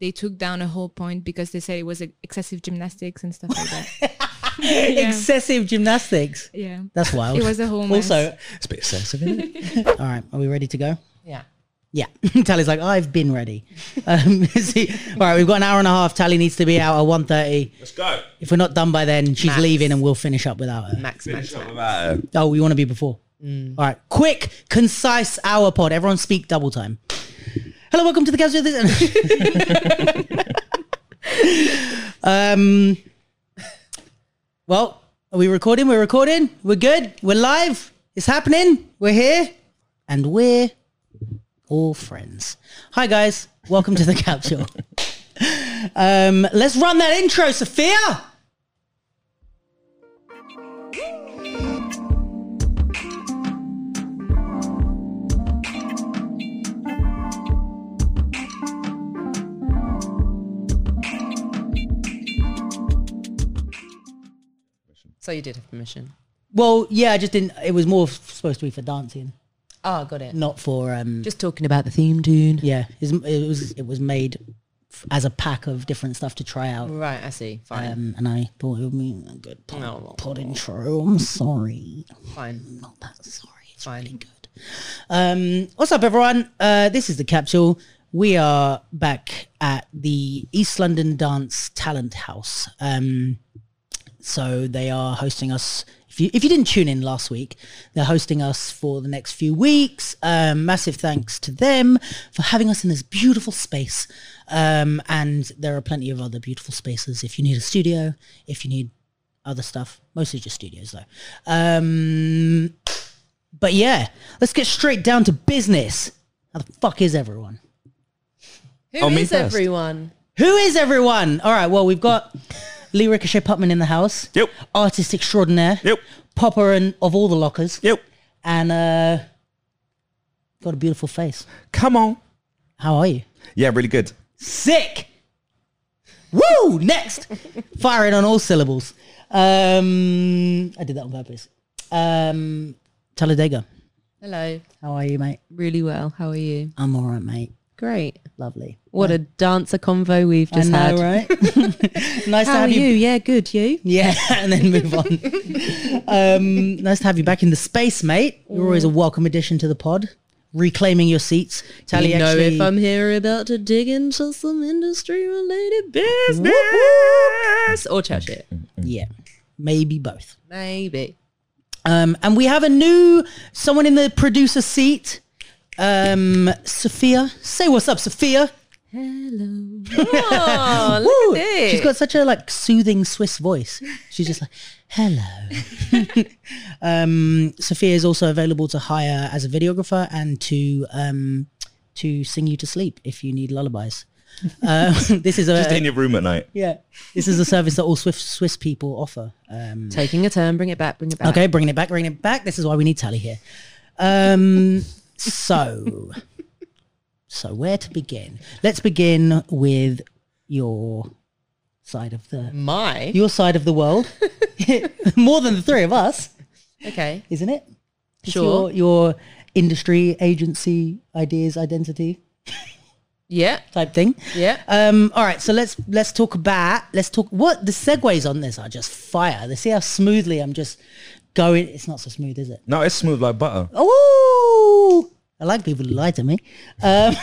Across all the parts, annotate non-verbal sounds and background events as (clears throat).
they took down a whole point because they said it was excessive gymnastics and stuff like that. (laughs) Yeah. Excessive gymnastics. yeah. That's wild. It was a whole mess. Also, It's a bit excessive, isn't it? (laughs) all right, are we ready to go? Yeah. Yeah. (laughs) Tali's like, I've been ready. Um, see, all right, we've got an hour and a half. Tali needs to be out at 1.30. Let's go. If we're not done by then, she's Max. leaving and we'll finish up without her. Max, Finish max, up max. about it. Oh, we want to be before. Mm. All right, quick, concise hour pod. Everyone speak double time. Hello, welcome to the Casual. (laughs) um, well, are we recording? We're recording. We're good. We're live. It's happening. We're here, and we're all friends. Hi, guys. Welcome to the (laughs) capsule. um, let's run that intro, Sofia. So you did have permission. Well, yeah, I just didn't. It was more f- supposed to be for dancing, Oh, got it. not for um. Just talking about the theme tune. yeah, it's- it was it was made f- as a pack of different stuff to try out. Right, I see. Fine. Um, and I thought it would be a good pod, No. pod intro. I'm sorry, Fine. not that sorry. It's Fine. really good. Um, what's up, everyone? Uh, this is the capsule. We are back at the East London Dance Talent House. Um, so they are hosting us. If you, if you didn't tune in last week, they're hosting us for the next few weeks. Um, massive thanks to them for having us in this beautiful space. Um, and there are plenty of other beautiful spaces if you need a studio, if you need other stuff, mostly just studios though. Um, but yeah, let's get straight down to business. How the fuck is everyone? Who Oh, me is everyone? Who is everyone? All right, well, we've got Lee Rikoshay Putman in the house. Yep. Artist extraordinaire. Yep. Popper and of all the lockers. Yep. And uh, got a beautiful face. Come on. How are you? Yeah, really good. Sick. Woo! Next. (laughs) Firing on all syllables. Um, I did that on purpose. Um, Talladega. Hello. How are you, mate? Really well. How are you? I'm all right, mate. Great. Lovely. What a dancer convo we've I just know, had. right? (laughs) (laughs) nice to How are have you? you. Yeah, good. You? Yeah, (laughs) and then move on. um, nice to have you back in the space, mate. You're always a welcome addition to the pod. Reclaiming your seats. Tali you know actually, if I'm here about to dig into some industry related business or chat shit. yeah, maybe both. Maybe. Um, and we have a new someone in the producer seat. Um, Sofia, say what's up, Sofia. Hello. Oh, look at this. She's got such a like soothing Swiss voice. She's just like, hello. (laughs) um, Sofia is also available to hire as a videographer and to um, to sing you to sleep if you need lullabies. (laughs) Uh, (laughs) this is a Just in a your room at night. yeah. This is a service that all Swiss Swiss people offer. Um, Taking a turn, bring it back, bring it back. okay, bringing it back, bringing it back. This is why we need Tali here. Um, so, so where to begin? Let's begin with your side of the My. your side of the world. (laughs) More than the three of us, Okay. isn't it? It's Sure. Your, your industry, agency, ideas, identity Yeah. type thing. Yeah. Um, all right, so let's let's talk about let's talk what the segues on this are just fire. They see how smoothly I'm just going. It's not so smooth, is it? No, it's smooth like butter. Oh, I like people who lie to me. Um, (laughs)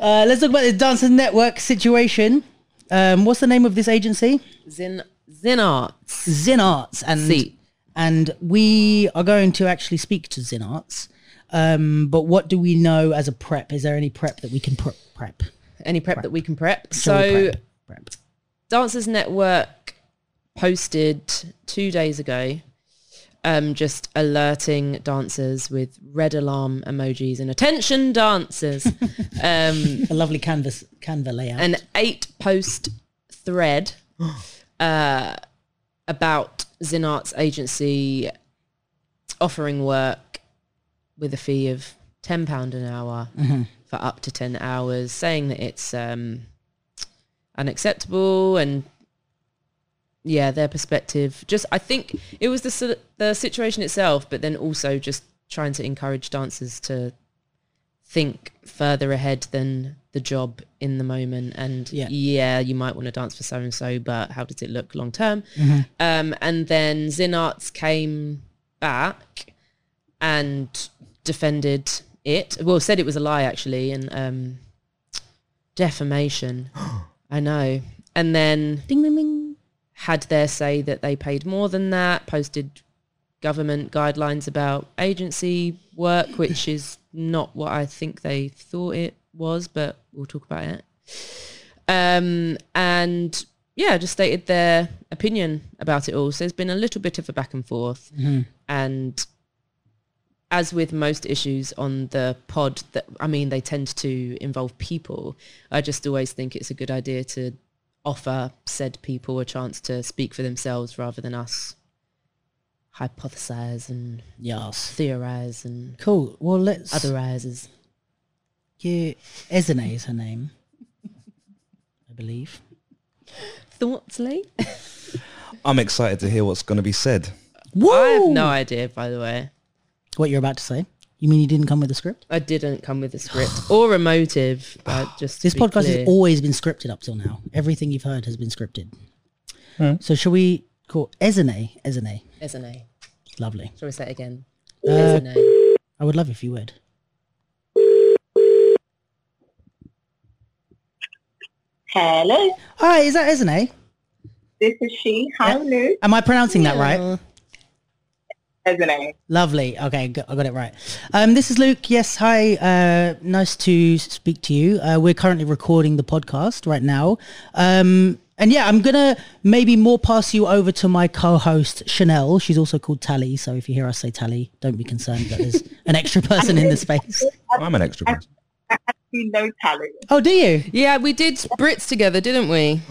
uh, let's talk about the Dancers Network situation. Um, what's the name of this agency? Zin ZinArts. Zin Arts, and See. and we are going to actually speak to ZinArts. Um, but what do we know as a prep? Is there any prep that we can pre- prep? Any prep, that we can prep. Shall so prep? prep. Dancers Network posted two days ago um, just alerting dancers with red alarm emojis and attention dancers. (laughs) um, a lovely canvas Canva layout. an eight post thread (gasps) uh, about ZinArts agency offering work with a fee of £10 an hour for up to 10 hours, saying that it's um, unacceptable and yeah, their perspective. Just, I think it was the, the situation itself, but then also just trying to encourage dancers to think further ahead than the job in the moment and Yeah. yeah, you might want to dance for so and so but how does it look long term um, and then ZinArts came back and defended it well said it was a lie actually and um, defamation (gasps) I know and then Ding ding ding. Had their say that they paid more than that, posted government guidelines about agency work, which (laughs) is not what I think they thought it was, but we'll talk about it. Um, and yeah, just stated their opinion about it all. So there's been a little bit of a back and forth. And as with most issues on the pod that I mean they tend to involve people, I just always think it's a good idea to offer said people a chance to speak for themselves rather than us hypothesize and Yes. theorize and Cool. Well, let's. otherizes. Yeah, Ezinne is her name, I believe. Thoughts, Lee? I'm excited to hear what's going to be said. Woo! I have no idea, by the way. What you're about to say? You mean you didn't come with a script? I didn't come with a script or a motive. Uh, (sighs) just This podcast clear. has always been scripted up till now. Everything you've heard has been scripted. So shall we call Ezinne? Ezinne. Isn't? Lovely. Shall we say it again? Uh, Isn't? I would love if you would. Hello, Hi, is that Ezinne? this is she. Hi, Lou. Am I pronouncing that right? Yeah. Isn't it? Lovely. Okay, I got it right. Um, this is Luke. Yes, hi. Uh, nice to speak to you. Uh, we're currently recording the podcast right now. Um, and yeah, I'm gonna maybe more pass you over to my co-host Shannelle. She's also called Tali. So if you hear us say Tali, don't be concerned that there's an extra (laughs) person in the space. I'm an extra person. You know talent. Oh, do you? Yeah, we did Brits together, didn't we?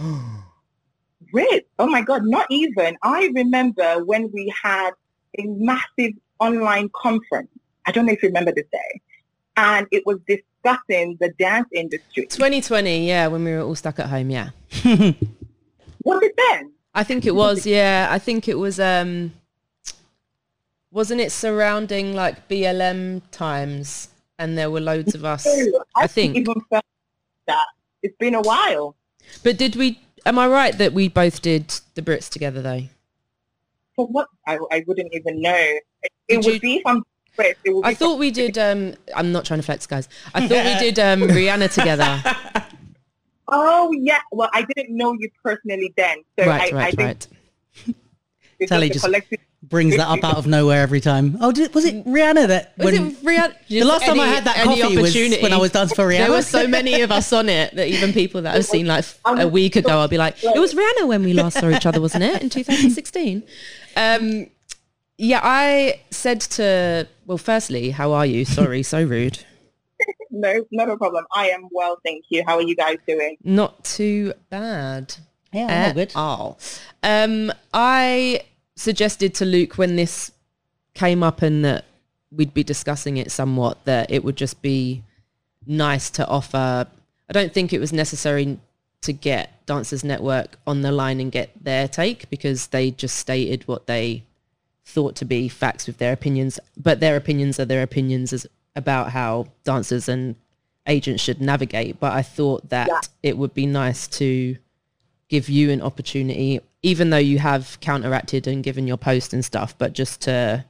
(gasps) Great. Oh my God, not even. I remember when we had a massive online conference. I don't know if you remember this day. And it was discussing the dance industry. 2020, yeah, when we were all stuck at home, yeah. (laughs) Was it then? I think it was, yeah. I think it was, um, wasn't it surrounding like BLM times and there were loads of us, I I think. even felt that. It's been a while. But did we, am I right that we both did the Brits together though? For what? I, I wouldn't even know. It, Did would you- be I'm it would I be thought we did, um, I'm not trying to flex guys. I thought we did um, (laughs) Rihanna together. Oh yeah. Well, I didn't know you personally then, so right, I, I right, think right. it's Sally just a just- collective. Brings that up out of nowhere every time. Oh, did, was it Rihanna that? Was when- it Rihanna? the last time I had that coffee was when I was dancing for Rihanna. There were so many of us on it that even people that I've seen like a week ago, I'll be like, it was Rihanna when we last saw each other, wasn't it? In 2016. Um, yeah, I said to, well, firstly, how are you? Sorry, so rude. (laughs) No, not a problem. I am well, thank you. How are you guys doing? Not too bad. yeah, I'm all good. all. Um, I suggested to Luke when this came up and that we'd be discussing it somewhat that it would just be nice to offer. I don't think it was necessary to get Dancers Network on the line and get their take because they just stated what they thought to be facts with their opinions, but their opinions are their opinions as about how dancers and agents should navigate. But I thought that Yeah. it would be nice to give you an opportunity, even though you have counteracted and given your post and stuff, but just to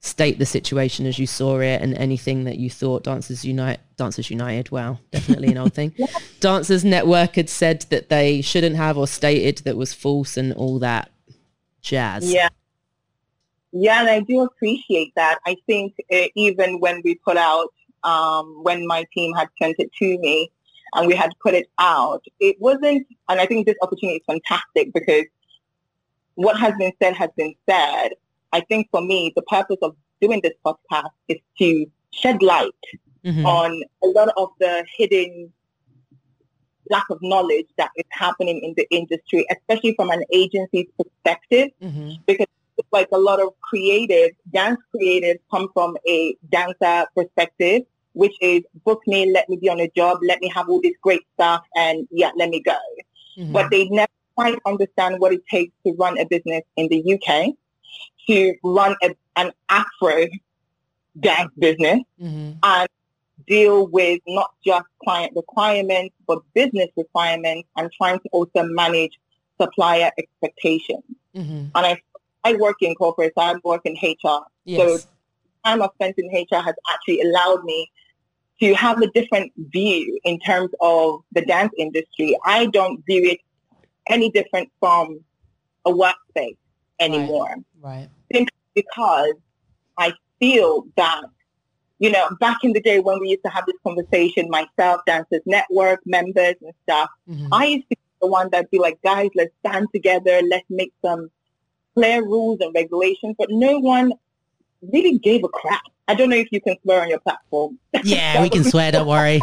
state the situation as you saw it and anything that you thought Dancers Unite, Dancers United, wow, definitely an old thing. (laughs) Dancers Network had said that they shouldn't have or stated that was false and all that jazz. Yeah. Yeah, and I do appreciate that. I think uh, even when we put out, um, when my team had sent it to me and we had put it out, it wasn't, and I think this opportunity is fantastic because what has been said has been said. I think for me, the purpose of doing this podcast is to shed light Mhm. on a lot of the hidden lack of knowledge that is happening in the industry, especially from an agency's perspective Mhm. because like a lot of creative, dance creatives come from a dancer perspective, which is book me, let me be on a job, let me have all this great stuff and yeah, let me go. Mhm. But they never quite understand what it takes to run a business in the UK, to run a, an Afro dance business Mhm. and deal with not just client requirements, but business requirements and trying to also manage supplier expectations. Mhm. And I, I work in corporate, so I work in HR. Yes. time I've spent in HR has actually allowed me to have a different view in terms of the dance industry. I don't view it any different from a workspace anymore right. because I feel that, you know, back in the day when we used to have this conversation, myself, Dancers Network, members and stuff, Mhm. I used to be the one that'd be like, guys, let's stand together, let's make some clear rules and regulations, but no one really gave a crap. I don't know if you can swear on your platform. (laughs) Yeah, we can swear. Don't worry.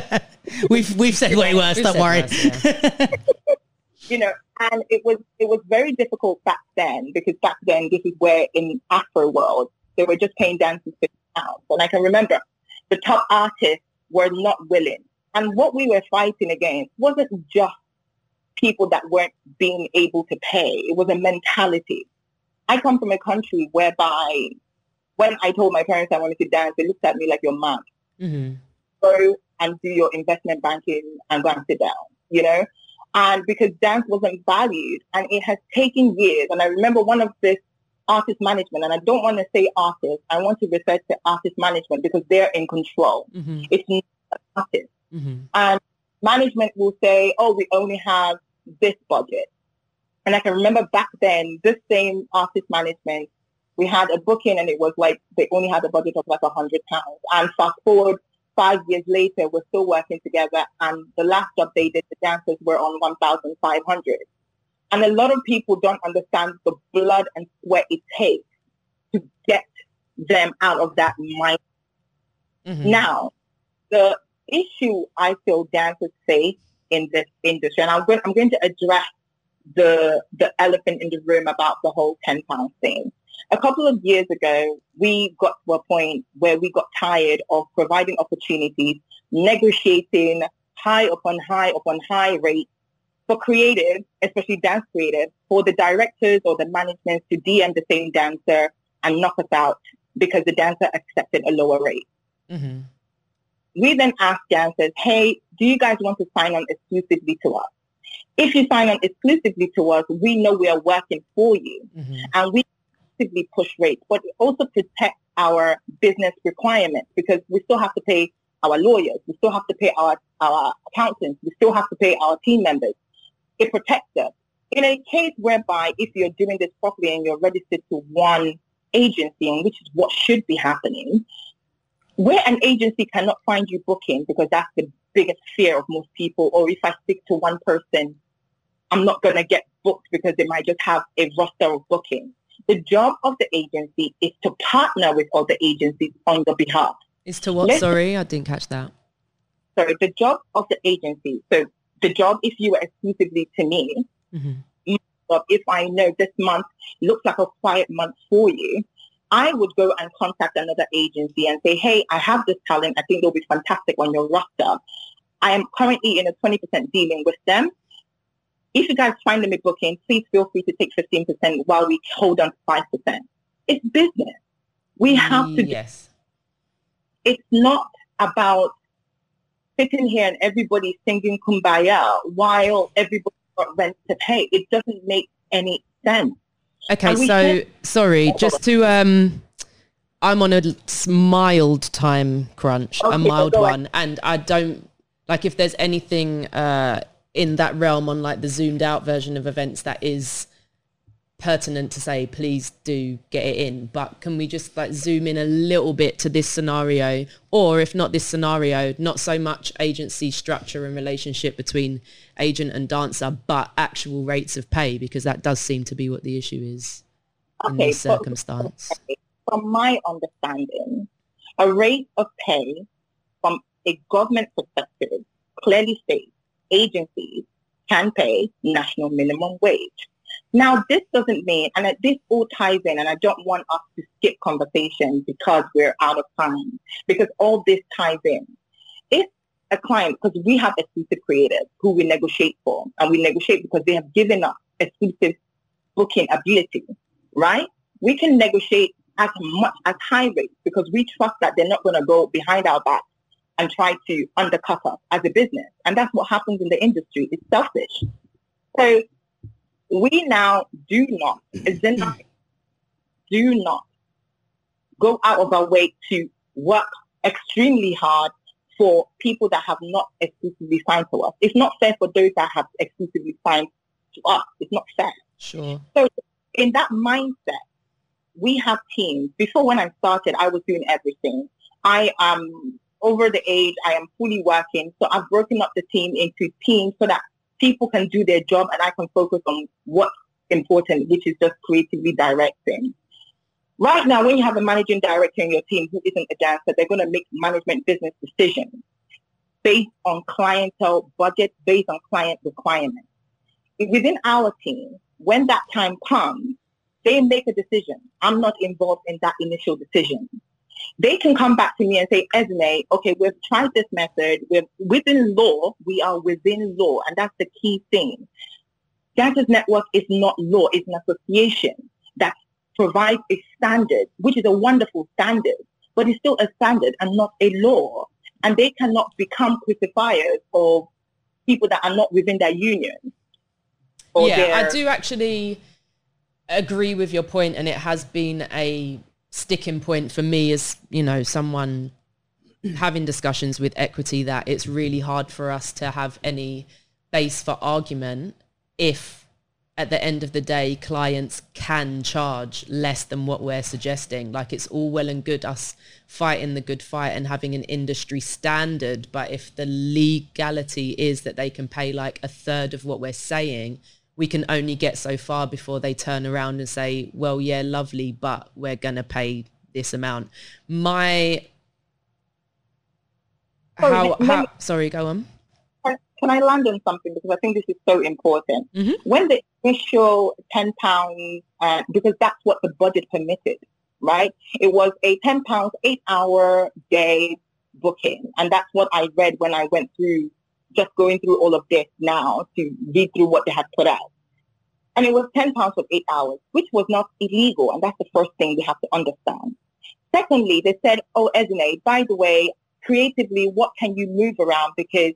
(laughs) we've we've said way worse. We've Don't worry. worse, (laughs) you know, and it was it was very difficult back then because back then this is where in Afro world they were just paying dancers fifty pounds, and I can remember the top artists were not willing, and what we were fighting against wasn't just people that weren't being able to pay; it was a mentality. I come from a country whereby when I told my parents I wanted to dance, they looked at me like you're mad Mhm. go and do your investment banking and go and sit down, you know? And because dance wasn't valued and it has taken years. And I remember one of this artist management, and I don't want to say artist, I want to refer to artist management because they're in control. Mhm. It's not artist. Mhm. And management will say, oh, we only have this budget. And I can remember back then, this same artist management, we had a booking and it was like, they only had a budget of like a hundred pounds. And fast forward five years later, we're still working together. And the last job they did, the dancers were on 1,500. And a lot of people don't understand the blood and sweat it takes to get them out of that mind Mhm. now, the issue I feel dancers face in this industry, and I'm going, I'm going to address the the elephant in the room about the whole ten pound thing. A couple of years ago, we got to a point where we got tired of providing opportunities, negotiating high upon high upon high rates for creative, especially dance creative, for the directors or the management to DM the same dancer and knock us out because the dancer accepted a lower rate. Mhm. We then asked dancers, hey, do you guys want to sign on exclusively to us? If you sign on exclusively to us, we know we are working for you Mhm. and we actively push rates, but it also protects our business requirements because we still have to pay our lawyers, we still have to pay our, our accountants, we still have to pay our team members. It protects us. In a case whereby if you're doing this properly and you're registered to one agency, and which is what should be happening, where an agency cannot find you booking because that's the biggest fear of most people, or if I stick to one person, I'm not going to get booked because they might just have a roster of bookings. The job of the agency is to partner with other agencies on your behalf. It's to what? Let's- Sorry, I didn't catch that. So the job of the agency, so the job if you were exclusively to me, Mhm. but if I know this month looks like a quiet month for you, I would go and contact another agency and say, hey, I have this talent. I think they'll be fantastic on your roster. I am currently in a 20% dealing with them. If you guys find them a booking, please feel free to take 15% while we hold on to 5%. It's business. We have to, Yes. it's not about sitting here and everybody singing kumbaya while everybody's got rent to pay. It doesn't make any sense. Okay, so can't- sorry, just to um, I'm on a mild time crunch, a mild one, and I don't like if there's anything uh in that realm on like the zoomed out version of events that is pertinent to say please do get it in. But can we just like zoom in a little bit to this scenario? Or if not this scenario not so much agency structure and relationship between agent and dancer but actual rates of pay because that does seem to be what the issue is in Okay, this but- circumstance. From my understanding, a rate of pay from a government perspective clearly states agencies can pay national minimum wage. Now, this doesn't mean, and this all ties in, and I don't want us to skip conversation because we're out of time, because all this ties in. If a client, because we have exclusive creators who we negotiate for, and we negotiate because they have given us exclusive booking ability, right? We can negotiate as much as high rates because we trust that they're not going to go behind our back and try to undercut us as a business. And that's what happens in the industry. It's selfish. So we now do not, ZinArts, (clears throat) do not go out of our way to work extremely hard for people that have not exclusively signed to us. It's not fair for those that have exclusively signed to us. It's not fair. Sure. So in that mindset, we have teams. Before when I started, I was doing everything. I am over the age. I am fully working. So I've broken up the team into teams so that people can do their job and I can focus on what's important, which is just creatively directing. Right now, when you have a managing director in your team who isn't a dancer, they're going to make management business decisions based on clientele budget, based on client requirements. Within our team, when that time comes, they make a decision. I'm not involved in that initial decision. They can come back to me and say, Ezinne, okay, we've tried this method. We're within law. We are within law. And that's the key thing. Dancers Network is not law. It's an association that provides a standard, which is a wonderful standard, but it's still a standard and not a law. And they cannot become crucifiers of people that are not within their union. yeah, their- I do actually agree with your point, and it has been a sticking point for me as you know someone having discussions with equity that it's really hard for us to have any base for argument if at the end of the day clients can charge less than what we're suggesting. Like it's all well and good us fighting the good fight and having an industry standard but if the legality is that they can pay like a third of what we're saying we can only get so far before they turn around and say well yeah lovely but we're going to pay this amount my Sorry, how, let how sorry go on can I land on something because I think this is so important. Mhm. When the initial ten pounds, uh, because that's what the budget permitted, right? It was a ten pounds eight hour day booking, and that's what I read when I went through just going through all of this now to read through what they had put out. And it was ten pounds for eight hours, which was not illegal, and that's the first thing we have to understand. Secondly, they said, "Oh, Ezinne, by the way, creatively, what can you move around because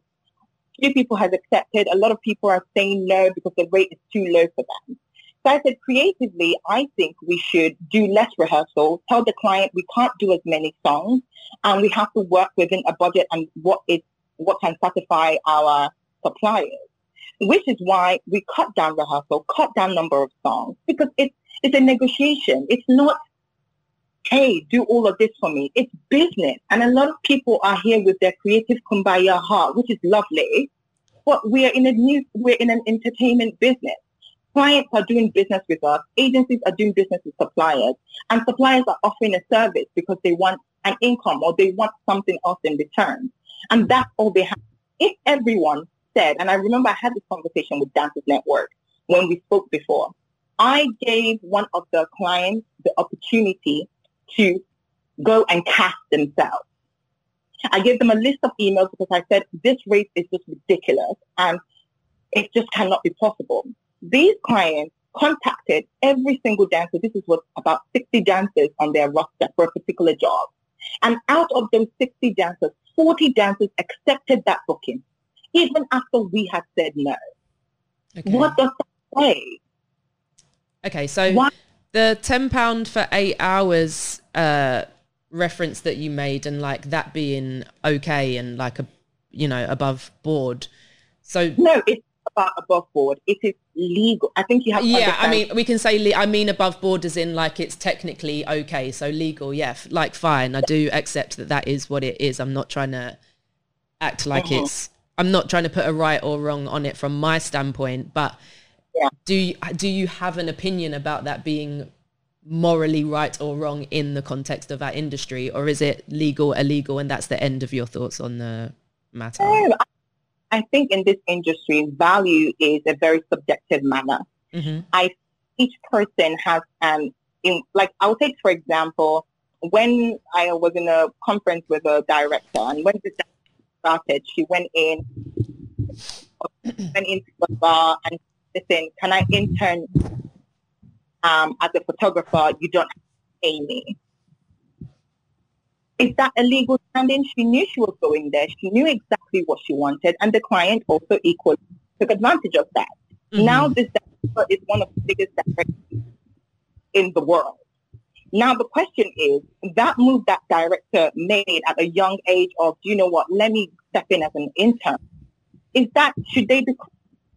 few people has accepted. A lot of people are saying no because the rate is too low for them. So I said, creatively, I think we should do less rehearsal, tell the client we can't do as many songs, and we have to work within a budget and what is what can satisfy our suppliers. Which is why we cut down rehearsal, cut down number of songs, because it's it's a negotiation. It's not hey, do all of this for me. It's business. And a lot of people are here with their creative kumbaya heart, which is lovely. But we are in a new, we're in an entertainment business. Clients are doing business with us. Agencies are doing business with suppliers. And suppliers are offering a service because they want an income or they want something else in return. And that's all they have. If everyone said, and I remember I had this conversation with Dancers Network when we spoke before, I gave one of the clients the opportunity to go and cast themselves. I gave them a list of emails because I said, this rate is just ridiculous and it just cannot be possible. These clients contacted every single dancer. This is what about 60 dancers on their roster for a particular job. And out of those 60 dancers, 40 dancers accepted that booking, even after we had said no. okay. What does that say? Okay, so Why- the ten pound for eight hours uh, reference that you made, and like that being okay and like a you know above board. So No, it's about above board. It is legal. I think you have yeah, I mean we can say le- I mean above board as in like it's technically okay, so legal. Yeah, f- like fine. I do accept that that is what it is. I'm not trying to act like Mhm. it's. I'm not trying to put a right or wrong on it from my standpoint, but Yeah. do you, do you have an opinion about that being morally right or wrong in the context of our industry, or is it legal, illegal, and that's the end of your thoughts on the matter? No, I- I think in this industry, value is a very subjective manner. hmm Each person has an, in, like I'll take for example, when I was in a conference with a director, and when this started, she went in, went into the bar and listen, can I intern um, as a photographer? You don't pay me. Is that a legal standing? She knew she was going there. She knew exactly what she wanted, and the client also equally took advantage of that. Mhm. Now this director is one of the biggest directors in the world. Now the question is, that move that director made at a young age of, you know what, let me step in as an intern. Is that, should they be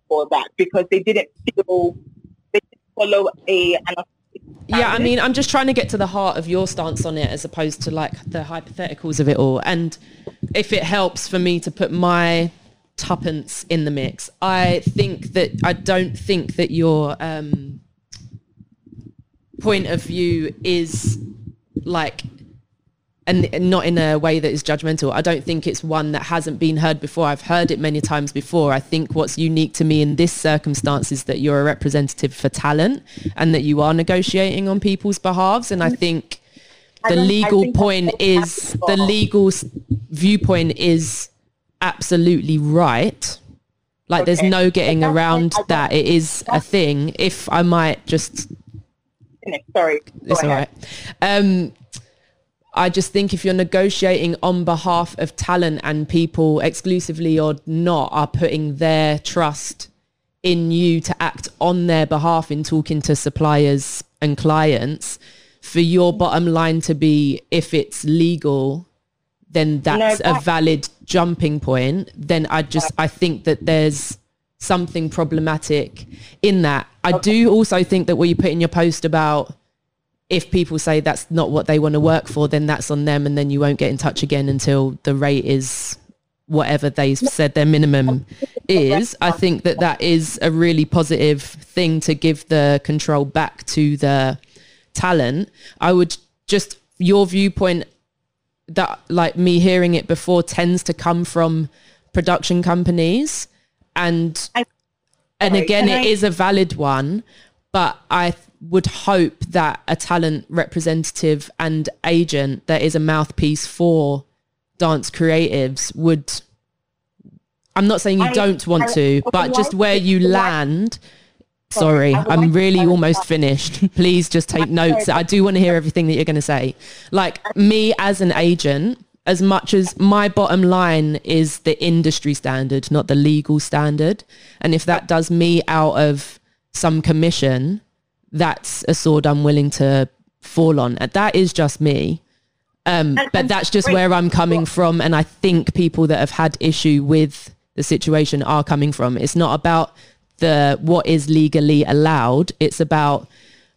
for that because they didn't feel, they didn't follow a, an Yeah, I mean, I'm just trying to get to the heart of your stance on it as opposed to like the hypotheticals of it all. And if it helps for me to put my tuppence in the mix, I think that I don't think that your um, point of view is like and not in a way that is judgmental. I don't think it's one that hasn't been heard before. I've heard it many times before. I think what's unique to me in this circumstance is that you're a representative for talent and that you are negotiating on people's behalves. And I think the I legal think point is the legal viewpoint is absolutely right. Like there's no getting around that. It is a thing. If I might just Sorry. It's all right. Um, I just think if you're negotiating on behalf of talent and people exclusively or not are putting their trust in you to act on their behalf in talking to suppliers and clients, for your bottom line to be if it's legal, then that's a that- valid jumping point. Then I just I think that there's something problematic in that. I do also think that what you put in your post about if people say that's not what they want to work for, then that's on them, and then you won't get in touch again until the rate is whatever they've said their minimum (laughs) is. I think that that is a really positive thing to give the control back to the talent. I would just your viewpoint that like me hearing it before tends to come from production companies and I- and again can it I- is a valid one but i would hope that a talent representative and agent that is a mouthpiece for dance creatives would i'm not saying you I- don't want I- to I but just where you land Sorry, sorry I would i'm really almost finished. (laughs) Please just take notes. i do want to hear everything that you're going to say. Like me as an agent as much as my bottom line is the industry standard not the legal standard and if that does me out of some commission that's a sword i'm willing to fall on. And that is just me. Um, And- but and that's just great. where i'm coming from. And i think people that have had issue with the situation are coming from. It's not about the what is legally allowed. It's about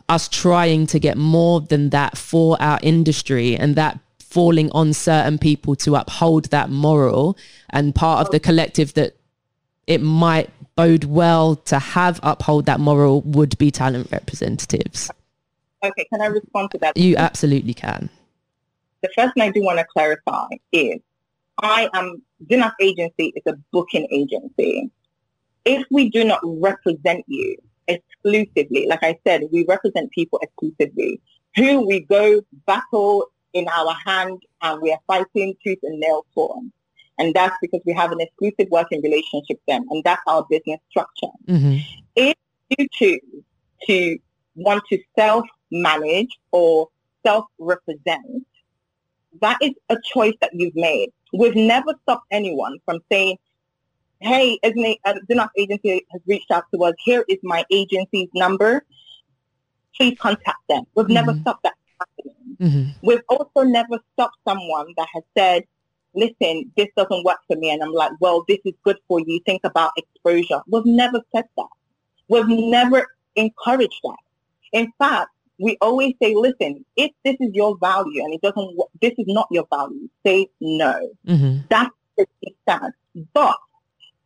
us trying to get more than that for our industry and that falling on certain people to uphold that moral. And part of the collective that it might bode well to have uphold that moral would be talent representatives Okay, can I respond to that? you absolutely can the first thing I do want to clarify is I am, ZinArts Agency is a booking agency. If we do not represent you exclusively, like I said, we represent people exclusively, who we go battle in our hand and we are fighting tooth and nail for. And that's because we have an exclusive working relationship with them and that's our business structure. Mhm. you choose to want to self-manage or self-represent, that is a choice that you've made. We've never stopped anyone from saying, hey, isn't it, uh, Agency has reached out to us. Here is my agency's number. Please contact them. We've never Mhm. stopped that happening. Mhm. We've also never stopped someone that has said, listen, this doesn't work for me. And I'm like, well, this is good for you. Think about exposure. We've never said that. We've never encouraged that. In fact, we always say, listen, if this is your value and it doesn't, this is not your value, say no. Mhm. That's the stand. But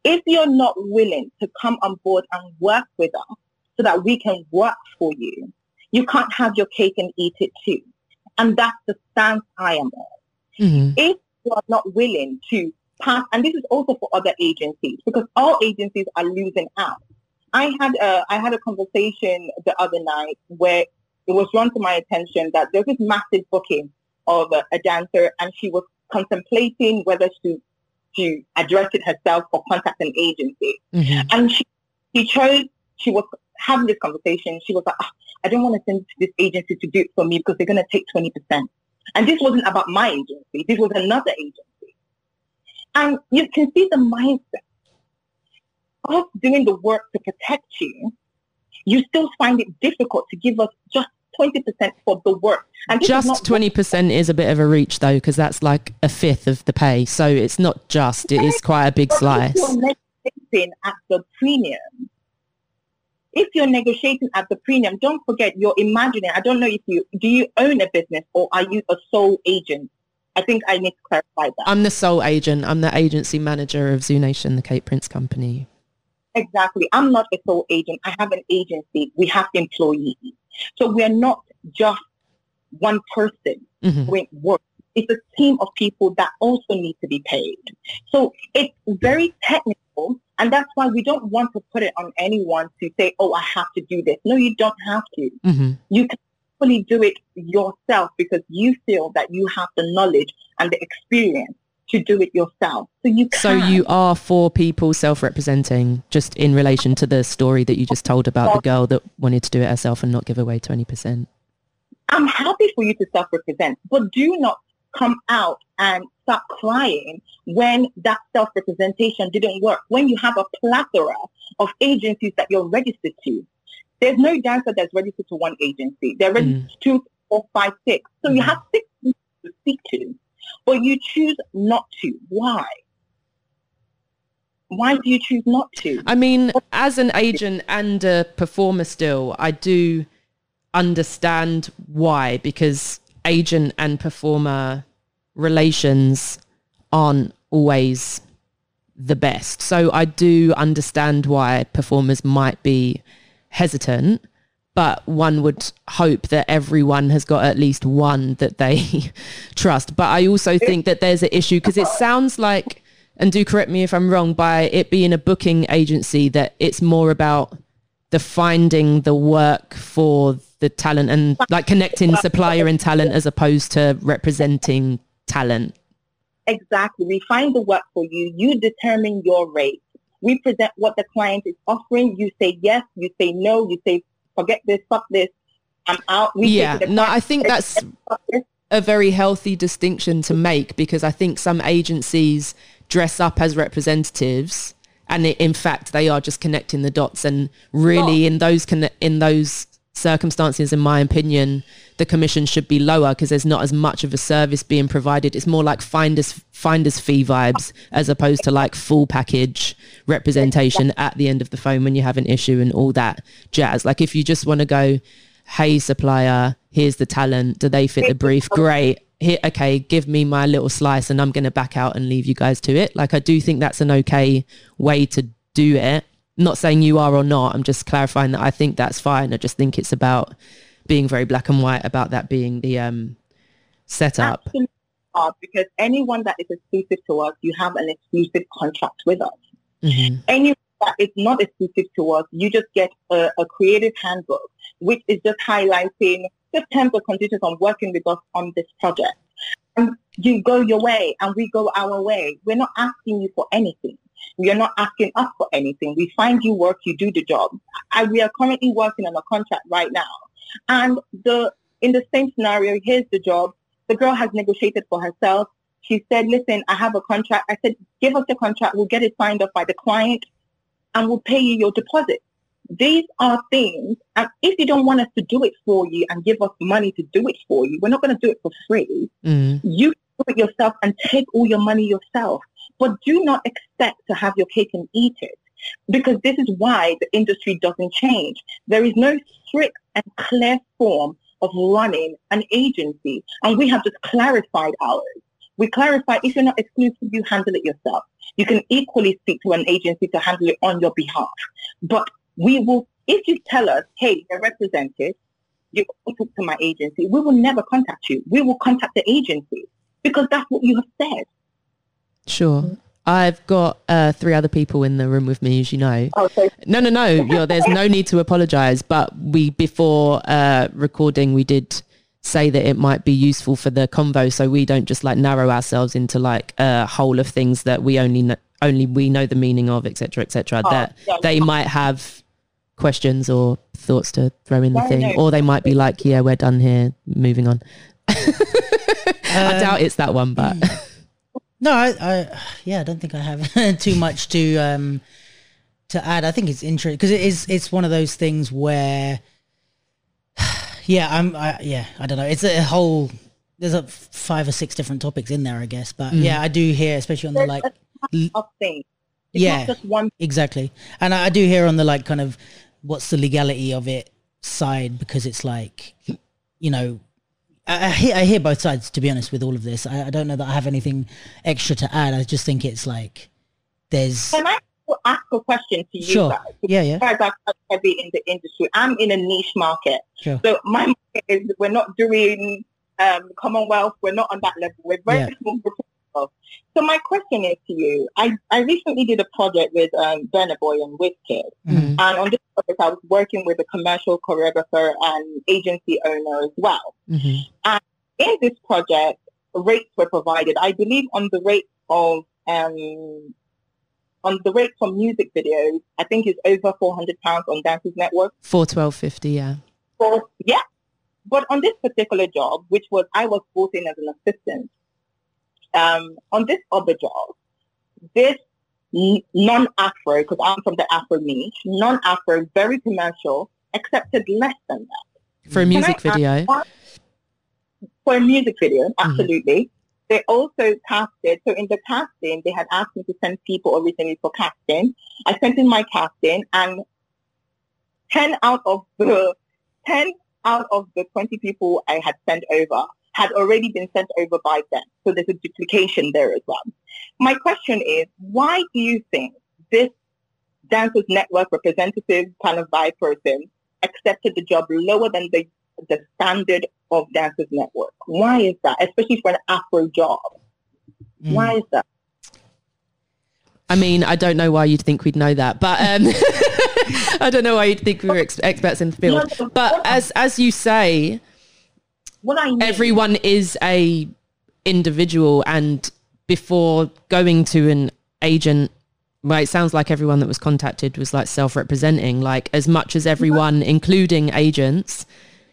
if you're not willing to come on board and work with us so that we can work for you, you can't have your cake and eat it too. And that's the stance I am on. Mhm. If you are not willing to pass, and this is also for other agencies, because all agencies are losing out. I had a, I had a conversation the other night where it was drawn to my attention that there's this massive booking of a, a dancer and she was contemplating whether to, to address it herself or contact an agency. Mhm. And she, she chose, she was having this conversation. She was like, "Ah, I don't want to send it to this agency to do it for me because they're going to take 20%. And this wasn't about my agency. This was another agency. And you can see the mindset of doing the work to protect you. You still find it difficult to give us just 20% for the work. And Just 20% is a bit of a reach though, because that's like a fifth of the pay. So it's not just, it is quite a big slice. You're at the premium, if you're negotiating at the premium, don't forget you're imagining. I don't know if you do you own a business or are you a sole agent? I think I need to clarify that. I'm the sole agent. I'm the agency manager of ZooNation, the Kate Prince company. Exactly. I'm not a sole agent. I have an agency. We have employees. So we're not just one person Mhm. doing work. It's a team of people that also need to be paid. So it's very technical and that's why we don't want to put it on anyone to say, oh, I have to do this. No, you don't have to. Mhm. You can fully do it yourself because you feel that you have the knowledge and the experience to do it yourself. So you can. So you are for people self-representing just in relation to the story that you just told about the girl that wanted to do it herself and not give away 20%. I'm happy for you to self-represent, but do not come out and start crying when that self-representation didn't work, when you have a plethora of agencies that you're registered to. There's no dancer that's registered to one agency. They're registered to two, four, five, six. So you Mhm. have six to speak to, but you choose not to. Why? Why do you choose not to? I mean, as an agent and a performer still, I do understand why because agent and performer relations aren't always the best. So I do understand why performers might be hesitant, but one would hope that everyone has got at least one that they (laughs) trust. But I also think that there's an issue because it uh-huh. sounds like, and do correct me if I'm wrong, by it being a booking agency, that it's more about the finding the work for the talent and like connecting supplier and talent as opposed to representing talent. Exactly. We find the work for you. You determine your rate. We present what the client is offering. You say yes. You say no. You say forget this, fuck this. I'm out. We yeah, no, I think that's a very healthy distinction to make because I think some agencies dress up as representatives and in fact they are just connecting the dots and really in those conne- in those circumstances in my opinion the commission should be lower because there's not as much of a service being provided. It's more like finders finders fee vibes as opposed to like full package representation at the end of the phone when you have an issue and all that jazz. Like if you just want to go hey supplier here's the talent. Do they fit the brief? Great. Here okay give me my little slice and i'm going to back out and leave you guys to it. Like i do think that's an okay way to do it not saying you are or not i'm just clarifying that i think that's fine i just think it's about being very black and white about that being the um setup Absolutely not, because anyone that is exclusive to us, you have an exclusive contract with us. Mhm. Anyone that is not exclusive to us, you just get a, a creative handbook, which is just highlighting the terms and conditions on working with us on this project. And you go your way and we go our way. We're not asking you for anything. We are not asking us for anything. We find you work, you do the job. I, we are currently working on a contract right now. And the in the same scenario, here's the job. The girl has negotiated for herself. She said, listen, I have a contract. I said, give us the contract. We'll get it signed off by the client and we'll pay you your deposit. These are things, and if you don't want us to do it for you and give us money to do it for you, we're not going to do it for free. Mm. You do it yourself and take all your money yourself. But do not expect to have your cake and eat it because this is why the industry doesn't change. There is no strict and clear form of running an agency and we have just clarified ours. We clarify if you're not exclusive, you handle it yourself. You can equally speak to an agency to handle it on your behalf. But we will, if you tell us, hey, you're represented, you talk to my agency, we will never contact you. We will contact the agency because that's what you have said. Sure i've got uh, three other people in the room with me as you know Oh, so No, no, no. (laughs) You're, there's no need to apologize. But we, before uh, recording, we did say that it might be useful for the convo, so we don't just like narrow ourselves into like a whole of things that we only kn- only we know the meaning of, etc., etc. that yeah. they might have questions or thoughts to throw in the No, thing, no. or they might be like, "Yeah, we're done here. Moving on." (laughs) I doubt it's that one, but No, I, I yeah, I don't think I have (laughs) too much to um to add. I think it's interesting because it is it's one of those things where (sighs) yeah, I'm I, yeah, I don't know. It's a whole there's a five or six different topics in there, I guess. But yeah, I do hear especially on the like Of things. It's yeah, not just one exactly. And I, I do hear on the like kind of what's the legality of it side because it's like you know I, I hear I hear both sides to be honest with all of this. I, I don't know that I have anything extra to add. I just think it's like there's Can I ask a question to you Sure. guys? Yeah, yeah. Guys are heavy in the industry. I'm in a niche market. Sure. So my market is we're not doing um, Commonwealth. We're not on that level. We're very Yeah. small group of. So my question is to you. I, I recently did a project with um, Burna Boy and Wizkid. Mhm. And on this project, I was working with a commercial choreographer and agency owner as well. Mhm. in this project, rates were provided. I believe on the rate of um, on the rate for music videos, I think it's over four hundred pounds on Dancers Network. four twelve fifty. Yeah. For yeah, but on this particular job, which was I was brought in as an assistant, um, on this other job, this non-Afro, because I'm from the Afro niche, non-Afro, very commercial, accepted less than that. For a music video. For a music video, absolutely. They also casted, so in the casting, they had asked me to send people originally for casting. I sent in my casting and 10 out of the, 10 out of the 20 people I had sent over had already been sent over by them. So there's a duplication there as well. My question is, why do you think this Dancers Network representative kind of vibe person accepted the job lower than the the standard of Dancers Network. Why is that? Especially for an Afro job. Mm. Why is that? I mean, I don't know why you'd think we'd know that, but um, (laughs) I don't know why you'd think we were ex- experts in the field. But as as you say, What I mean, everyone is a individual, and before going to an agent, well, it sounds like everyone that was contacted was like self-representing. Like as much as everyone, including agents,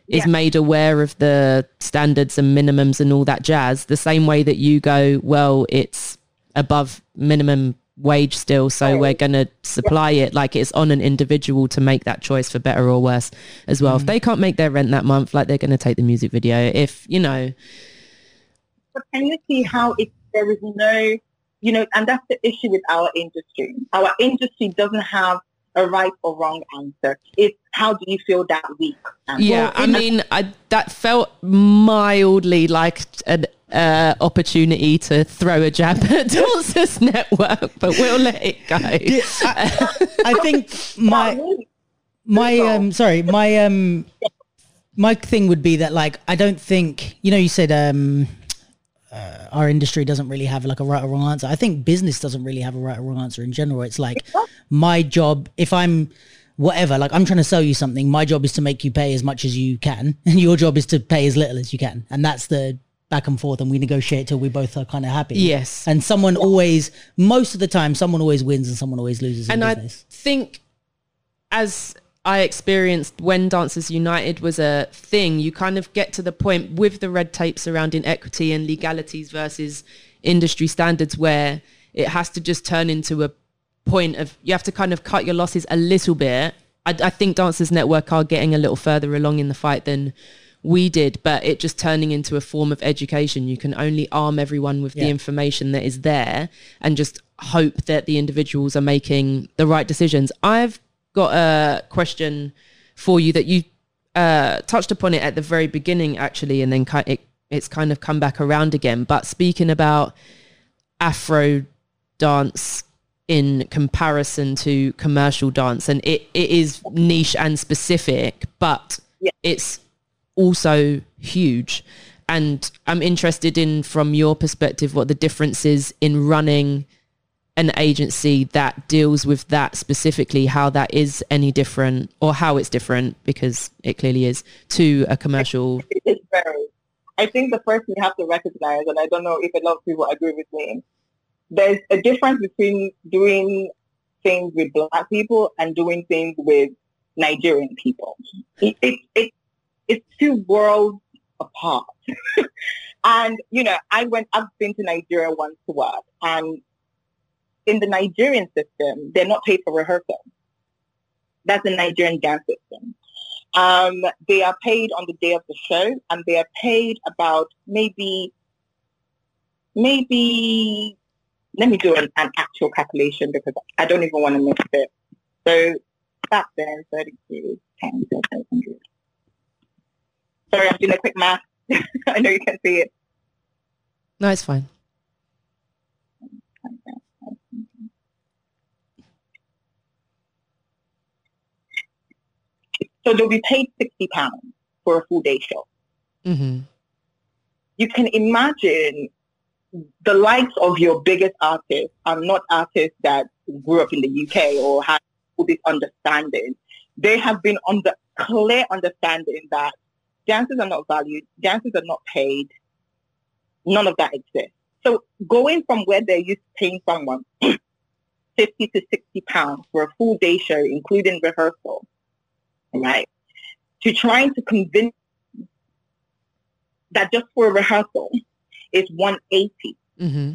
is Yeah. made aware of the standards and minimums and all that jazz, the same way that you go, well, it's above minimum wage still, so oh. we're going to supply it like it's on an individual to make that choice for better or worse as well. If mm. they can't make their rent that month, like they're going to take the music video. If, you know, but can you see how it, there is no, you know, and that's the issue with our industry. Our industry doesn't have a right or wrong answer. It's how do you feel that week? Yeah, I mean, I, that felt mildly like an uh, opportunity to throw a jab (laughs) at Dancers Network, but we'll let it go. I think my my um sorry my um my thing would be that like I don't think you know you said um uh, our industry doesn't really have like a right or wrong answer. I think business doesn't really have a right or wrong answer in general. It's like my job if I'm whatever like I'm trying to sell you something, my job is to make you pay as much as you can (laughs) and your job is to pay as little as you can. And that's the back and forth and we negotiate till we both are kind of happy. Yes. And someone always most of the time someone always wins and someone always loses in and I think as I experienced when Dancers United was a thing, you kind of get to the point with the red tape surrounding equity and legalities versus industry standards where it has to just turn into a point of you have to kind of cut your losses a little bit. I, I think Dancers Network are getting a little further along in the fight than we did, but it just turning into a form of education. You can only arm everyone with the information that is there and just hope that the individuals are making the right decisions. I've got a question for you that you uh, touched upon it at the very beginning, actually, and then ki- it, it's kind of come back around again. But speaking about Afro dance in comparison to commercial dance, and it, it is niche and specific, but Yeah. it's also huge. And I'm interested in, from your perspective, what the difference is in running an agency that deals with that specifically, how that is any different or how it's different, because it clearly is, to a commercial. (laughs) It is very. I think the first we have to recognize, and I don't know if a lot of people agree with me, there's a difference between doing things with black people and doing things with Nigerian people. It, it, it, it's two worlds apart. (laughs) and, you know, I went, I've been to Nigeria once to work and in the Nigerian system, they're not paid for rehearsal. That's the Nigerian dance system. Um, they are paid on the day of the show and they are paid about maybe, maybe, let me do an, an actual calculation because I don't even want to mix it. So back then, 32, 10, 500. Sorry, I'm doing a quick math. (laughs) I know you can't see it. No, it's fine. So they'll be paid sixty pounds for a full day show. Mm-hmm. You can imagine the likes of your biggest artists are not artists that grew up in the UK or had all this understanding. They have been on the clear understanding that dancers are not valued, dancers are not paid. None of that exists. So going from where they're used to paying someone (clears throat) 50 to 60 pounds for a full day show, including rehearsal, right, to trying to convince that just for a rehearsal is 180. hmm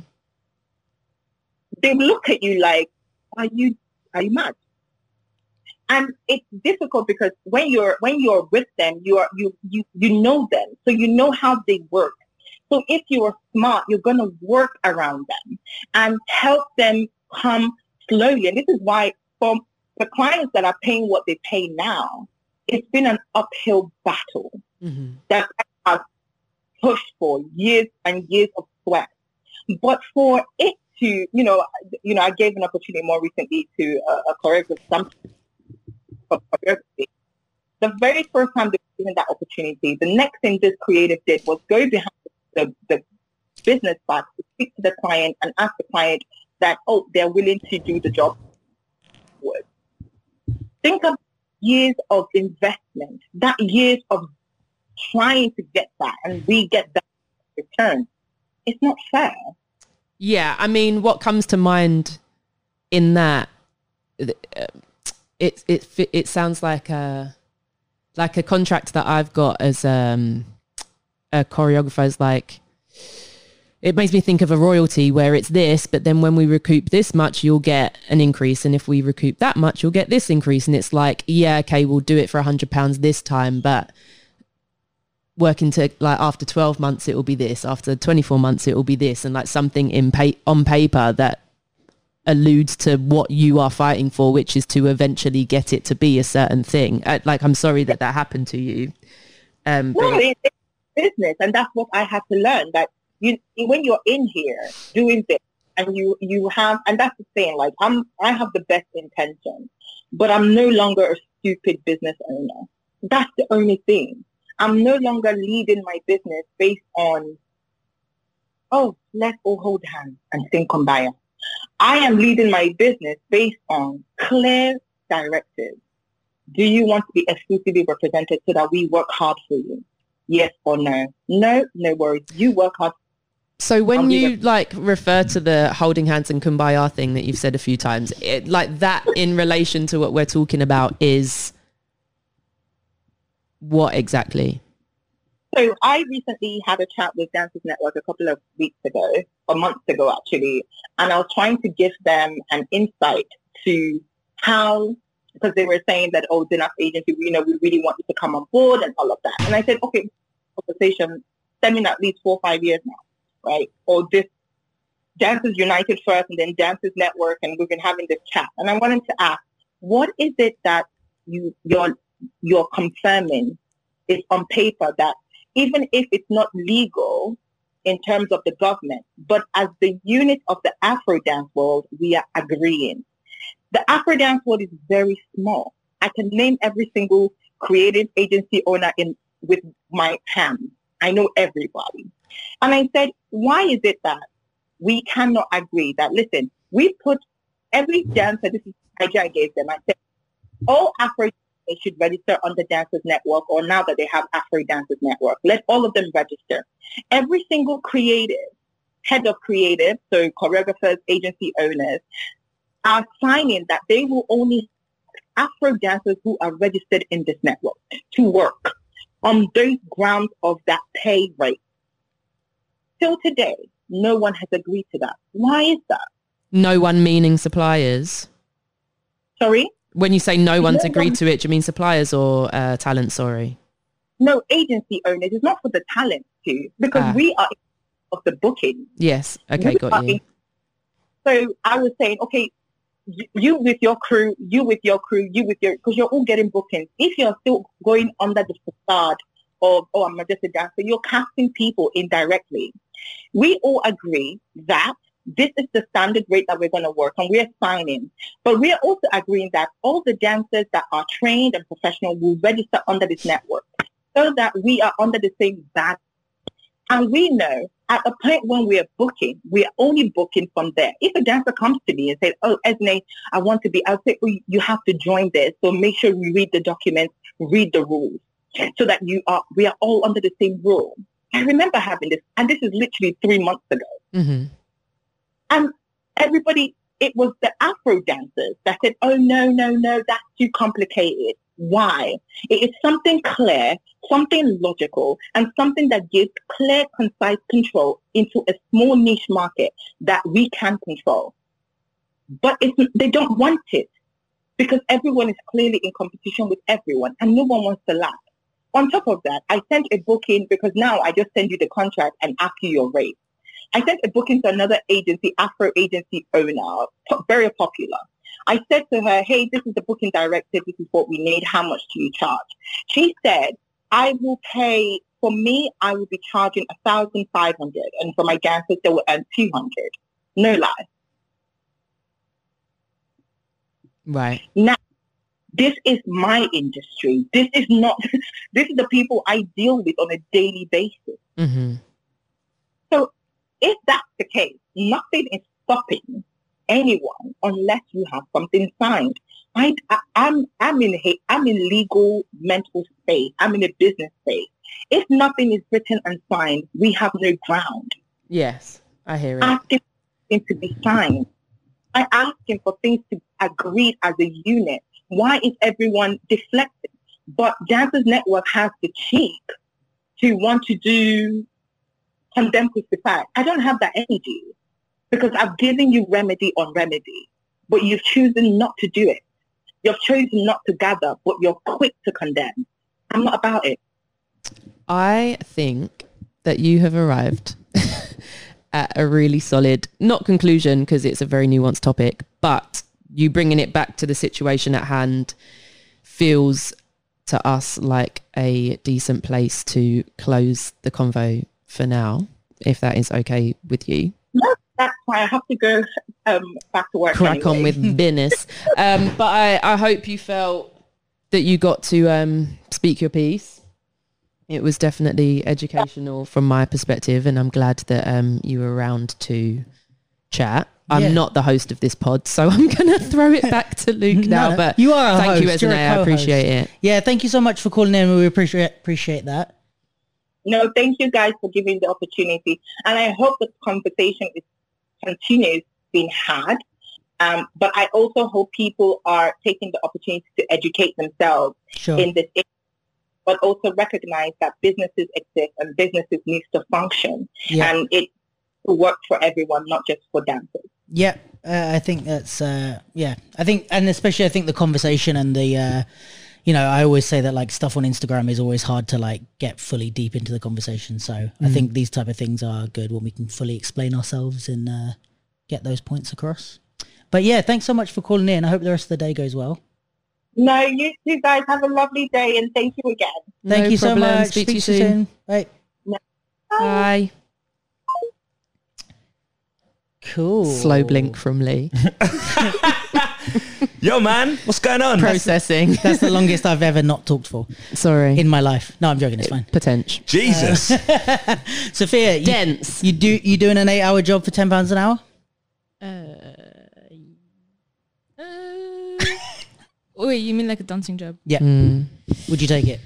They look at you like, are you, are you mad? And it's difficult because when you're, when you're with them, you are, you, you, you know them. So you know how they work. So if you are smart, you're going to work around them and help them come slowly. And this is why for the clients that are paying what they pay now, it's been an uphill battle hmm that I've pushed for years and years of sweat. But for it to, you know, you know, I gave an opportunity more recently to a, a choreographer, The very first time they were given that opportunity, the next thing this creative did was go behind the, the business back to speak to the client and ask the client that, oh, they're willing to do the job. Think of years of investment, that years of trying to get that and we get that return. It's not fair. Yeah, I mean, what comes to mind in that, uh, it it it sounds like a like a contract that I've got as um, a choreographer is like. It makes me think of a royalty where it's this, but then when we recoup this much, you'll get an increase, and if we recoup that much, you'll get this increase, and it's like, yeah, okay, we'll do it for a hundred pounds this time, but working to like after 12 months it will be this. After 24 months it will be this. And like something in pa- on paper that alludes to what you are fighting for which is to eventually get it to be a certain thing uh, like i'm sorry that that happened to you um No, but it's business, and that's what I had to learn. That you, when you're in here doing this, and you you have, and that's the thing. Like I'm, I have the best intention, but I'm no longer a stupid business owner. That's the only thing. I'm no longer leading my business based on, oh, let's all hold hands and sing kumbaya. I am leading my business based on clear directives. Do you want to be exclusively represented so that we work hard for you? Yes or no? No, no worries. You work hard. so when you like refer to the holding hands and kumbaya thing that you've said a few times it, like that in relation to what we're talking about is what exactly So I recently had a chat with Dancers Network a couple of weeks ago, or months ago actually, and I was trying to give them an insight to how, because they were saying that, oh, ZinArts Agency, you know, we really want you to come on board and all of that. And I said, okay, conversation stemming at least four or five years now, right? Or this Dancers United first and then Dancers Network, and we've been having this chat. And I wanted to ask, what is it that you, you're, you're confirming is on paper that even if it's not legal in terms of the government, but as the unit of the Afro dance world, we are agreeing. The Afro dance world is very small. I can name every single creative agency owner in with my hands. I know everybody. And I said, why is it that we cannot agree that, listen, we put every dancer, this is the idea I gave them. I said, all Afro they should register on the Dancers Network or now that they have Afro Dancers Network. Let all of them register. Every single creative, head of creative, so choreographers, agency owners, are signing that they will only Afro dancers who are registered in this network to work. on those grounds of that pay rate. Till today, no one has agreed to that. Why is that? No one meaning suppliers. Sorry? When you say no one's agreed to it, do you mean suppliers or uh, talent? Sorry. No, agency owners. It's not for the talent to, because Ah. we are of the booking. Yes. Okay, We got you. in- So I was saying, okay, you with your crew, you with your crew, you with your, because you're all getting bookings. If you're still going under the facade of, oh, I'm just a dancer, you're casting people indirectly. We all agree that this is the standard rate that we're going to work on. We're signing. But we're also agreeing that all the dancers that are trained and professional will register under this network so that we are under the same bag. And we know at a point when we are booking, we are only booking from there. If a dancer comes to me and says, oh, Ezinne, I want to be, I'll say, oh, you have to join this. So make sure you read the documents, read the rules so that you are, we are all under the same rule. I remember having this, and this is literally three months ago. hmm And everybody, it was the Afro dancers that said, oh, no, no, no, that's too complicated. Why? It is something clear, something logical, and something that gives clear, concise control into a small niche market that we can control. But they don't want it because everyone is clearly in competition with everyone and no one wants to laugh. On top of that, I sent a booking because now I just send you the contract and ask you your rate. I sent a booking to another agency, Afro agency owner, very popular. I said to her, hey, this is the booking directive. This is what we need. How much do you charge? She said, I will pay, for me, I will be charging 1500 and for my dancers, they will earn 200 No lie. Right. Now, this is my industry. This is not, (laughs) this is the people I deal with on a daily basis. hmm if that's the case, nothing is stopping anyone unless you have something signed. I, I, I'm, I'm in, I'm in legal mental space. I'm in a business space. If nothing is written and signed, we have no ground. Yes, I hear it. Asking for things to be signed. I asking for things to be agreed as a unit. Why is everyone deflecting? But Dancers Network has the cheek to want to do condemn crucify. I don't have that energy because I've given you remedy on remedy, but you've chosen not to do it. You've chosen not to gather, but you're quick to condemn. I'm not about it. I think that you have arrived (laughs) at a really solid, not conclusion because it's a very nuanced topic, but you bringing it back to the situation at hand feels to us like a decent place to close the convo for now, if that is okay with you. That's why I have to go um, back to work. Crack on with (laughs) business. Um, but I, I hope you felt that you got to um, speak your piece. It was definitely educational from my perspective, and I'm glad that um, you were around to chat. I'm Yeah. not the host of this pod, so (laughs) I'm going to throw it back to Luke (laughs) No, now. But you are a thank you, host. You're Ezinne. a I co-host. appreciate it. Yeah, thank you so much for calling in. We appreciate appreciate that. No, thank you guys for giving the opportunity. And I hope the conversation is continues being had. Um, but I also hope people are taking the opportunity to educate themselves Sure. in this area, but also recognize that businesses exist and businesses need to function. Yeah. And it to work for everyone, not just for dancers. Yeah, uh, I think that's uh, yeah. I think, and especially I think the conversation and the, uh, you know, I always say that like stuff on Instagram is always hard to like get fully deep into the conversation. So I think these type of things are good when we can fully explain ourselves and uh, get those points across. But yeah, thanks so much for calling in. I hope the rest of the day goes well. No, you two guys have a lovely day and thank you again. Thank No you so much. Speak to you soon. Bye. Bye. Cool. Slow blink from Lee. (laughs) Yo, man, what's going on? Processing. (laughs) That's the longest I've ever not talked for Sorry. in my life. No, I'm joking. It's fine. Potential. Jesus. (laughs) Sofia, you, Dense. you do you doing an eight hour job for ten pounds an hour? Uh, wait, you mean like a dancing job? Yeah. Mm. Would you take it?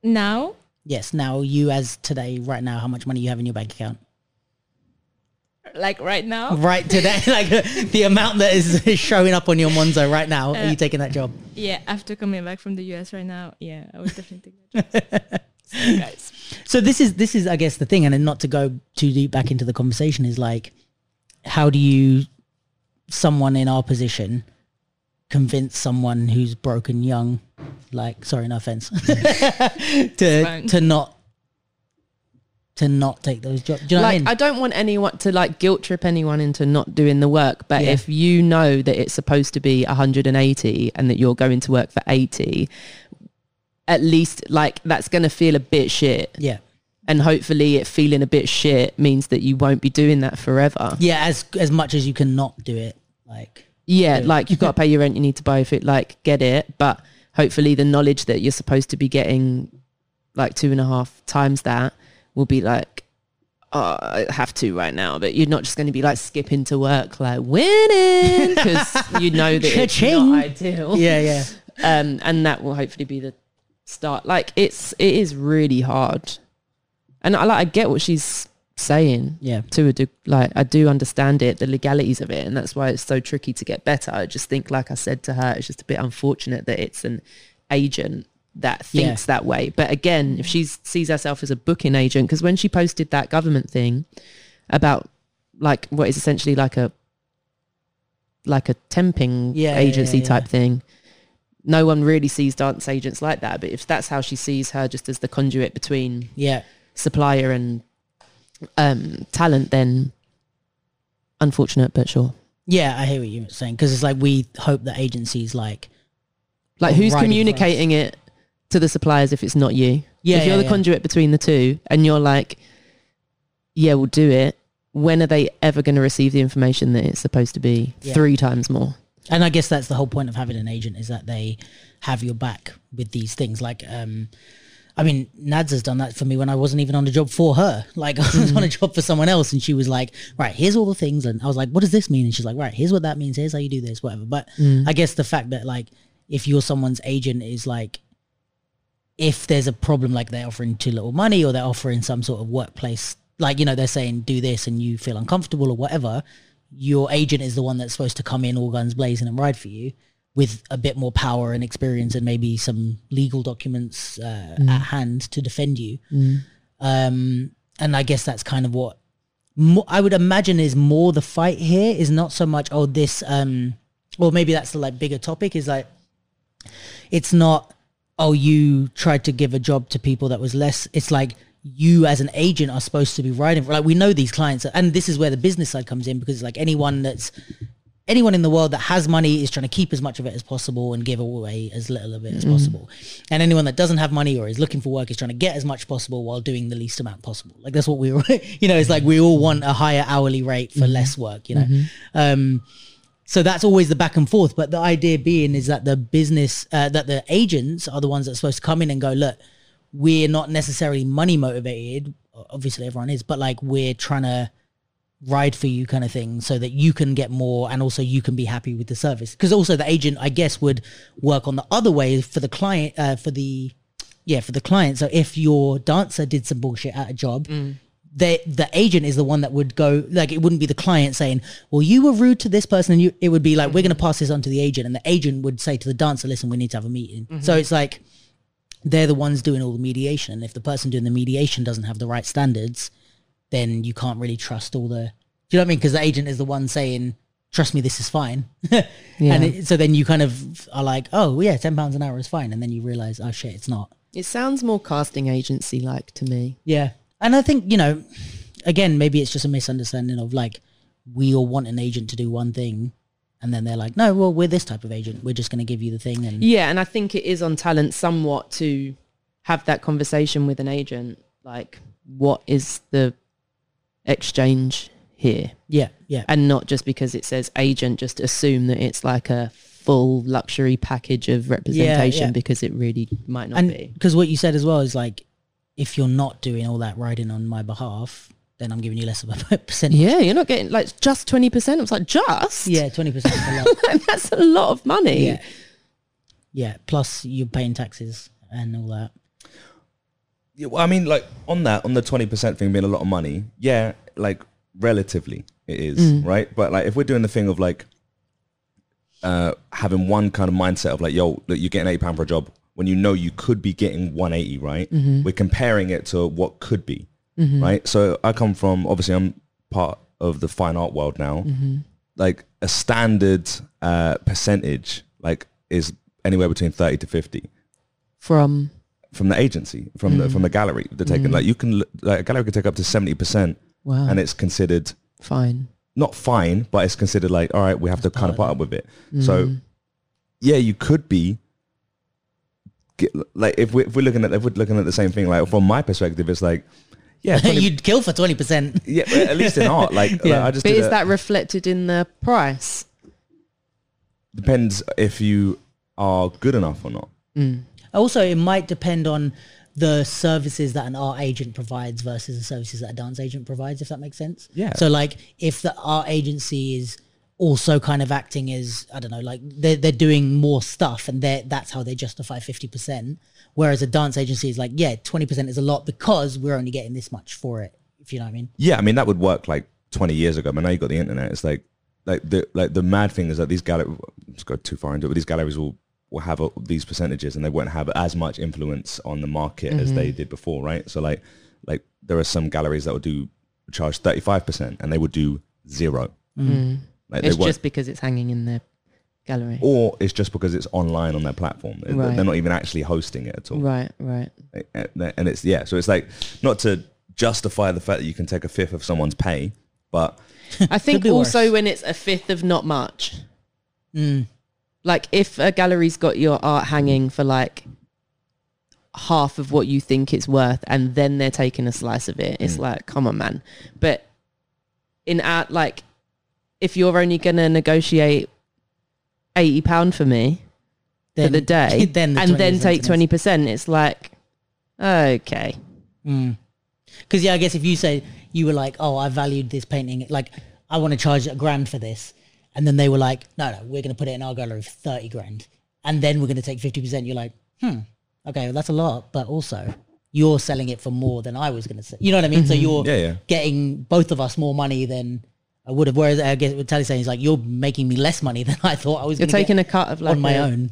Now? Yes. Now you as today, right now, how much money you have in your bank account? Like right now? Right today, (laughs) like the amount that is (laughs) showing up on your Monzo right now. are Uh, you taking that job? Yeah, after coming back from the US right now, yeah, I would definitely take that job. (laughs) Sorry, guys. So this is this is I guess the thing, and then not to go too deep back into the conversation is like, how do you, someone in our position, convince someone who's broken young, like sorry, no offense, to to not to not take those jobs. Do you know like what I mean? I don't want anyone to like guilt trip anyone into not doing the work but Yeah. if you know that it's supposed to be 180 and that you're going to work for 80 at least like that's going to feel a bit shit yeah, and hopefully it feeling a bit shit means that you won't be doing that forever yeah. As as much as you can not do it, like yeah Yeah. like you've got to pay your rent you need to buy food like get it but hopefully the knowledge that you're supposed to be getting like two and a half times that will be like oh, I have to right now, but you're not just going to be like skipping to work like winning because (laughs) you know that it's not ideal. yeah, yeah, Um, and that will hopefully be the start. Like it's it is really hard, and I like I get what she's saying yeah. to a de- like I do understand it, the legalities of it, and that's why it's so tricky to get better. I just think, like I said to her, it's just a bit unfortunate that it's an agent that Yeah. thinks that way. But again, if she sees herself as a booking agent, because when she posted that government thing about like what is essentially like a like a temping Yeah, yeah, agency yeah, yeah. type thing. No one really sees dance agents like that, but if that's how she sees her, just as the conduit between Yeah, supplier and um, talent, then unfortunate, but sure. yeah. I hear what you're saying because it's like we hope that agencies like Like, who's communicating it to the suppliers if it's not you? Yeah, if you're the yeah. conduit between the two, and you're like, "Yeah, we'll do it." When are they ever going to receive the information that it's supposed to be Yeah. three times more? and I guess that's the whole point of having an agent is that they have your back with these things. Like, um, I mean, Nads has done that for me when I wasn't even on a job for her. (laughs) Like, I was Mm. on a job for someone else, and she was like, "Right, here's all the things," and I was like, "What does this mean?" And she's like, "Right, here's what that means. Here's how you do this, whatever." But Mm. I guess the fact that like, if you're someone's agent, is like, if there's a problem, like they're offering too little money or they're offering some sort of workplace, like you know, they're saying do this and you feel uncomfortable or whatever your agent is the one that's supposed to come in all guns blazing and ride for you with a bit more power and experience and maybe some legal documents uh, at hand to defend you. Um, and I guess that's kind of what mo I would imagine is more the fight here is not so much, oh, this, um, or maybe that's the like bigger topic is like, it's not, oh, you tried to give a job to people that was less. It's like you as an agent are supposed to be writing. for, like, we know these clients, and this is where the business side comes in because like anyone that's, anyone in the world that has money is trying to keep as much of it as possible and give away as little of it as mm-hmm. possible. And anyone that doesn't have money or is looking for work is trying to get as much possible while doing the least amount possible. Like that's what we, (laughs) you know, it's like we all want a higher hourly rate for mm-hmm. less work, you know. Mm-hmm. Um, so that's always the back and forth. But the idea being is that the business, uh, that the agents are the ones that are supposed to come in and go, look, we're not necessarily money motivated. Obviously, everyone is, but like we're trying to ride for you kind of thing so that you can get more and also you can be happy with the service because also the agent i guess would work on the other way for the client uh, for the yeah for the client so if your dancer did some bullshit at a job the the agent is the one that would go like it wouldn't be the client saying well you were rude to this person and you it would be like we're going to pass this on to the agent and the agent would say to the dancer listen we need to have a meeting mm-hmm. so it's like they're the ones doing all the mediation and if the person doing the mediation doesn't have the right standards then you can't really trust all the. Do you know what I mean? Because the agent is the one saying, "Trust me, this is fine," (laughs) and it, so then you kind of are like, "Oh, yeah, ten pounds an hour is fine," and then you realize, "Oh shit, it's not." It sounds more casting agency like to me. Yeah, and I think you know, again, maybe it's just a misunderstanding of like we all want an agent to do one thing, and then they're like, "No, well, we're this type of agent. We're just going to give you the thing." And Yeah, and I think it is on talent somewhat to have that conversation with an agent. Like, what is the exchange here? yeah, yeah, And not just because it says agent, just assume that it's like a full luxury package of representation yeah. because it really might not and be. because what you said as well is like, if you're not doing all that writing on my behalf, then I'm giving you less of a (laughs) percentage. Yeah, you're not getting like just 20%. I was like, just? Yeah, twenty percent is a lot. (laughs) That's a lot of money. Yeah. Yeah. Plus you're paying taxes and all that. Yeah, well, I mean, like on that, on the twenty percent thing being a lot of money, yeah, like relatively it is, right? But like if we're doing the thing of like uh, having one kind of mindset of like, yo, look, you're getting eighty pound for a job when you know you could be getting one eighty, right? Mm-hmm. We're comparing it to what could be, mm-hmm. right? So I come from obviously I'm part of the fine art world now. Mm-hmm. Like a standard uh, percentage, like is anywhere between thirty to fifty From from the agency, from the from the gallery. They're taking like you can like a gallery can take up to seventy percent, wow, and it's considered fine. not fine, but it's considered like all right, we have to kind of put up with it. So yeah, you could be get, like if we if we're looking at if we're looking at the same thing, like from my perspective, it's like yeah, (laughs) 20 You'd kill for 20%. yeah, but at least in art, like, (laughs) like, Yeah. I just But is a- that reflected in the price? depends if you are good enough or not. Mm. Also, it might depend on the services that an art agent provides versus the services that a dance agent provides, if that makes sense. Yeah. So, like, if the art agency is also kind of acting as I don't know, like they're they're doing more stuff, and they that's how they justify fifty percent. Whereas a dance agency is like, yeah, twenty percent is a lot because we're only getting this much for it. If you know what I mean. Yeah, I mean that would work like 20 years ago, but now you got the internet. It's like like the like the mad thing is that these galleries let's go too far into it, but these galleries will will have uh these percentages and they won't have as much influence on the market as they Mm-hmm. did before, right? So like like there are some galleries that will do charge 35% and they would do zero. Like It's won't, just because it's hanging in the gallery. or it's just because it's online on their platform. They're- Right. They're not even actually hosting it at all. Right, right. and it's yeah so it's like not to justify the fact that you can take a fifth of someone's pay but (laughs) I think also worse. when it's a fifth of not much. Mm. Like if a gallery's got your art hanging for like half of what you think it's worth and then they're taking a slice of it, it's like, come on, man. But in art, like if you're only going to negotiate 80 pound for me for the day (laughs) then the and then take 20%, it's like, okay. Because yeah, I guess if you say you were like, oh, I valued this painting, like I want to charge a grand for this, and then they were like, no, no, we're going to put it in our gallery for thirty grand, and then we're going to take fifty percent. You're like, hmm, okay, well, that's a lot, but also you're selling it for more than I was going to say. You know what I mean? So you're Yeah, yeah. getting both of us more money than I would have. Whereas I guess what Tali's saying is like, you're making me less money (laughs) than I thought I was. You're taking get a cut of like on my a own.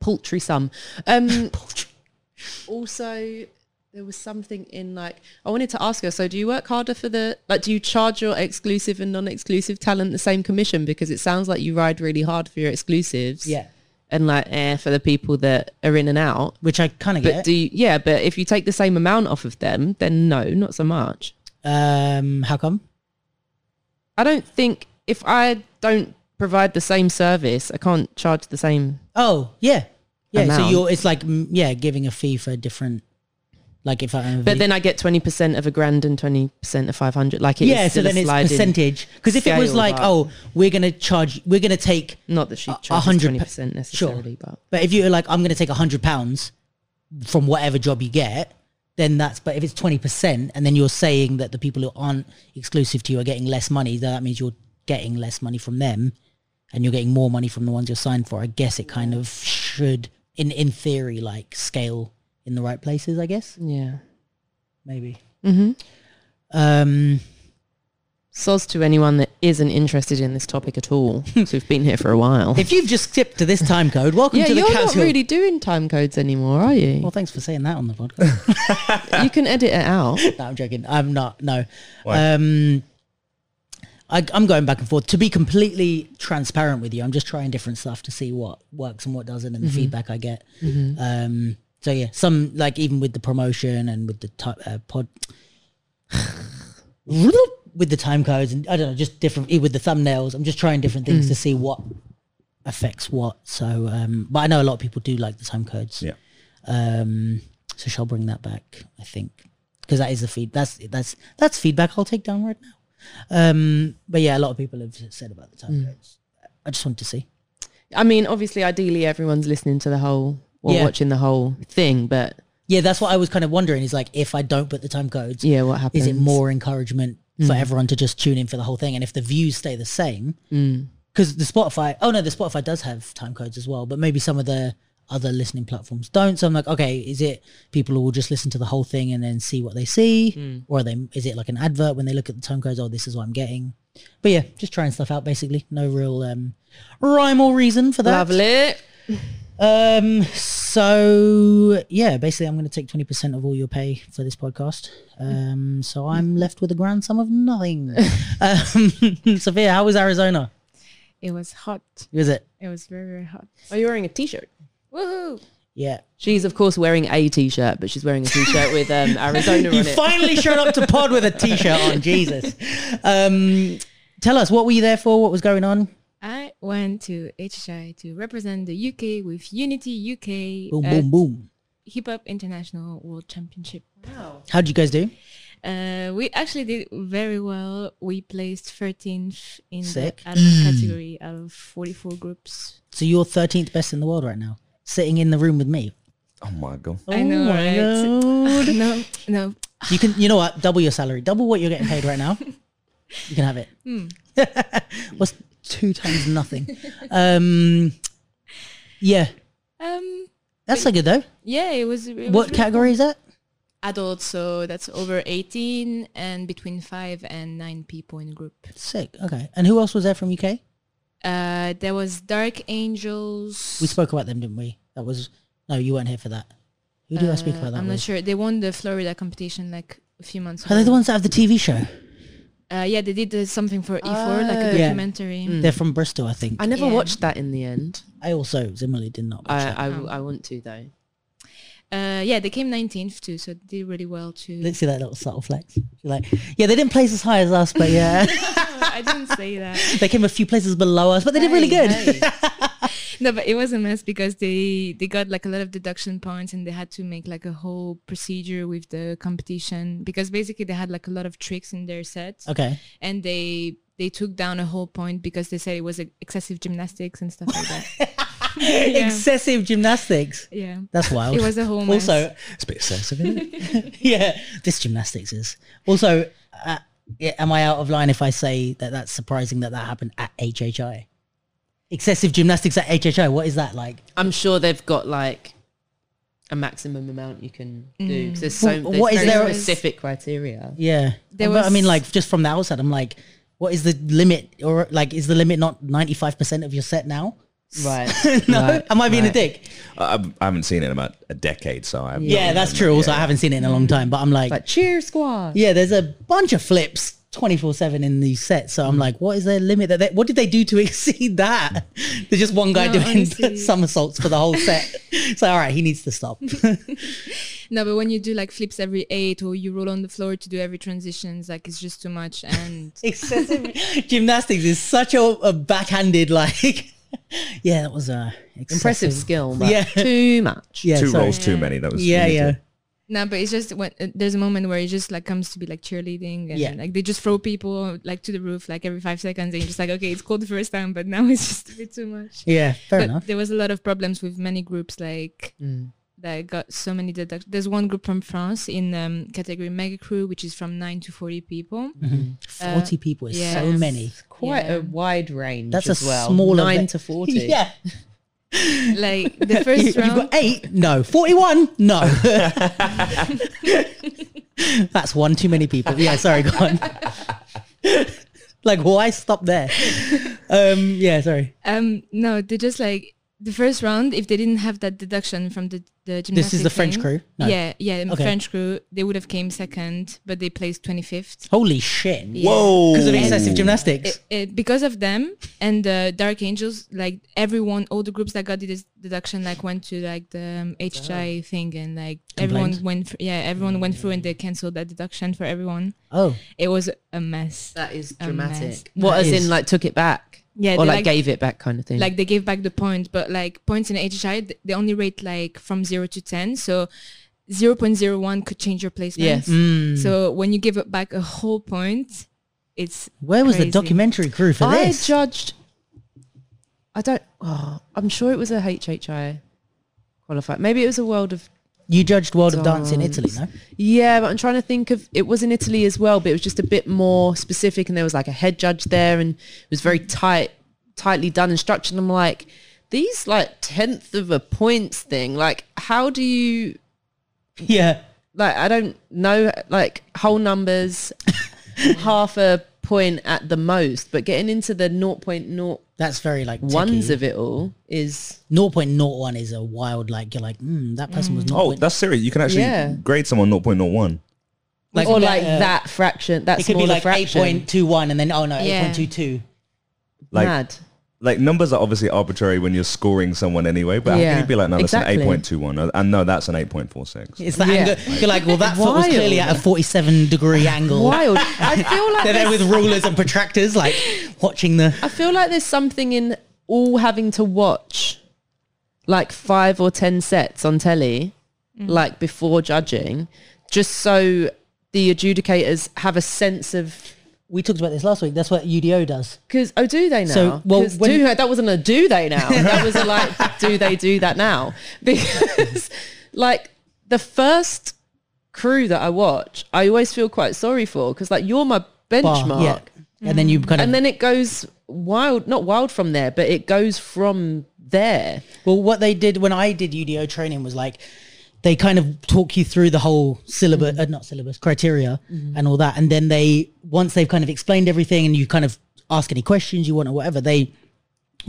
paltry sum. Um, (laughs) also, there was something in like I wanted to ask her. So, do you work harder for the like? Do you charge your exclusive and non-exclusive talent the same commission? Because it sounds like you ride really hard for your exclusives. Yeah, and like eh for the people that are in and out. which I kind of But get. do you, yeah, but if you take the same amount off of them, then no, not so much. um, how come? I don't think if I don't provide the same service, I can't charge the same. Oh, yeah. Yeah, so you're, it's like, mm, yeah, giving a fee for a different, like if I, But then I get twenty percent of a grand and twenty percent of five hundred. Like it's yeah, so then it's percentage. Because if it was like, oh, we're going to charge, we're going to take, Not that she a charges hundred twenty percent necessarily, but but if you're like, I'm going to take a hundred pounds from whatever job you get, then that's, but if it's 20% and then you're saying that the people who aren't exclusive to you are getting less money, then that means you're getting less money from them and you're getting more money from the ones you're signed for. I guess it kind of should, in, in theory, like scale in the right places, I guess. yeah. Maybe. Mm-hmm. Um, Soz to anyone that isn't interested in this topic at all. (laughs) so we've been here for a while. if you've just skipped to this time code, welcome yeah, to the you're not casual. really doing time codes anymore, are you? Well, thanks for saying that on the podcast. (laughs) you can edit it out. (laughs) no, I'm joking. I'm not. No. Why? Um, I, I'm going back and forth. To be completely transparent with you, I'm just trying different stuff to see what works and what doesn't, and the feedback I get. Um, so yeah, some like even with the promotion and with the ti- uh, pod, (sighs) with the time codes and I don't know, just different with the thumbnails. I'm just trying different things to see what affects what. So, um, but I know a lot of people do like the time codes. yeah Um, so she'll bring that back, I think, because that is the feed. That's that's that's feedback I'll take down right now. Um, but yeah, a lot of people have said about the time codes. I just wanted to see. I mean, obviously, ideally, everyone's listening to the whole or Yeah. watching the whole thing, but Yeah, that's what I was kind of wondering. Is like if I don't put the time codes, yeah, what happens? is it more encouragement for everyone to just tune in for the whole thing? And if the views stay the same, because the Spotify, oh no, the Spotify does have time codes as well, but maybe some of the other listening platforms don't. So I'm like, okay, is it people who will just listen to the whole thing and then see what they see, or are they is it like an advert when they look at the time codes? Oh, this is what I'm getting. But yeah, just trying stuff out basically. No real um, rhyme or reason for that. Lovely. Um. So yeah, basically, I'm going to take twenty percent of all your pay for this podcast. Um. So I'm left with a grand sum of nothing. (laughs) um, (laughs) Sofia, how was Arizona? It was hot. Was it? It was very very hot. Are you wearing a t-shirt? Woohoo! Yeah. She's of course wearing a t-shirt, but she's wearing a t-shirt with um, (laughs) Arizona You on it. finally showed up to pod with a t-shirt on. Jesus. Um. Tell us what were you there for? What was going on? I went to HHI to represent the UK with Unity UK Boom, boom, boom. Hip Hop International World Championship. How'd you guys do? Uh, we actually did very well. We placed 13th in Sick. the adult category out of 44 groups. So you're 13th best in the world right now, sitting in the room with me. Oh my god. I know, Oh my right? God. (laughs) no, no. You can, you know what? Double your salary. Double what you're getting paid right now. (laughs) You can have it. Hmm. (laughs) What's two times nothing? (laughs) Um, yeah, Um, that's so good though. yeah, it was. It was What really category is that? adult so that's over 18 and between 5 and 9 people in a group Sick. Okay. And who else was there from UK? uh there was dark angels We spoke about them, didn't we? That was no, you weren't here for that. Who did I speak Uh, about that? i'm not with? sure they won the florida competition like a few months Are they the ones that have the TV show? Uh yeah they did uh, something for e4 like a Yeah. documentary They're from Bristol, I think. I never Yeah. watched that in the end. I also similarly did not watch I, that. I, Oh. I want to though. uh yeah they came 19th too so they did really well too Let's see that little subtle flex. She's like, yeah, they didn't place as high as us, but yeah, (laughs) i didn't say that they came a few places below us, but they did really Hey, good. hey. (laughs) no but it was a mess because they they got like a lot of deduction points and they had to make like a whole procedure with the competition because basically they had like a lot of tricks in their set okay. and they they took down a whole point because they said it was excessive gymnastics and stuff like that Yeah. (laughs) Excessive gymnastics. yeah That's wild. it was a whole mess. also, It's a bit excessive, isn't it? (laughs) yeah, this gymnastics is also. Uh, yeah, am I out of line if I say that that's surprising that that happened at HHI? Excessive gymnastics at HHI. What is that like? I'm sure they've got like a maximum amount you can do. Mm. 'cause there's so Well, there's what is very there- specific criteria. Yeah, There but I mean, like just from the outside, I'm like, what is the limit, or like, is the limit not 95 percent of your set now? Right. (laughs) no, Right, am I being a dick? I, I haven't seen it in about a decade, so I. Yeah, that's true. Also, I haven't seen it in a long mm. time, but I'm like, Like cheer squad. yeah, there's a bunch of flips 24 seven in these sets. So I'm like, what is their limit? That they, what did they do to (laughs) exceed that? There's just one guy No, doing (laughs) honestly- somersaults for the whole set. (laughs) So all right, he needs to stop. no but when you do like flips every eight or you roll on the floor to do every transitions like it's just too much and Excessive gymnastics is such a, a backhanded like. yeah, that was uh, Impressive skill, but Yeah. too much. Yeah, Two sorry. rolls too many. That was. Yeah, we need yeah. To- no but it's just when uh, there's a moment where it just like comes to be like cheerleading and Yeah. like they just throw people like to the roof like every five seconds and you're just like okay it's cool the first time but now (laughs) it's just a bit too much Yeah, fair but enough. there was a lot of problems with many groups like Mm. that got so many deductions. There's one group from France in um, category mega crew, which is from nine to forty people. Mm-hmm. 40 people is so yes. many. Quite Yeah. a wide range That's a as well. smaller Nine to forty. (laughs) Yeah. (laughs) Like the first you've round, got eight? No. 41? No. (laughs) That's one too many people. Yeah, sorry, go on. (laughs) like, why stop there? Um, yeah, sorry. um, no, they just like the first round. If they didn't have that deduction from the the gymnastics, This is the French thing- crew? No. Yeah, yeah, the Okay. French crew. They would have came second, but they placed twenty fifth. Holy shit. Whoa. Because of excessive gymnastics. It, it, because of them and the Dark Angels, like everyone, all the groups that got this deduction, like went to like the um, HHI thing, and like everyone went, thr- yeah, everyone went through and they canceled that deduction for everyone. oh, It was a mess. That is dramatic. What That as is- in like took it back? Yeah, Or they, like, like- gave it back kind of thing. Like they gave back the point, but like points in HHI, they only rate like from zero to ten, so. 0.01 could change your placement. Yes. Mm. So when you give it back a whole point, it's where was the documentary crew for I this? I judged. I don't. Oh, I'm sure it was a HHI qualified. Maybe it was a World of. You judged World of Dance in Italy, no? Yeah, but I'm trying to think of. It was in Italy as well, but it was just a bit more specific, and there was like a head judge there, and it was very tight, tightly done and structured. And I'm like, these like tenth of a points thing. Like, how do you (laughs) Yeah. like? I don't know. Like whole numbers, (laughs) half a point at the most, but getting into the 0.01s That's very like ones of it all is 0.01 is a wild like you're like mm, that person was not. Oh, that's serious. You can actually Yeah. grade someone 0.01. Like or like uh, that fraction. That it could be smaller like fraction. 8.21 and then oh no Yeah. 8.22 Like Mad. Like numbers are obviously arbitrary when you're scoring someone anyway, but how Yeah, can you be like, no, that's exactly. an 8.21? And no, that's an 8.46. it's the Yeah. angle you're like well that foot was clearly at a 47 degree angle Wild. I (laughs) feel like they're there with rulers and protractors like watching the I feel like there's something in all having to watch like five or ten sets on telly, mm. like before judging, just so the adjudicators have a sense of we talked about this last week that's what UDO does because oh do they now? So, well, when- do, that wasn't a do they now. (laughs) that was a like do they do that now? Because like the first crew that I watch, I always feel quite sorry for because like you're my bar benchmark. yeah and then you kind of and then it goes wild not wild from there but it goes from there Well, what they did when I did UDO training was like they kind of talk you through the whole syllabus, uh, not syllabus, criteria and all that. And then they, once they've kind of explained everything and you kind of ask any questions you want or whatever, they,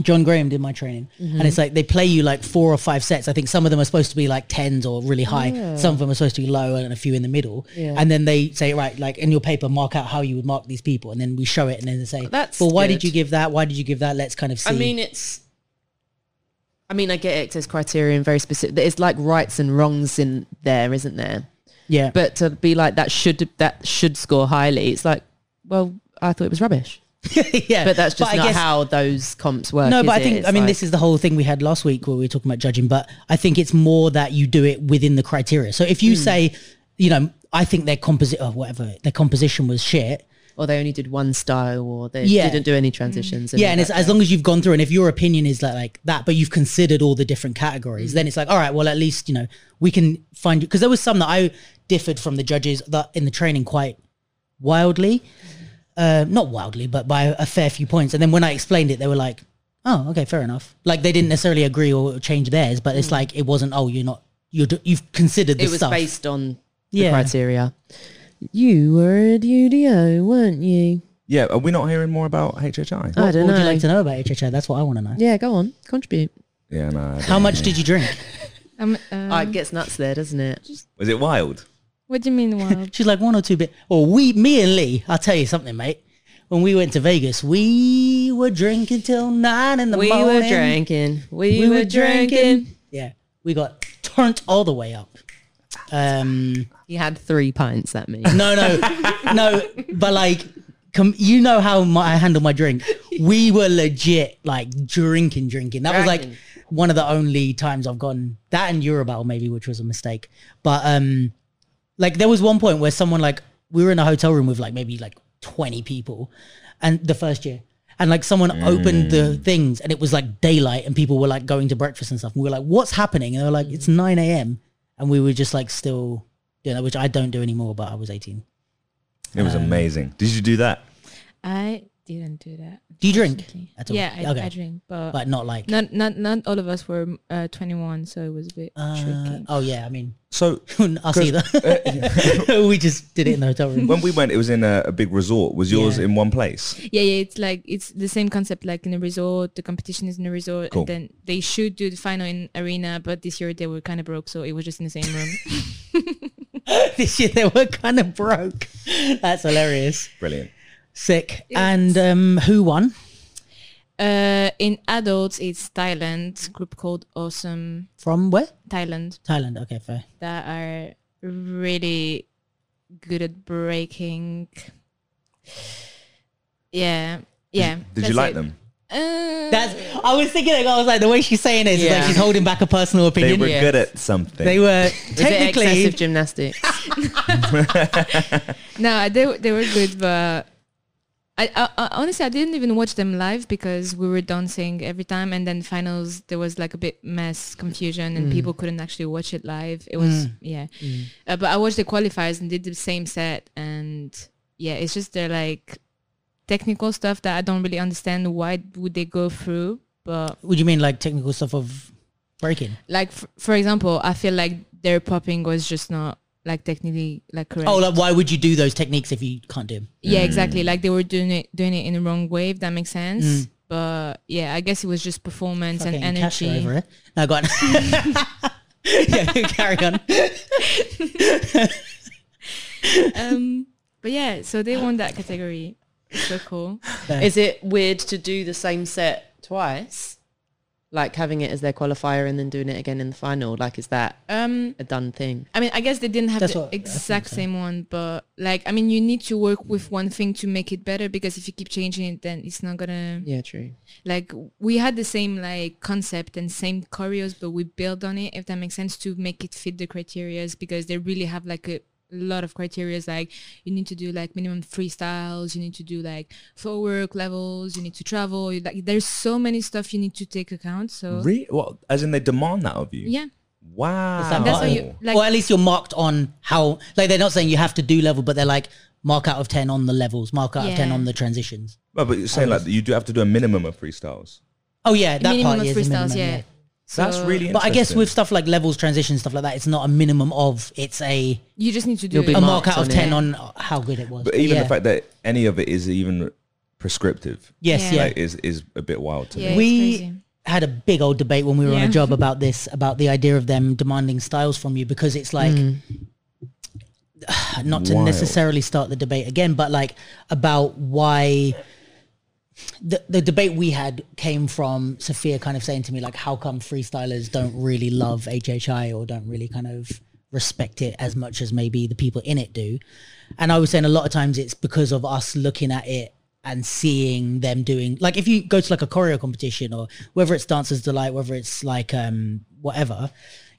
John Graham did my training and it's like they play you like four or five sets. I think some of them are supposed to be like tens or really high. Some of them are supposed to be low and a few in the middle. Yeah. And then they say, right, like in your paper, mark out how you would mark these people. And then we show it and then they say, That's well, why good. did you give that? Why did you give that? Let's kind of see. i mean it's i mean i get access criteria and very specific it's like rights and wrongs in there isn't there yeah. but to be like that should that should score highly it's like well i thought it was rubbish (laughs) yeah. but that's just I not guess- how those comps work No, is but I think I mean like- this is the whole thing we had last week where we were talking about judging, but I think it's more that you do it within the criteria. So if you Hmm. say, you know, I think their composite or whatever their composition was shit. Or they only did one style or they Yeah. didn't do any transitions Yeah, and it's, as long as you've gone through, and if your opinion is like, like that, but you've considered all the different categories, Hmm. then it's like, all right, well, at least you know we can find you because there was some that I differed from the judges that in the training quite wildly, uh, not wildly, but by a fair few points. And then when I explained it, they were like, oh, okay, fair enough. Like they didn't necessarily agree or change theirs, but it's like it wasn't. Oh, you're not. you're, you've considered the Hmm. it was stuff. based on the Yeah. criteria. You were at UDO, weren't you? Yeah, are we not hearing more about HHI? I don't know. would know. you like to know about HHI? That's what I want to know. Yeah, go on, contribute. Yeah, no. I How don't much know. did you drink? (laughs) Um, um, oh, it gets nuts there, doesn't it? Was it wild? what do you mean wild? (laughs) She's like one or two bit. Or we, me and Lee. I'll tell you something, mate. When we went to Vegas, we were drinking till nine in the morning. We morning. were drinking. We, We were, were drinking. drinking. Yeah, we got turned all the way up. Um, You had three pints, that means. no, no, no. But like, com- you know how my, I handle my drink. We were legit like drinking, drinking. That was like Drinking. one of the only times I've gone that and Eurobell maybe, which was a mistake. But um, like there was one point where someone like we were in a hotel room with like maybe like twenty people, and the first year. And like someone opened the things and it was like daylight and people were like going to breakfast and stuff. And we were like, what's happening? And they were like, it's 9 a.m. And we were just like still doing that, which I don't do anymore, but I was 18. It was amazing. Did you do that? I didn't do that. Do you drink at all? Yeah, I, Okay. I drink, but, But not like, not not not all of us were uh, 21, so it was a bit uh, tricky. oh yeah, I mean, So (laughs) us either. (laughs) we just did it in the hotel room. when we went, it was in a, a big resort. Was yours Yeah. in one place? Yeah, yeah, it's like it's the same concept like in a resort. The competition is in a resort, Cool. and then they should do the final in arena, but this year they were kind of broke, so it was just in the same room. (laughs) (laughs) this year they were kind of broke. That's hilarious. Brilliant. Sick. And um, who won? uh, in adults, it's Thailand group called Awesome From where? Thailand Thailand. Okay, fair. that are really good at breaking. Yeah, yeah. Did that's you like it. them? Uh, That's. I was thinking. Like, I was like, the way she's saying it is like she's holding back a personal opinion. They were Yes. good at something. They were technically. excessive gymnastics? (laughs) no, they were- they were good, but I, I, I honestly I didn't even watch them live because we were dancing every time, and then finals there was like a bit mess, confusion, and people couldn't actually watch it live. It was yeah, uh, but I watched the qualifiers and did the same set, and yeah, it's just they're like technical stuff that I don't really understand. Why would they go through? but would you mean, like technical stuff of breaking? like f- for example, I feel like their popping was just not like technically like correct. Oh, like why would you do those techniques if you can't do them? yeah, exactly. Like they were doing it doing it in the wrong way. If that makes sense. Mm. But yeah, I guess it was just performance Fucking and Castro energy. over here. No, go on. (laughs) (laughs) yeah, carry on. (laughs) um, but yeah, so they won that category. It's so cool. Is it weird to do the same set twice? Like having it as their qualifier and then doing it again in the final? Like, is that Um, a done thing? I mean, I guess they didn't have That's the what- I think exact so. same one, but like, I mean, you need to work with one thing to make it better because if you keep changing it, then it's not gonna Yeah, true. like. We had the same like concept and same choreos, but we built on it, if that makes sense, to make it fit the criterias because they really have like a lot of criterias. Like you need to do like minimum freestyles, you need to do like floor work levels, you need to travel. You, like there's so many stuff you need to take account. So Re- well, as in they demand that of you. yeah, Wow. That That's hard? how you- like- or at least you're marked on how, like they're not saying you have to do level, but they're like mark out of 10 on the levels, mark out of 10 on the transitions. Well, but you're saying like you do have to do a minimum of freestyles. Oh yeah, that minimum part of is a freestyles. minimum, yeah. yeah. That's So really But I guess interesting. with stuff like levels, transitions, stuff like that, it's not a minimum of, it's a, you just need to do You'll be it. a marked mark out of on 10 it. on how good it was. But even yeah. the fact that any of it is even prescriptive Yes, Yeah. yeah. like, is is a bit wild to Yeah, me. it's we crazy. had a big old debate when we were on Yeah. a job about this, about the idea of them demanding styles from you because it's like, mm. (sighs) not to Wild. necessarily start the debate again, but like about why the, the debate we had came from Sofia kind of saying to me like, how come freestylers don't really love HHI or don't really kind of respect it as much as maybe the people in it do? And I was saying a lot of times it's because of us looking at it and seeing them doing like if you go to like a choreo competition or whether it's Dancers Delight, whether it's like um whatever,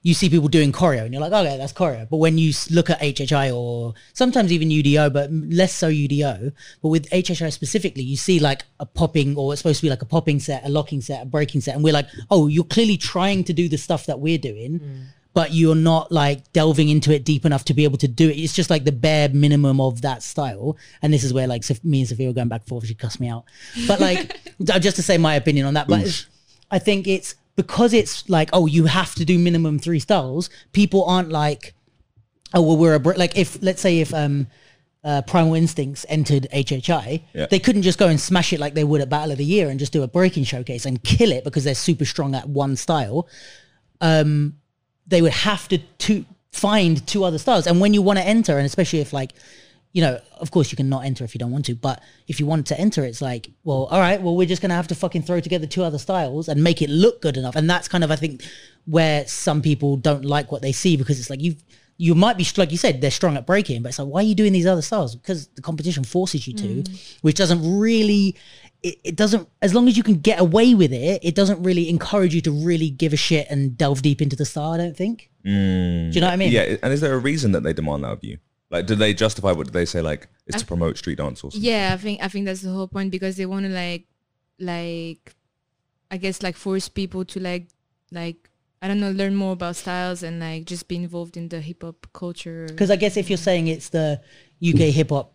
you see people doing choreo and you're like, okay, that's choreo. But when you look at HHI or sometimes even UDO, but less so UDO, but with HHI specifically, you see like a popping or it's supposed to be like a popping set, a locking set, a breaking set. And we're like, oh, you're clearly trying to do the stuff that we're doing. Mm. But you're not like delving into it deep enough to be able to do it. It's just like the bare minimum of that style. And this is where like Soph- me and Sofia were going back and forth. She cussed me out. But like, (laughs) just to say my opinion on that. But it's- I think it's because it's like, oh, you have to do minimum three styles. People aren't like, oh, well, we're a br-. like if let's say if um, uh, Primal Instincts entered HHI, Yeah. they couldn't just go and smash it like they would at Battle of the Year and just do a breaking showcase and kill it because they're super strong at one style. Um, they would have to to find two other styles. And when you want to enter, and especially if like, you know, of course you can not enter if you don't want to, but if you want to enter, it's like, well, all right, well, we're just gonna have to fucking throw together two other styles and make it look good enough. And that's kind of I think where some people don't like what they see because it's like you you might be like you said they're strong at breaking, but it's like why are you doing these other styles? Because the competition forces you to, mm. which doesn't really. It, it doesn't as long as you can get away with it it doesn't really encourage you to really give a shit and delve deep into the style i don't think mm. do you know what i mean Yeah, and is there a reason that they demand that of you? Like, do they justify what do they say? Like, it's to promote street dance or something? Yeah, I think I think that's the whole point because they want to like, like, I guess like force people to like, like I don't know, learn more about styles and like just be involved in the hip hop culture. Because I guess if you're saying it's the UK hip hop,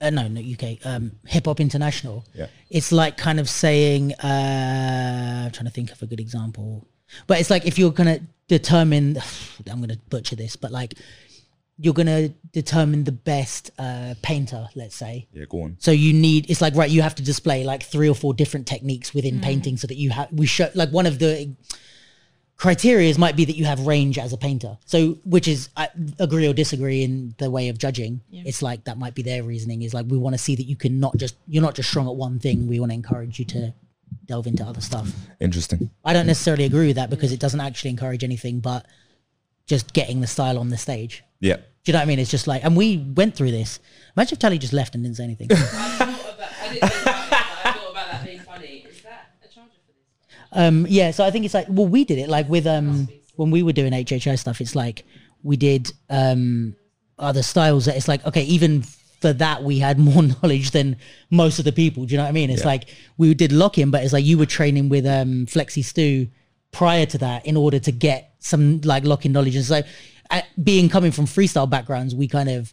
uh, no, not UK, um, hip hop international, Yeah. it's like kind of saying, uh, I'm trying to think of a good example, but it's like if you're gonna determine, (sighs) I'm gonna butcher this, but like you're gonna determine the best uh, painter, let's say. Yeah, go on. So you need it's like right, you have to display like three or four different techniques within painting so that you have we show like one of the criterias might be that you have range as a painter. So which is I agree or disagree in the way of judging. It's like that might be their reasoning is like we want to see that you can not just you're not just strong at one thing. We want to encourage you to delve into other stuff. Interesting. I don't necessarily agree with that because it doesn't actually encourage anything but just getting the style on the stage. Yeah. Do you know what I mean? It's just like, and we went through this. Imagine if Tali just left and didn't say anything. (laughs) um, yeah, so I think it's like, well, we did it like with um when we were doing HHI stuff. It's like we did um other styles that it's like okay, even for that we had more (laughs) knowledge than most of the people. Do you know what I mean? It's Yeah. like we did lock in, but it's like you were training with um Flexi Stew prior to that in order to get some like lock-in knowledge. And so, being coming from freestyle backgrounds, we kind of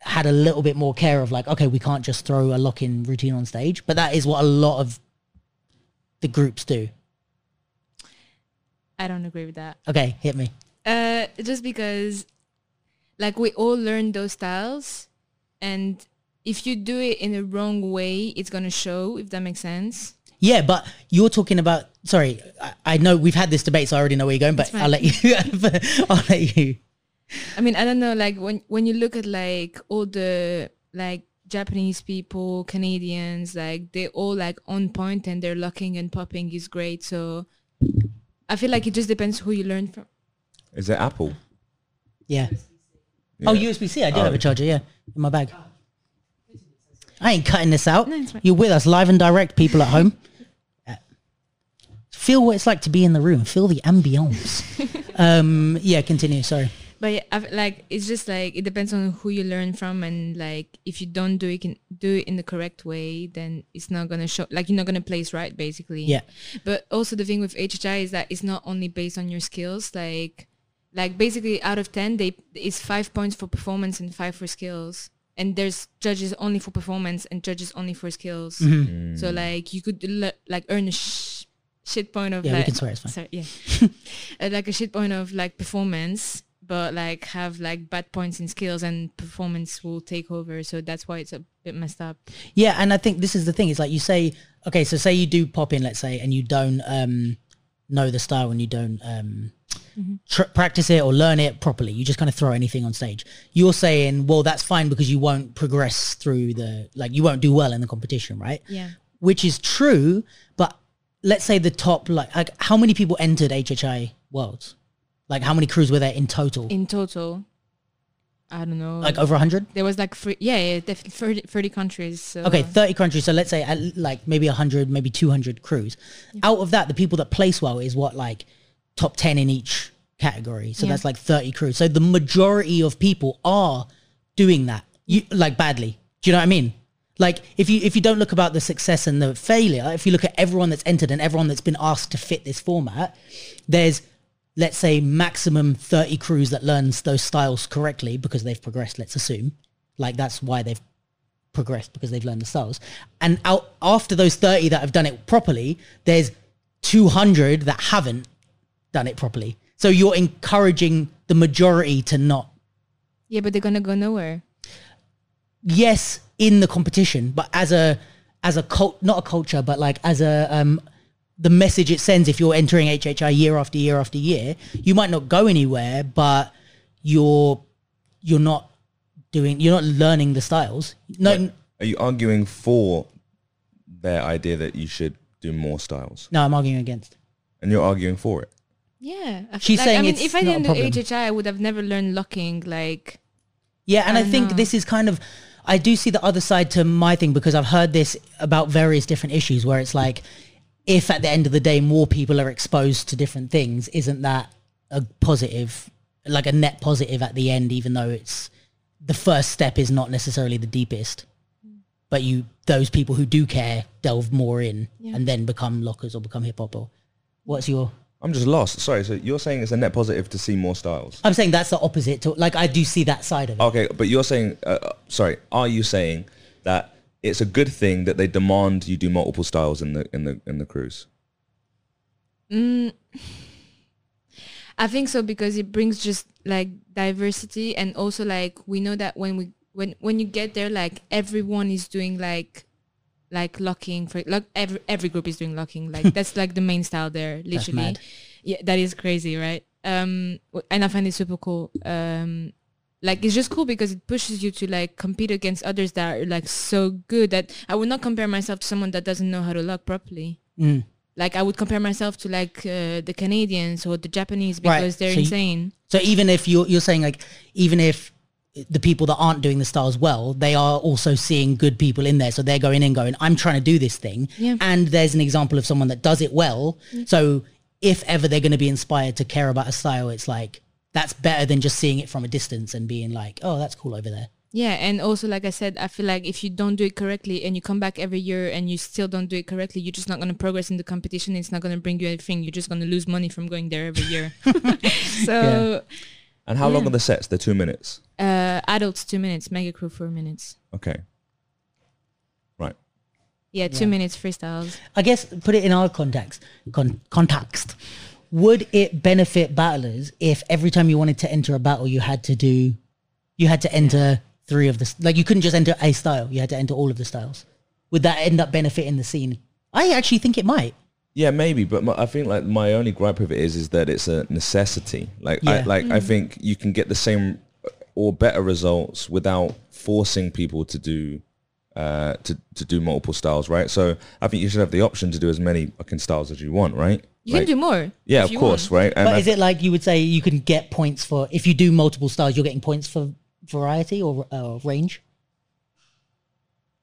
had a little bit more care of like, okay, we can't just throw a lock-in routine on stage, but that is what a lot of the groups do. I don't agree with that. Okay, hit me. Uh, just because, like, we all learn those styles, and if you do it in the wrong way, it's gonna show. If that makes sense. Yeah, but you're talking about. Sorry, I, I know we've had this debate, so I already know where you're going. But. I'll let you. (laughs) I'll let you. I mean, I don't know. Like when when you look at like all the like Japanese people, Canadians, like they all like on point and they're locking and popping is great. So I feel like it just depends who you learn from. Is it Apple? Yeah. Oh, Yeah. USB C. I do Oh. have a oh. charger. Yeah, in my bag. I ain't cutting this out. No, it's fine. You're with us live and direct, people at home. Feel what it's like to be in the room. Feel the ambience. (laughs) um, yeah, continue. Sorry. But yeah, I've, like it's just like it depends on who you learn from, and like if you don't do it in, do it in the correct way, then it's not gonna show. Like you're not gonna place right, basically. Yeah. But also the thing with HHI is that it's not only based on your skills. Like, like basically out of ten, they it's five points for performance and five for skills. And there's judges only for performance and judges only for skills. Mm-hmm. So like you could le- like earn a sh- shit point of Yeah, we like can swear, it's fine. sorry, yeah, (laughs) Uh, like a shit point of like performance, but like have like bad points in skills and performance will take over. So that's why it's a bit messed up. Yeah, and I think this is the thing. It's like you say, okay, so say you do pop in, let's say, and you don't um, know the style and you don't um, tr- practice it or learn it properly. You just kind of throw anything on stage. You're saying, well, that's fine because you won't progress through the, like, you won't do well in the competition, right? Yeah. Which is true, but let's say the top, like, like how many people entered HHI Worlds? Like, how many crews were there in total? In total, I don't know. like over 100? there was like three, yeah, yeah, definitely 30, 30 countries. So. Okay, 30 countries. So let's say at like maybe 100, maybe 200 crews. Out of that, the people that place well is what like top 10 in each category. So Yeah. that's like 30 crews. So the majority of people are doing that you like badly. Do you know what I mean? Like if you if you don't look about the success and the failure, if you look at everyone that's entered and everyone that's been asked to fit this format, there's let's say maximum 30 crews that learns those styles correctly because they've progressed, let's assume. Like that's why they've progressed because they've learned the styles. And out after those 30 that have done it properly, there's 200 that haven't done it properly. So you're encouraging the majority to not Yeah, but they're gonna go nowhere. Yes in the competition but as a as a cult not a culture but like as a um the message it sends if you're entering HHI year after year after year you might not go anywhere but you're you're not doing you're not learning the styles no But Are you arguing for their idea that you should do more styles? no I'm arguing against And you're arguing for it? Yeah, I f- She's like, saying I mean, it's if I didn't do. HHI, I would have never learned locking. Like, Yeah, and I, I think know. this is kind of I do see the other side to my thing because I've heard this about various different issues where it's like if at the end of the day more people are exposed to different things, isn't that a positive like a net positive at the end even though it's the first step is not necessarily the deepest. But you those people who do care delve more in Yeah. and then become lockers or become hip hop or what's your I'm just lost. Sorry, so you're saying it's a net positive to see more styles? I'm saying that's the opposite to like I do see that side of it. Okay, but you're saying, uh, uh, sorry, are you saying that it's a good thing that they demand you do multiple styles in the in the in the cruise? mm, (laughs) I think so because it brings just like diversity and also like we know that when we when when you get there, like everyone is doing like like locking for like every every group is doing locking. Like (laughs) that's like the main style there, literally. Yeah, that is crazy, right? Um, and I find it super cool. Um, like it's just cool because it pushes you to like compete against others that are like so good that I would not compare myself to someone that doesn't know how to lock properly. Mm. Like I would compare myself to like uh, the Canadians or the Japanese Right, because they're so you- insane. So even if you're you're saying like even if the people that aren't doing the styles well, they are also seeing good people in there. So they're going in going, I'm trying to do this thing. Yeah. And there's an example of someone that does it well. Mm. So if ever they're going to be inspired to care about a style, it's like that's better than just seeing it from a distance and being like, oh, that's cool over there. Yeah, and also like I said, I feel like if you don't do it correctly and you come back every year and you still don't do it correctly, you're just not gonna progress in the competition. It's not gonna bring you anything. You're just gonna lose money from going there every year. (laughs) (laughs) so And how long are the sets? They're two minutes. Uh, adults two minutes, mega crew four minutes. Okay. Right. Yeah, two Yeah. minutes freestyles. I guess put it in our context. Con- context. would it benefit battlers if every time you wanted to enter a battle, you had to do, you had to enter three of the s- like you couldn't just enter a style. You had to enter all of the styles. Would that end up benefiting the scene? I actually think it might. Yeah, maybe, but my, I think like my only gripe with it is is that it's a necessity. Like, I, Yeah. like I think you can get the same or better results without forcing people to do uh, to to do multiple styles, right? So I think you should have the option to do as many fucking styles as you want, right? You Like- can do more. Yeah, of course, want. right? And But I is it like you would say you can get points for if you do multiple styles, you're getting points for variety or uh, range?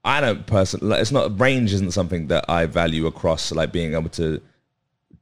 I don't personally. Like, it's not range isn't something that I value across like being able to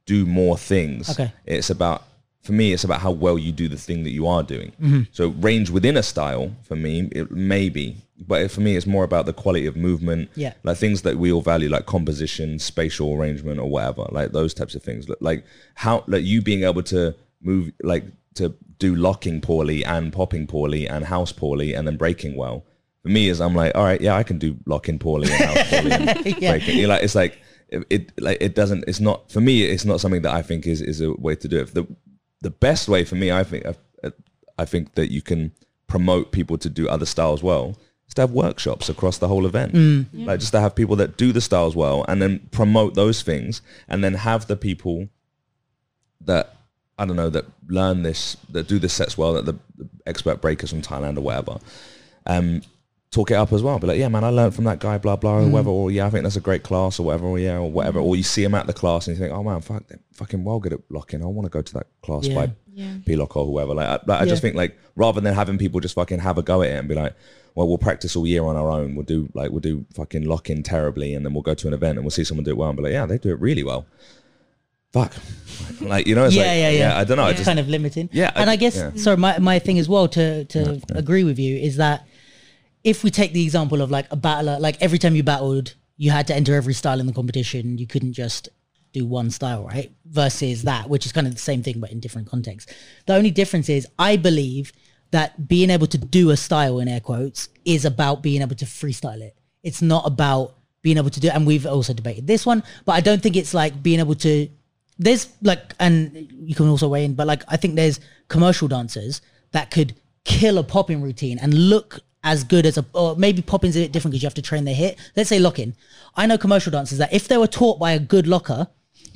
do more things. Okay. It's about for me. It's about how well you do the thing that you are doing. Mm-hmm. So range within a style for me, it may be, but for me, it's more about the quality of movement. Yeah. Like things that we all value, like composition, spatial arrangement, or whatever. Like those types of things. Like how like you being able to move like to do locking poorly and popping poorly and house poorly and then breaking well. For me, is I'm like, all right, yeah, I can do locking poorly and house poorly and (laughs) Yeah. breaking. You're like, it's like it, it like it doesn't. It's not for me. It's not something that I think is is a way to do it. The the best way for me, I think, I, I think that you can promote people to do other styles well. Is to have workshops across the whole event, Mm. like just to have people that do the styles well, and then promote those things, and then have the people that I don't know that learn this, that do the sets well, that the, the expert breakers from Thailand or whatever, um, talk it up as well. Be like, yeah, man, I learned from that guy, blah blah, or mm. whatever. Or yeah, I think that's a great class, or whatever. Or yeah, or whatever. Or you see him at the class and you think, oh man, fuck, they're fucking well good at locking. I want to go to that class Yeah. by Yeah. P-Lock or whoever. Like, I, like, I just think like rather than having people just fucking have a go at it and be like, well, we'll practice all year on our own. We'll do like we'll do fucking lock in terribly, and then we'll go to an event and we'll see someone do it well and be like, yeah, they do it really well. Fuck, (laughs) like you know, it's yeah, like, yeah, yeah, I don't know. I It's kind of limiting. Yeah, and I guess yeah. sorry, my my thing as well to to agree with you is that if we take the example of like a battler, like every time you battled, you had to enter every style in the competition. You couldn't just do one style, right? Versus that, which is kind of the same thing but in different contexts. The only difference is I believe that being able to do a style in air quotes is about being able to freestyle it. It's not about being able to do and we've also debated this one, but I don't think it's like being able to there's like and you can also weigh in but like i think there's commercial dancers that could kill a popping routine and look as good as a or maybe popping's a bit different because you have to train their hit let's say locking i know commercial dancers that if they were taught by a good locker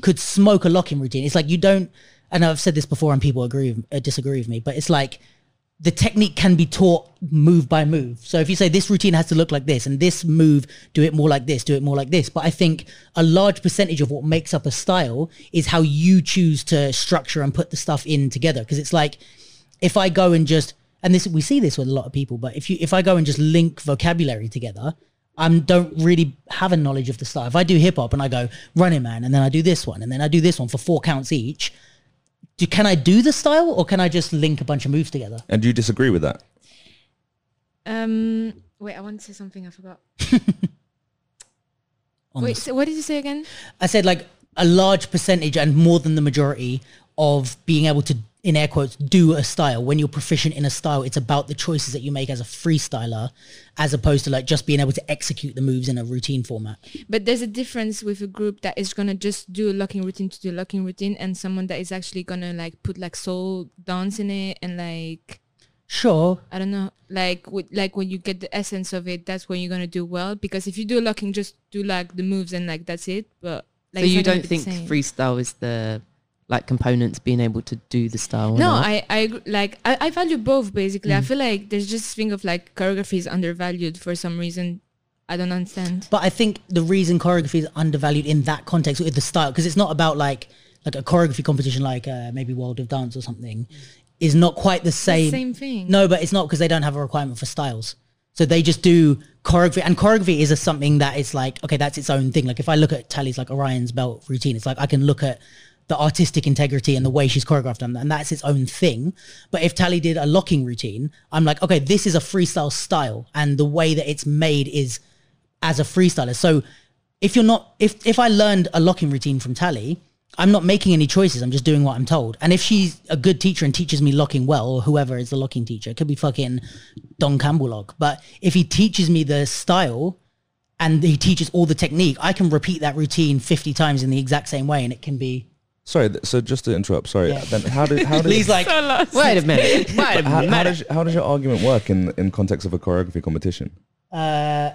could smoke a locking routine it's like you don't and i've said this before and people agree with, uh, disagree with me but it's like the technique can be taught move by move. So if you say this routine has to look like this and this move, do it more like this, do it more like this. But I think a large percentage of what makes up a style is how you choose to structure and put the stuff in together. Because it's like if I go and just and this we see this with a lot of people, but if you if I go and just link vocabulary together, I don't really have a knowledge of the style. If I do hip hop and I go running man and then I do this one and then I do this one for four counts each, do, can I do the style or can I just link a bunch of moves together? And do you disagree with that? Um. Wait, I want to say something. I forgot. (laughs) Wait, the- so what did you say again? I said like a large percentage and more than the majority of being able to, in air quotes, do a style. When you're proficient in a style, it's about the choices that you make as a freestyler, as opposed to like just being able to execute the moves in a routine format. But there's a difference with a group that is gonna just do a locking routine to do a locking routine, and someone that is actually gonna like put like soul dance in it and like Sure. I don't know, like with, like when you get the essence of it, that's when you're gonna do well. Because if you do locking, just do like the moves and like that's it. But like so you don't think freestyle is the like components being able to do the style? No. I I like I, I value both basically. Mm. I feel like there's just this thing of like choreography is undervalued for some reason. I don't understand. But I think the reason choreography is undervalued in that context with the style, because it's not about like like a choreography competition like uh, maybe World of Dance or something, is not quite the same. Same thing. No, but it's not because they don't have a requirement for styles. So they just do choreography, and choreography is a something that is like okay, that's its own thing. Like if I look at Tali's like Orion's belt routine, it's like I can look at the artistic integrity and the way she's choreographed them, and that's its own thing. But if Tali did a locking routine, I'm like, okay, this is a freestyle style, and the way that it's made is as a freestyler. So if you're not, if if I learned a locking routine from Tali, I'm not making any choices. I'm just doing what I'm told. And if she's a good teacher and teaches me locking well, or whoever is the locking teacher, it could be fucking Don Campbellock. But if he teaches me the style and he teaches all the technique, I can repeat that routine 50 times in the exact same way, and it can be Sorry, th- so just to interrupt, sorry. Yeah. Then how did how (laughs) did Lee's like, Wait a minute. Wait a (laughs) how, how minute. does how does your argument work in in context of a choreography competition? uh,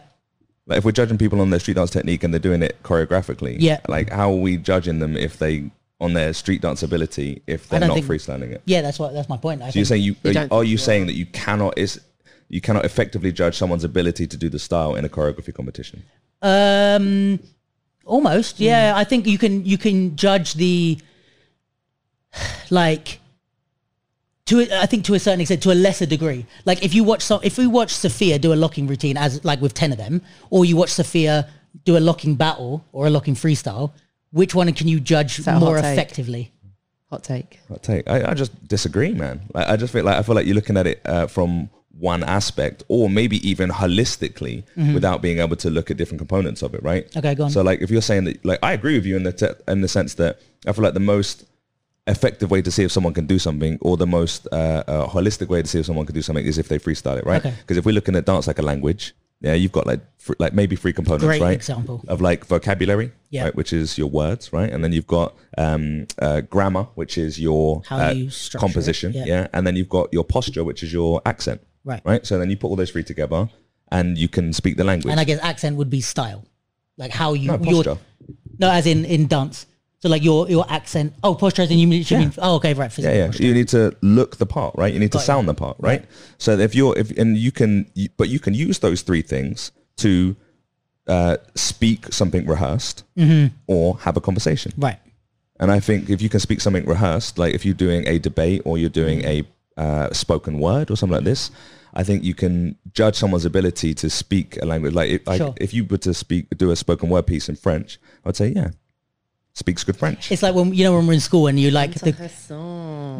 Like if we're judging people on their street dance technique and they're doing it choreographically, Yeah. Like how are we judging them if they on their street dance ability if they're don't not think- freestyling it? yeah, that's what that's my point. I So you're think. saying you, You are, don't are you you saying that you cannot is you cannot effectively judge someone's ability to do the style in a choreography competition? Um, almost. Yeah, I think you can you can judge the like to I think to a certain extent to a lesser degree. Like if you watch some, if we watch Sofia do a locking routine as like with ten of them, or you watch Sofia do a locking battle or a locking freestyle, which one can you judge more hot effectively? Hot take. Hot take I, I just disagree, man. Like, I just feel like I feel like you're looking at it uh, from one aspect, or maybe even holistically, without being able to look at different components of it, right? Mm-hmm. Okay, go on. So, like, if you're saying that, like, I agree with you in the te- in the sense that I feel like the most effective way to see if someone can do something, or the most uh, uh, holistic way to see if someone can do something, is if they freestyle it, right? Okay. Because if we're looking at dance like a language, yeah, you've got like fr- like maybe three components, Great right? example. of like vocabulary, Yeah. right, which is your words, right, and then you've got um, uh, grammar, which is your How uh, you composition, yeah. yeah. and then you've got your posture, which is your accent, Right. right. So then you put all those three together, and you can speak the language. And I guess accent would be style, like how you no your- posture. no, as in in dance. So like your your accent. Oh, posture as in you mean, you mean oh okay right. Yeah, physical yeah. posture. You need to look the part, right? You need Got to it. sound the part, right? So if you're if and you can, you, but you can use those three things to uh, speak something rehearsed Mm-hmm. or have a conversation. Right. And I think if you can speak something rehearsed, like if you're doing a debate or you're doing a uh, spoken word or something like this, I think you can judge someone's ability to speak a language. Like if, like Sure. if you were to speak, do a spoken word piece in French, I'd say, yeah, speaks good French. It's like when you know when we're in school and you like the,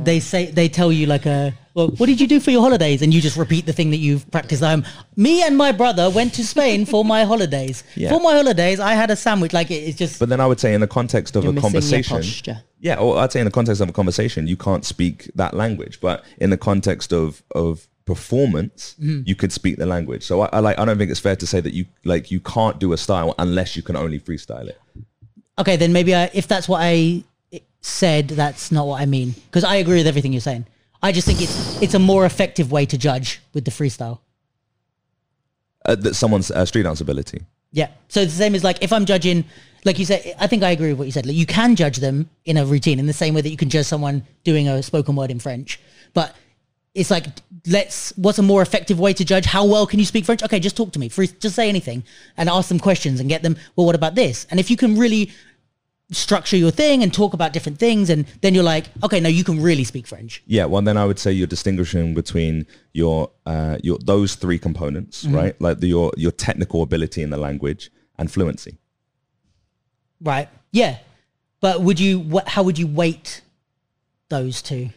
they say they tell you like a well what did you do for your holidays and you just repeat the thing that you've practiced at home. Me and my brother went to Spain for my holidays. (laughs) Yeah. For my holidays, I had a sandwich. Like it, it's just But then I would say in the context of a conversation, posture. yeah, or I'd say in the context of a conversation, you can't speak that language. But in the context of of performance, Mm-hmm. you could speak the language. So I, I like I don't think it's fair to say that you like you can't do a style unless you can only freestyle it. Okay. Then maybe I, if that's what I said, that's not what I mean because I agree with everything you're saying. I just think it's it's a more effective way to judge with the freestyle. Uh, that someone's uh, street dance ability. Yeah. So it's the same as like if I'm judging, like you said, I think I agree with what you said. Like you can judge them in a routine in the same way that you can judge someone doing a spoken word in French. But it's like, let's, what's a more effective way to judge? How well can you speak French? Okay, just talk to me. Free, just say anything and ask them questions and get them, well, what about this? And if you can really structure your thing and talk about different things and then you're like, okay, no, you can really speak French. Yeah, well, then I would say you're distinguishing between your uh, your those three components, Mm-hmm. right? Like the, your your technical ability in the language and fluency. Right. Yeah. But would you, wh- how would you weight those two?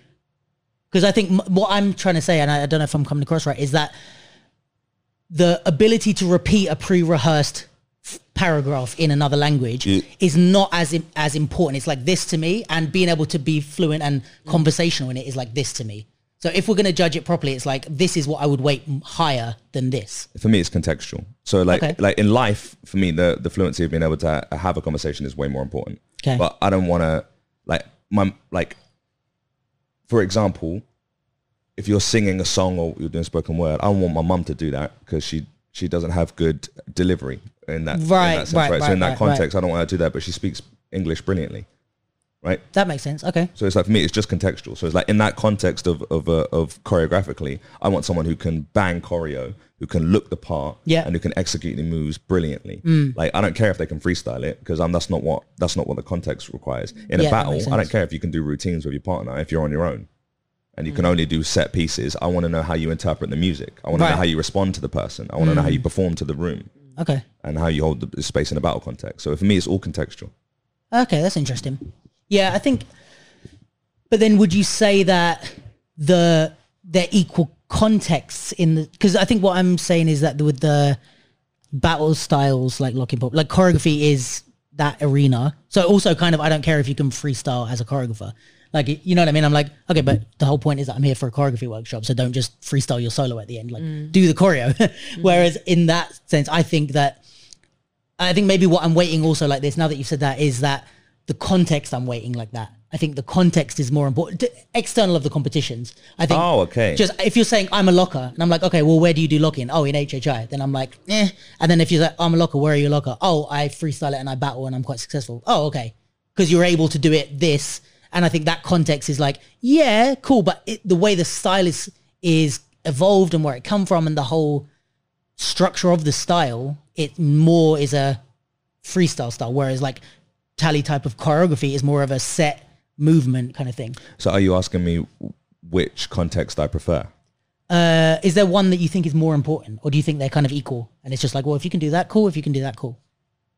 Because I think m- what I'm trying to say, and I, I don't know if I'm coming across right, is that the ability to repeat a pre-rehearsed f- paragraph in another language Yeah. is not as im- as important. It's like this to me, and being able to be fluent and conversational in it is like this to me. So if we're going to judge it properly, it's like this is what I would weight m- higher than this. For me, it's contextual. So like Okay. like in life, for me, the the fluency of being able to have a conversation is way more important. Okay. But I don't want to like my like. For example, if you're singing a song or you're doing spoken word, I don't want my mum to do that because she she doesn't have good delivery in that, in Right, that sense, right, right? So in that right, context, I don't want her to do that, but she speaks English brilliantly, right? That makes sense. Okay. So it's like for me, it's just contextual. So it's like in that context of of uh, of choreographically, I want someone who can bang choreo, who can look the part, Yeah. and who can execute the moves brilliantly. Mm. Like I don't care if they can freestyle it because I'm that's not what that's not what the context requires. In Yeah, a battle, I don't care if you can do routines with your partner if you're on your own. And you can only do set pieces. I want to know how you interpret the music. I want to know how you respond to the person. I want to know how you mm. perform to the room Okay. and how you hold the space in a battle context. So for me, it's all contextual. Okay, that's interesting. Yeah, I think. But then, would you say that the they're equal contexts in the? Because I think what I'm saying is that with the battle styles like locking pop, like choreography is that arena. So also, kind of, I don't care if you can freestyle as a choreographer. Like, you know what I mean? I'm like, okay, but the whole point is that I'm here for a choreography workshop, so don't just freestyle your solo at the end. Like, mm. do the choreo. (laughs) Mm. Whereas in that sense, I think that I think maybe what I'm waiting also like this, now that you've said that, is that the context I'm waiting like that. I think the context is more important. External of the competitions. I think. Oh, okay. Just if you're saying I'm a locker, and I'm like, okay, well, where do you do locking? Oh, in HHI. Then I'm like, eh. And then if you're like, I'm a locker, where are you a locker? Oh, I freestyle it and I battle and I'm quite successful. Oh, okay. Because you're able to do it this, and I think that context is like, yeah, cool, but it, the way the style is is evolved and where it come from and the whole structure of the style, it more is a freestyle style, whereas like Tali type of choreography is more of a set movement kind of thing. So are you asking me which context I prefer? Uh, is there one that you think is more important, or do you think they're kind of equal? And it's just like, well, if you can do that, cool. If you can do that, cool.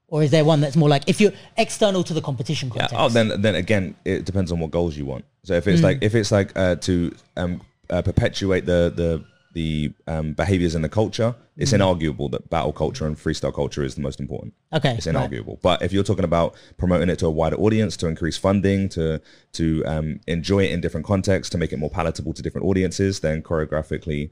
Or is there one that's more like if you're external to the competition Yeah. Oh, then then again, it depends on what goals you want. So if it's like if it's like uh, to um, uh, perpetuate the the the um, behaviors and the culture, it's inarguable that battle culture and freestyle culture is the most important. okay, It's right. inarguable. But if you're talking about promoting it to a wider audience, to increase funding, to to um, enjoy it in different contexts, to make it more palatable to different audiences, then choreographically,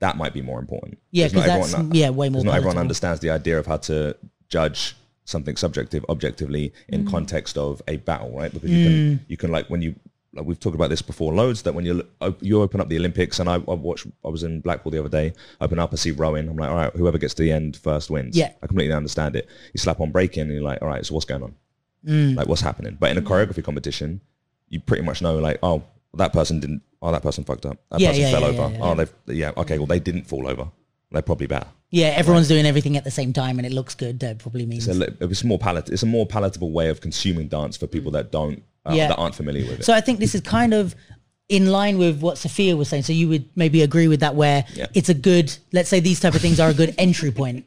that might be more important. Yeah, because that's- everyone- yeah, way more Not everyone understands the idea of how to judge something subjective objectively in Mm. context of a battle, right? Because you can you can like when you like we've talked about this before loads that when you you open up the Olympics and I, I watched I was in Blackpool the other day open up I see rowing I'm like all right whoever gets to the end first wins. Yeah. I completely understand it. You slap on breaking and you're like all right so what's going on? Mm. like what's happening? But in a choreography competition you pretty much know like oh that person didn't oh that person fucked up. That Yeah, person yeah, fell yeah, over. oh they yeah okay well they didn't fall over. They're probably better. Yeah, everyone's doing everything at the same time, and it looks good. That probably means. it's, a, it's more palat- it's a more palatable way of consuming dance for people that don't uh, Yeah. that aren't familiar with it So I think this is kind of in line with what Sofia was saying. So you would maybe agree with that, where Yeah. it's a good. Let's say these type of things are a good (laughs) entry point.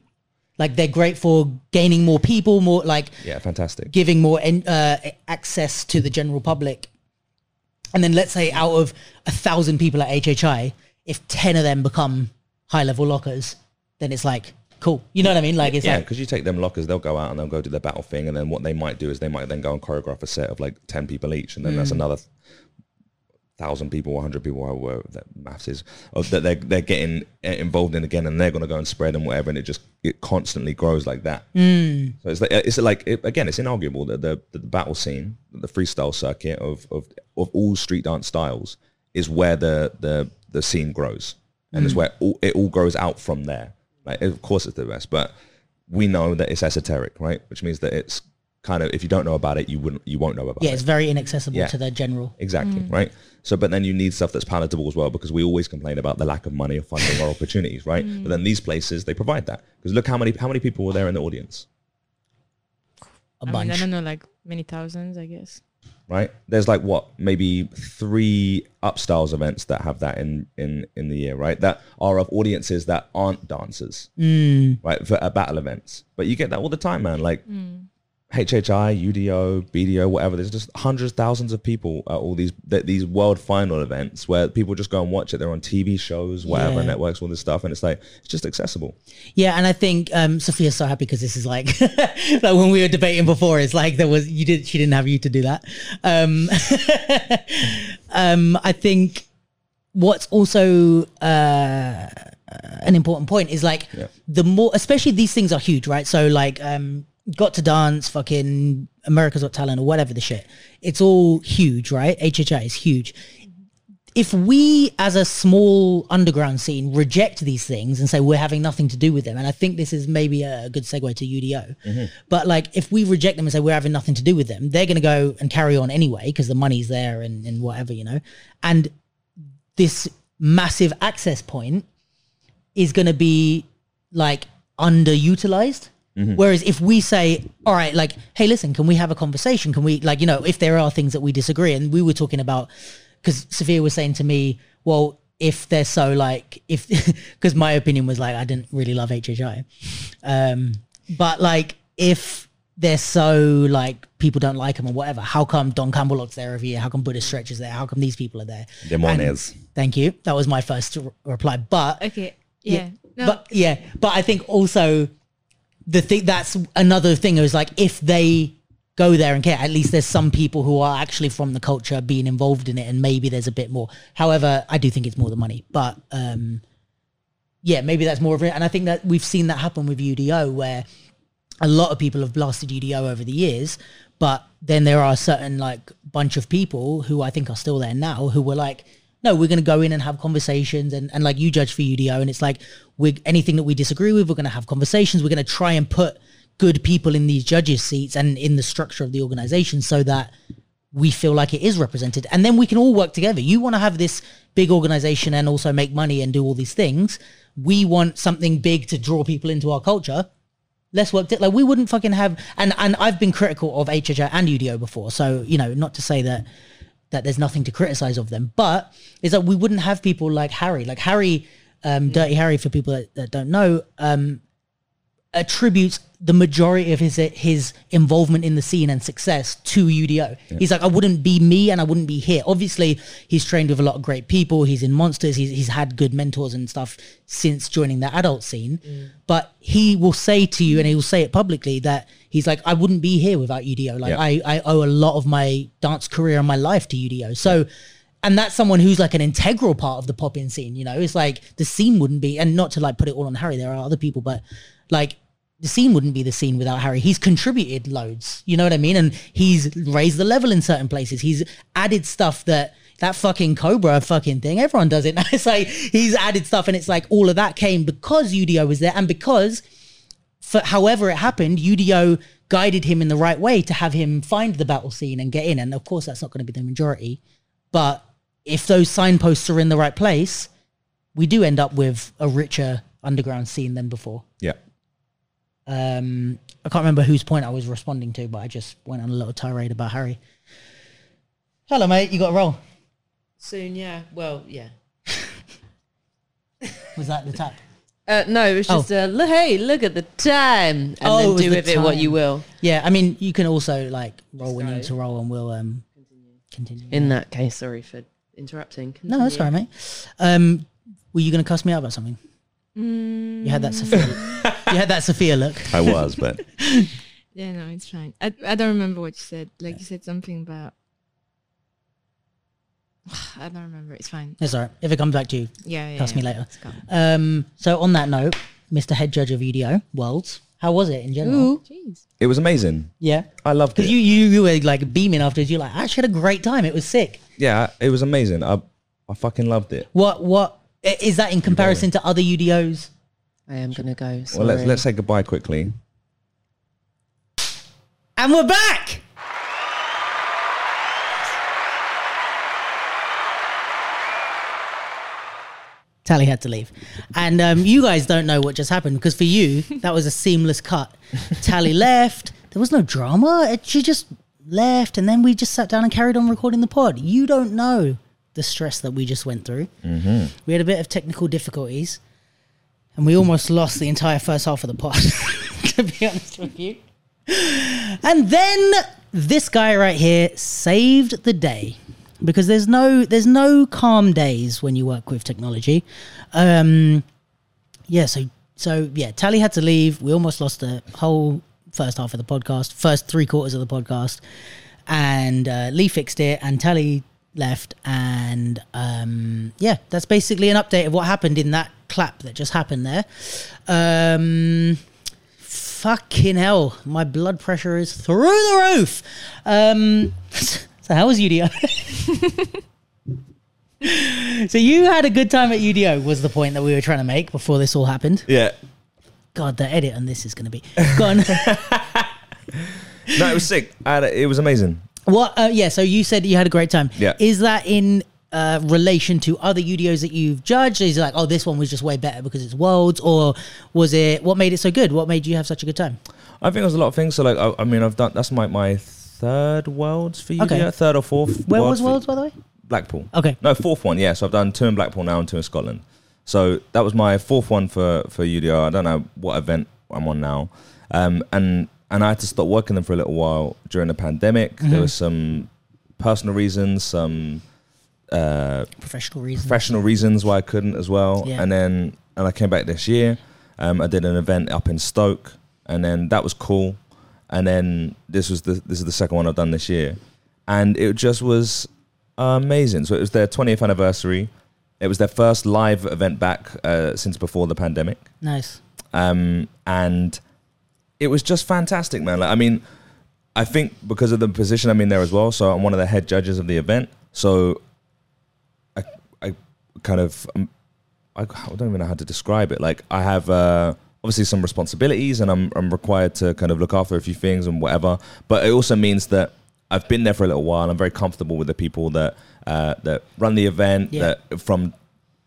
Like they're great for gaining more people, more like yeah fantastic giving more en- uh, access to the general public. And then let's say out of a thousand people at HHI, if ten of them become high level lockers, then it's like cool. You know what I mean? Like it's yeah, like because you take them lockers, they'll go out and they'll go do their battle thing, and then what they might do is they might then go and choreograph a set of like ten people each, and then Mm. that's another thousand people, one hundred people, however that maths is, of that they're they're getting uh, involved in again, and they're going to go and spread and whatever, and it just it constantly grows like that. Mm. So it's like it's like it, again, it's inarguable that the, the battle scene, the freestyle circuit of of of all street dance styles is where the the the scene grows, and Mm. it's where all, it all grows out from there. Like, of course, it's the best, but we know that it's esoteric, right? Which means that it's kind of if you don't know about it, you wouldn't you won't know about yeah, it. Yeah, it's very inaccessible Yeah. to the general. Exactly, mm. right? So, but then you need stuff that's palatable as well because we always complain about the lack of money or funding or (laughs) opportunities, right? Mm. But then these places, they provide that. Because look how many how many people were there in the audience, A I mean. I don't know, like many thousands, I guess. Right? There's like what, maybe three upstyles events that have that in in in the year, right? That are of audiences that aren't dancers, Mm. right? For uh, battle events, but you get that all the time, man. Like HHI, UDO, BDO, whatever. There's just hundreds, thousands of people at all these th- these world final events where people just go and watch it. They're on TV shows, whatever, Yeah. networks, all this stuff, and it's like it's just accessible. Yeah, and I think um, Sofia's so happy because this is like (laughs) like when we were debating before. It's like there was you did she didn't have you to do that. Um, (laughs) um, I think what's also uh, an important point is like Yeah. the more, especially these things are huge, right? So like um, got to dance, fucking America's Got Talent or whatever the shit. It's all huge, right? HHI is huge if we as a small underground scene reject these things and say we're having nothing to do with them and i think this is maybe a good segue to udo mm-hmm. but like if we reject them and say we're having nothing to do with them they're going to go and carry on anyway because the money's there and, and whatever you know and this massive access point is going to be like underutilized Whereas if we say, all right, like, hey, listen, can we have a conversation? Can we, like, you know, if there are things that we disagree, and we were talking about, because Sofia was saying to me, well, if they're so like, if, (laughs) because my opinion was like, I didn't really love HHI. Um, but like, if they're so like, people don't like them or whatever, how come Don Campbellock's there every year? How come Buddha Stretch is there? How come these people are there? Demones. And- Thank you. That was my first re- reply. But Okay. Yeah. No. but yeah, but I think also the thing that's another thing is like if they go there and care, at least there's some people who are actually from the culture being involved in it, and maybe there's a bit more. However, I do think it's more the money, but um, yeah, maybe that's more of it. And I think that we've seen that happen with UDO where a lot of people have blasted UDO over the years, but then there are a certain like bunch of people who I think are still there now who were like, no, we're going to go in and have conversations and, and like you judge for UDO and it's like we anything that we disagree with, we're going to have conversations. We're going to try and put good people in these judges seats and in the structure of the organization so that we feel like it is represented and then we can all work together. You want to have this big organization and also make money and do all these things. We want something big to draw people into our culture let's work. Like we wouldn't fucking have. And and I've been critical of HHI and UDO before, so you know, not to say that that there's nothing to criticize of them, but is that we wouldn't have people like Harry, like Harry, um, Dirty Harry, for people that, that don't know, um, attributes the majority of his his involvement in the scene and success to UDO. He's like, I wouldn't be me and I wouldn't be here. Obviously, he's trained with a lot of great people. He's in Monsters. He's, he's had good mentors and stuff since joining the adult scene. But he will say to you, and he will say it publicly, that he's like, I wouldn't be here without UDO. Like, Yeah. I, I owe a lot of my dance career and my life to UDO. So, and that's someone who's like an integral part of the pop in scene, you know? It's like the scene wouldn't be, and not to like put it all on Harry, there are other people, but like the scene wouldn't be the scene without Harry. He's contributed loads, you know what I mean? And he's raised the level in certain places. He's added stuff that that fucking Cobra fucking thing, everyone does it. (laughs) It's like he's added stuff, and it's like all of that came because UDO was there, and because for however it happened, UDO guided him in the right way to have him find the battle scene and get in. And of course, that's not going to be the majority, but if those signposts are in the right place, we do end up with a richer underground scene than before. Yeah. Um, I can't remember whose point I was responding to, but I just went on a little tirade about Harry. Hello, mate. You got a roll. Soon, yeah. Well, yeah. (laughs) Was that the tap? Uh, no, it was just uh, look, hey, look at the time, and Oh, then was do the with it what you will. Yeah, I mean, you can also like roll when you need to roll, and we'll um continue. In that case, sorry for interrupting. No, that's all right, mate. Um, were you going to cuss me out about something? You had that Sofia. you had that Sofia look. (laughs) I was, but (laughs) Yeah, no, it's fine. I I don't remember what you said. Like you said something about. (sighs) I don't remember. It's fine. It's all right. If it comes back to you, Yeah, yeah. Cuss yeah. me later. Um, so on that note, Mr. Head Judge of UDO Worlds, how was it in general? Ooh, jeez. it was amazing. Yeah, I loved it. because you, you you were like beaming afterwards. You're like, I actually had a great time. It was sick. yeah, it was amazing. I I fucking loved it. What what, is that in comparison to other UDOs? I am gonna go. Well, let's let's say goodbye quickly. And we're back. Tali had to leave. And um, you guys don't know what just happened because for you, that was a seamless cut. Tali left. There was no drama. It, she just left. And then we just sat down and carried on recording the pod. You don't know the stress that we just went through. We had a bit of technical difficulties and we almost lost the entire first half of the pod, (laughs) to be honest with you. And then this guy right here saved the day because there's no there's no calm days when you work with technology. Um, yeah, so so yeah, Tali had to leave. We almost lost the whole first half of the podcast, first three quarters of the podcast, and uh, Lee fixed it, and Tali left, and um, yeah, that's basically an update of what happened in that clap that just happened there. Um, fucking hell, my blood pressure is through the roof. Um, (laughs) so how was UDO? (laughs) so you had a good time at UDO was the point that we were trying to make before this all happened. Yeah. God, the edit on this is going to be (laughs) gone. No, it was sick. A, it was amazing. what? Uh, yeah. So you said you had a great time. Yeah. Is that in uh, relation to other UDOs that you've judged? Is it like, oh, this one was just way better because it's worlds, or was it what made it so good? What made you have such a good time? I think it was a lot of things. So like, I, I mean, I've done that's my my third worlds for you. Okay. yeah, third or fourth. Where world was worlds, by the way? Blackpool. Okay. No, fourth one. Yeah, so I've done two in Blackpool now and two in Scotland. So that was my fourth one for for UDO. I don't know what event I'm on now, um, and and I had to stop working them for a little while during the pandemic. Mm-hmm. There was some personal reasons, some uh, Professional reasons. professional reasons why I couldn't as well. Yeah. And then and I came back this year. Um, I did an event up in Stoke, and then that was cool. And then this was the this is the second one I've done this year, and it just was amazing. So it was their 20th anniversary. It was their first live event back uh, since before the pandemic, Nice. um, and it was just fantastic, man. Like, I mean, I think because of the position I'm in there as well, so I'm one of the head judges of the event. So I, I kind of, um, I, I don't even know how to describe it. Like I have uh, obviously some responsibilities, and I'm I'm required to kind of look after a few things and whatever. But it also means that I've been there for a little while. I'm very comfortable with the people that uh, that run the event, Yeah. that from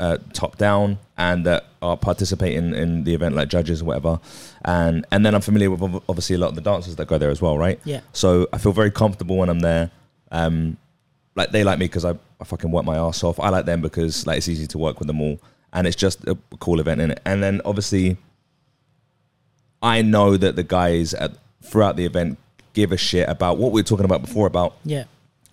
uh, top down, and that are participating in the event like judges or whatever. And and then I'm familiar with obviously a lot of the dancers that go there as well, right? Yeah. So I feel very comfortable when I'm there. Um, like they like me because I, I fucking work my ass off. I like them because like it's easy to work with them all, and it's just a cool event in it. And then obviously, I know that the guys at, throughout the event give a shit about what we were talking about before about Yeah.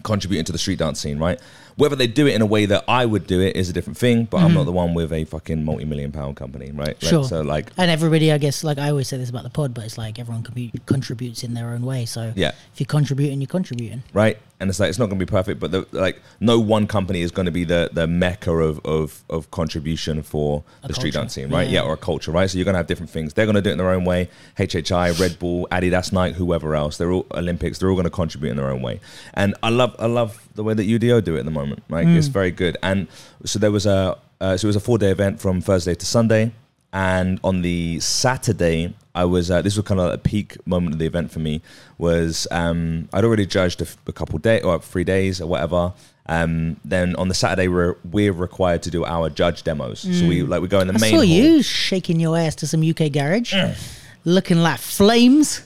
contributing to the street dance scene, right? Whether they do it in a way that I would do it is a different thing, but I'm not the one with a fucking multi-million pound company, right? Like, Mm-hmm. Sure. So like, And everybody, I guess, like I always say this about the pod, but it's like everyone contributes in their own way. So Yeah. if you're contributing, you're contributing. right? And it's like it's not going to be perfect, but the, like no one company is going to be the the mecca of of, of contribution for A the street culture. dance scene, right? Yeah. Yeah. or a culture, right? So you're going to have different things. They're going to do it in their own way. HHI, Red Bull, Adidas, Nike, whoever else, they're all Olympics. They're all going to contribute in their own way. And I love I love the way that UDO do it at the moment. Like it's very good. And so there was a uh, so it was a four day event from Thursday to Sunday. And on the Saturday, I was uh, this was kind of like a peak moment of the event for me. Was um, I'd already judged a, f- a couple days or three days or whatever. Um, then on the Saturday, we're we're required to do our judge demos. So we like we go in the I main. saw hall. you shaking your ass to some UK garage, looking like flames.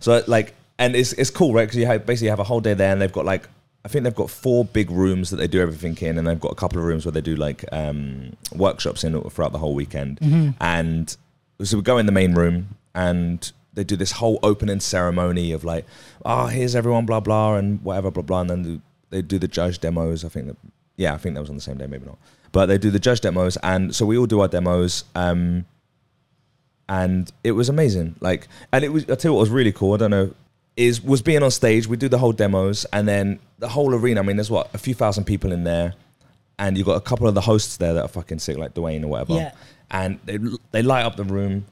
So like, and it's it's cool, right? Because you have, basically have a whole day there, and they've got like I think they've got four big rooms that they do everything in, and they've got a couple of rooms where they do like um, workshops in throughout the whole weekend. And so we go in the main room, and they do this whole opening ceremony of like, oh, here's everyone, blah blah, and whatever, blah blah, and then they do the judge demos. I think that, yeah, I think that was on the same day, maybe not, but they do the judge demos, and so we all do our demos. Um, and it was amazing. Like, and it was. I tell you what was really cool. I don't know. Is was being on stage. We do the whole demos, and then the whole arena. I mean, there's what a few thousand people in there, and you got a couple of the hosts there that are fucking sick, like Dwayne or whatever. Yeah. And they they light up the room.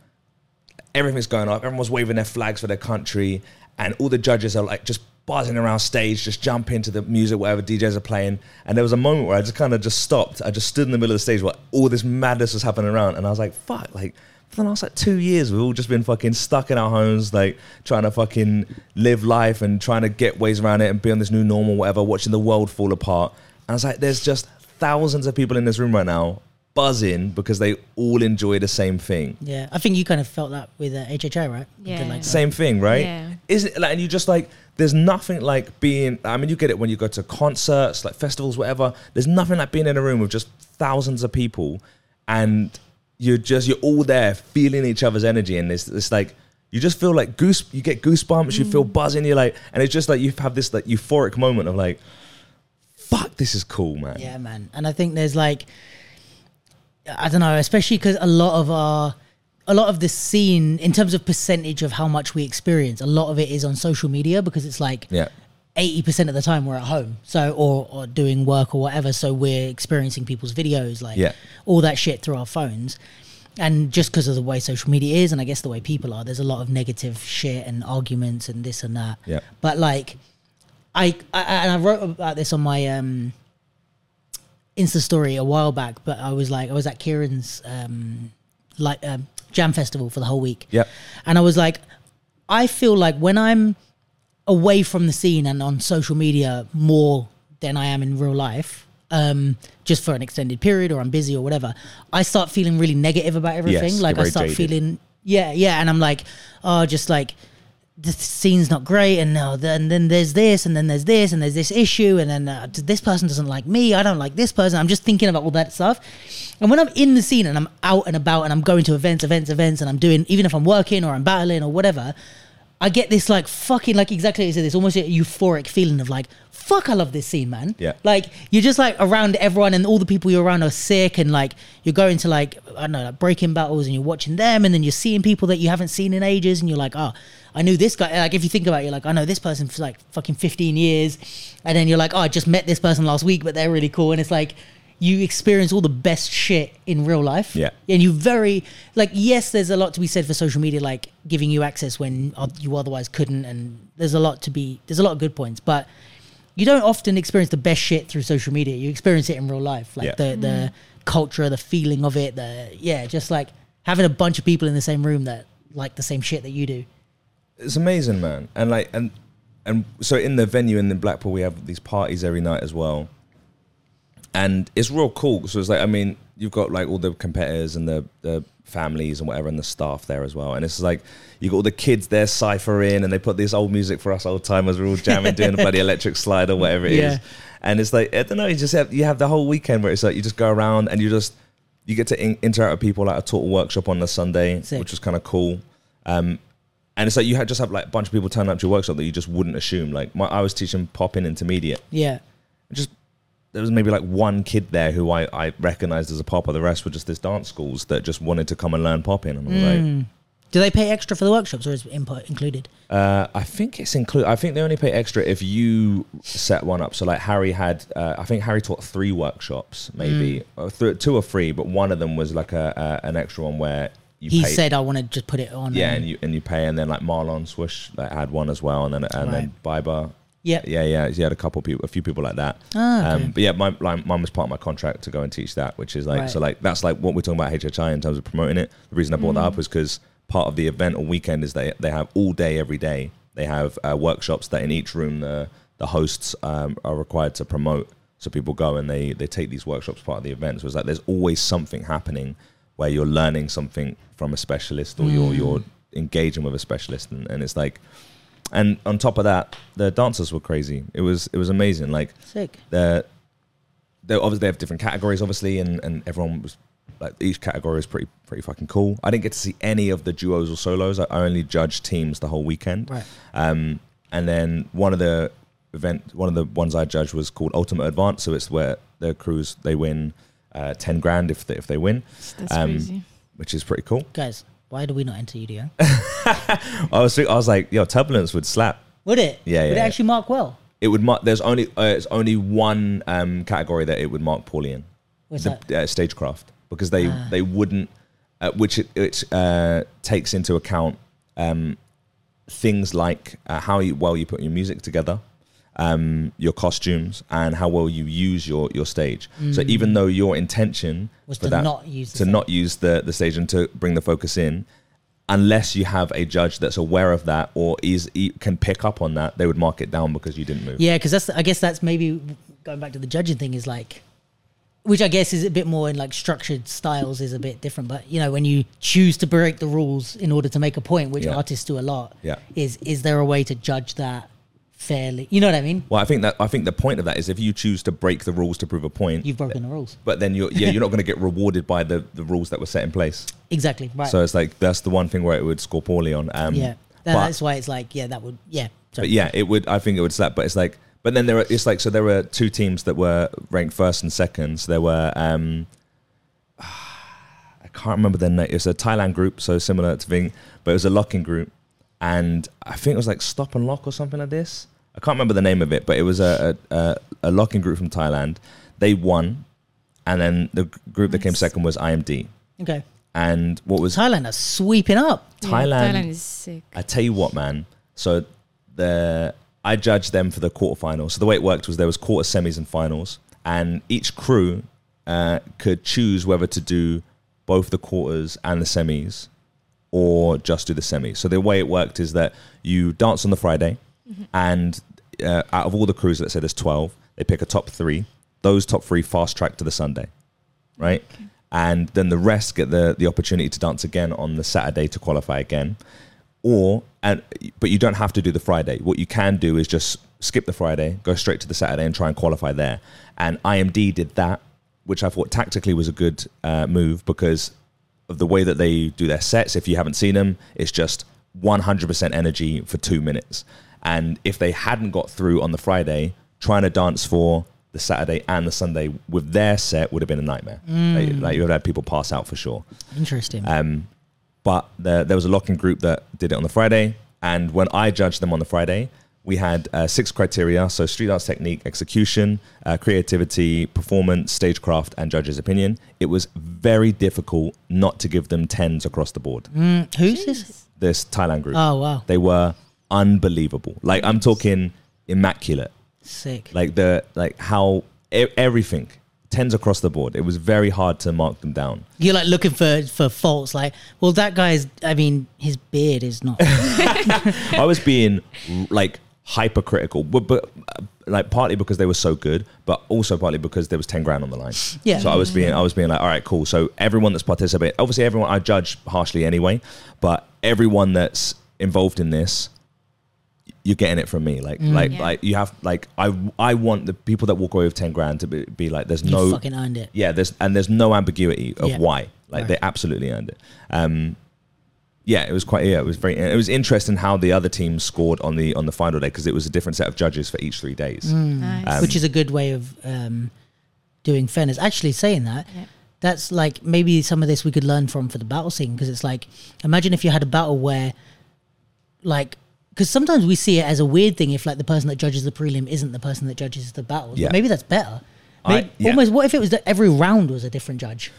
Everything's going up. Everyone's waving their flags for their country, and all the judges are like just buzzing around stage, just jump into the music, whatever DJs are playing. And there was a moment where I just kind of just stopped. I just stood in the middle of the stage while all this madness was happening around, and I was like, "Fuck!" Like for the last like two years, we've all just been fucking stuck in our homes, like trying to fucking live life and trying to get ways around it and be on this new normal, whatever. Watching the world fall apart, and I was like, "There's just thousands of people in this room right now." Buzzing because they all enjoy the same thing. Yeah, I think you kind of felt that with uh, HHI, right? Yeah. like that. Same thing, right? Yeah. Isn't it like, and you just like, there's nothing like being, I mean, you get it when you go to concerts, like festivals, whatever. There's nothing like being in a room with just thousands of people and you're just, you're all there feeling each other's energy. And it's, it's like, you just feel like goose, you get goosebumps, you feel buzzing, you're like, and it's just like you have this like euphoric moment of like, fuck, this is cool, man. Yeah, man. And I think there's like, I don't know, especially because a lot of our, a lot of the scene in terms of percentage of how much we experience, a lot of it is on social media because it's like Yeah. Eighty percent of the time we're at home, so or or doing work or whatever, so we're experiencing people's videos, like Yeah. all that shit through our phones. And just because of the way social media is, and I guess the way people are, there's a lot of negative shit and arguments and this and that. Yeah. But like, I, I and I wrote about this on my um Insta story a while back, but I was like, I was at Kieran's um like um, jam festival for the whole week. Yeah. And I was like, I feel like when I'm away from the scene and on social media more than I am in real life, um, just for an extended period or I'm busy or whatever, I start feeling really negative about everything. Yes, like I start jaded. feeling, yeah, yeah. And I'm like, oh, just like, the scene's not great and no then then there's this and then there's this and there's this issue and then uh, this person doesn't like me i don't like this person i'm just thinking about all that stuff and when i'm in the scene and i'm out and about and i'm going to events events events and i'm doing even if i'm working or i'm battling or whatever i get this like fucking like exactly as you said this almost a euphoric feeling of like fuck i love this scene man Yeah. like you're just like around everyone and all the people you're around are sick and like you're going to like i don't know like breaking battles and you're watching them and then you're seeing people that you haven't seen in ages and you're like oh i knew this guy like if you think about it you're like i know this person for like fucking 15 years and then you're like oh i just met this person last week but they're really cool and it's like you experience all the best shit in real life. Yeah. And you very like yes, there's a lot to be said for social media, like giving you access when you otherwise couldn't, and there's a lot to be there's a lot of good points, but you don't often experience the best shit through social media. You experience it in real life, like Yeah. the the mm. culture, the feeling of it, the yeah, just like having a bunch of people in the same room that like the same shit that you do. it's amazing, man. And like, and and so in the venue in Blackpool, we have these parties every night as well, and it's real cool. So it's like, I mean, you've got like all the competitors and the the families and whatever, and the staff there as well. And it's like you got all the kids there ciphering, and they put this old music for us old timers. We're all jamming, doing the bloody (laughs) electric slide or whatever it is. Yeah. And it's like I don't know. You just have you have the whole weekend where it's like you just go around and you just you get to in, interact with people at a total workshop on the Sunday, Sick. which was kind of cool. Um, and it's like you had just have like a bunch of people turn up to your workshop that you just wouldn't assume. Like my, I was teaching pop in intermediate. Yeah. Just there was maybe like one kid there who I, I recognized as a popper. The rest were just this dance schools that just wanted to come and learn popping. And I was like, Do they pay extra for the workshops, or is input included? Uh, I think it's include. I think they only pay extra if you set one up. So like Harry had, uh, I think Harry taught three workshops, maybe Mm. th- two or three, but one of them was like a, a an extra one where you He pay, said, "I want to just put it on." yeah, and- and you and you pay, and then like Marlon Swish like had one as well, and then and then Biber. Yep. Yeah, yeah, he had a couple people, a few people like that. Ah, okay. um, but yeah, my like, mine was part of my contract to go and teach that, which is like Right. so like that's like what we're talking about HHI in terms of promoting it. The reason I brought that up was because part of the event or weekend is they they have all day every day. They have uh, workshops that in each room the the hosts um, are required to promote. So people go and they they take these workshops part of the event. So it's like there's always something happening where you're learning something from a specialist or you're you're engaging with a specialist, and, and it's like. And on top of that, the dancers were crazy. It was it was amazing. Like Sick. they're, they obviously they have different categories, obviously, and, and everyone was like each category is pretty pretty fucking cool. I didn't get to see any of the duos or solos. I only judged teams the whole weekend. Right. Um, and then one of the event, one of the ones I judged was called Ultimate Advance. So it's where the crews they win uh, ten grand if they, if they win, That's Um, crazy. which is pretty cool. Guys, why do we not enter UDO? (laughs) I was I was like, yo, Turbulence would slap. Would it? Yeah, Would yeah, it yeah. actually mark well? It would mark. There's only uh, it's only one um, category that it would mark poorly in. What's the that? uh, stagecraft because they Ah. they wouldn't uh, which it, it uh, takes into account um, things like uh, how you, well you put your music together um, your costumes and how well you use your your stage so even though your intention Mm. Was to that- not use the to stage. not use the the stage and to bring the focus in unless you have a judge that's aware of that or is can pick up on that they would mark it down because you didn't move Yeah, because that's I guess that's maybe going back to the judging thing is like, which I guess is a bit more in like structured styles is a bit different. But you know, when you choose to break the rules in order to make a point, which Yeah. artists do a lot, Yeah. is is there a way to judge that fairly? You know what I mean? well i think that i think the point of that is if you choose to break the rules to prove a point You've broken the rules. but then you're yeah you're not (laughs) going to get rewarded by the the rules that were set in place Exactly. Right. so it's like that's the one thing where it would score poorly on um yeah. but, that's why it's like yeah, that would yeah. Sorry. but yeah it would i think it would slap but it's like but then there are it's like so there were two teams that were ranked first and second so there were um (sighs) i can't remember their name was a thailand group so similar to Ving, but it was a locking group and i think it was like stop and lock or something like this i can't remember the name of it but it was a a, a, a locking group from thailand they won and then the g- group that came second was imd Okay. and what was Thailand are sweeping up. Yeah, Thailand- Thailand is sick. I tell you what, man. So the I judged them for the quarterfinals. So the way it worked was there was quarter semis and finals, and each crew uh, could choose whether to do both the quarters and the semis, or just do the semis. So the way it worked is that you dance on the Friday, and uh, out of all the crews, let's say there's twelve, they pick a top three. Those top three fast track to the Sunday, right? And then the rest get the the opportunity to dance again on the Saturday to qualify again or and but you don't have to do the Friday. What you can do is just skip the Friday, go straight to the Saturday, and try and qualify there. And IMD did that, which I thought tactically was a good uh, move because of the way that they do their sets. If you haven't seen them, it's just 100% energy for two minutes. And if they hadn't got through on the Friday, trying to dance for the Saturday and the Sunday with their set would have been a nightmare. Like, like you would have had people pass out for sure. Interesting. Um, but there, there was a locking group that did it on the Friday, and when I judged them on the Friday, we had uh, six criteria so street arts technique execution uh, creativity performance stagecraft and judges opinion it was very difficult not to give them tens across the board Mm, who's this? this thailand group Oh wow, they were unbelievable like i'm talking immaculate sick. like the like how e- everything tens across the board it was very hard to mark them down You're like looking for for faults. Like, well, that guy's. I mean, his beard is not. (laughs) I was being like hypercritical, but, but uh, like partly because they were so good, but also partly because there was ten grand on the line. Yeah. So I was being, I was being like, all right, cool. So everyone that's participating, obviously everyone I judge harshly anyway, but everyone that's involved in this, you're getting it from me. Like, like, Yeah. like you have, like, I, I want the people that walk away with ten grand to be, be like, there's you no, fucking earned it. yeah, there's and there's no ambiguity of Yeah. why. Like they absolutely earned it. Um, yeah, it was quite. Yeah, it was very. It was interesting how the other teams scored on the on the final day because it was a different set of judges for each three days. Nice. Um, which is a good way of um, doing fairness. Actually, saying that, Yeah. that's like maybe some of this we could learn from for the battle scene because it's like imagine if you had a battle where, like, because sometimes we see it as a weird thing if like the person that judges the prelim isn't the person that judges the battles. Yeah. But maybe that's better. I- yeah. Almost. What if it was that every round was a different judge?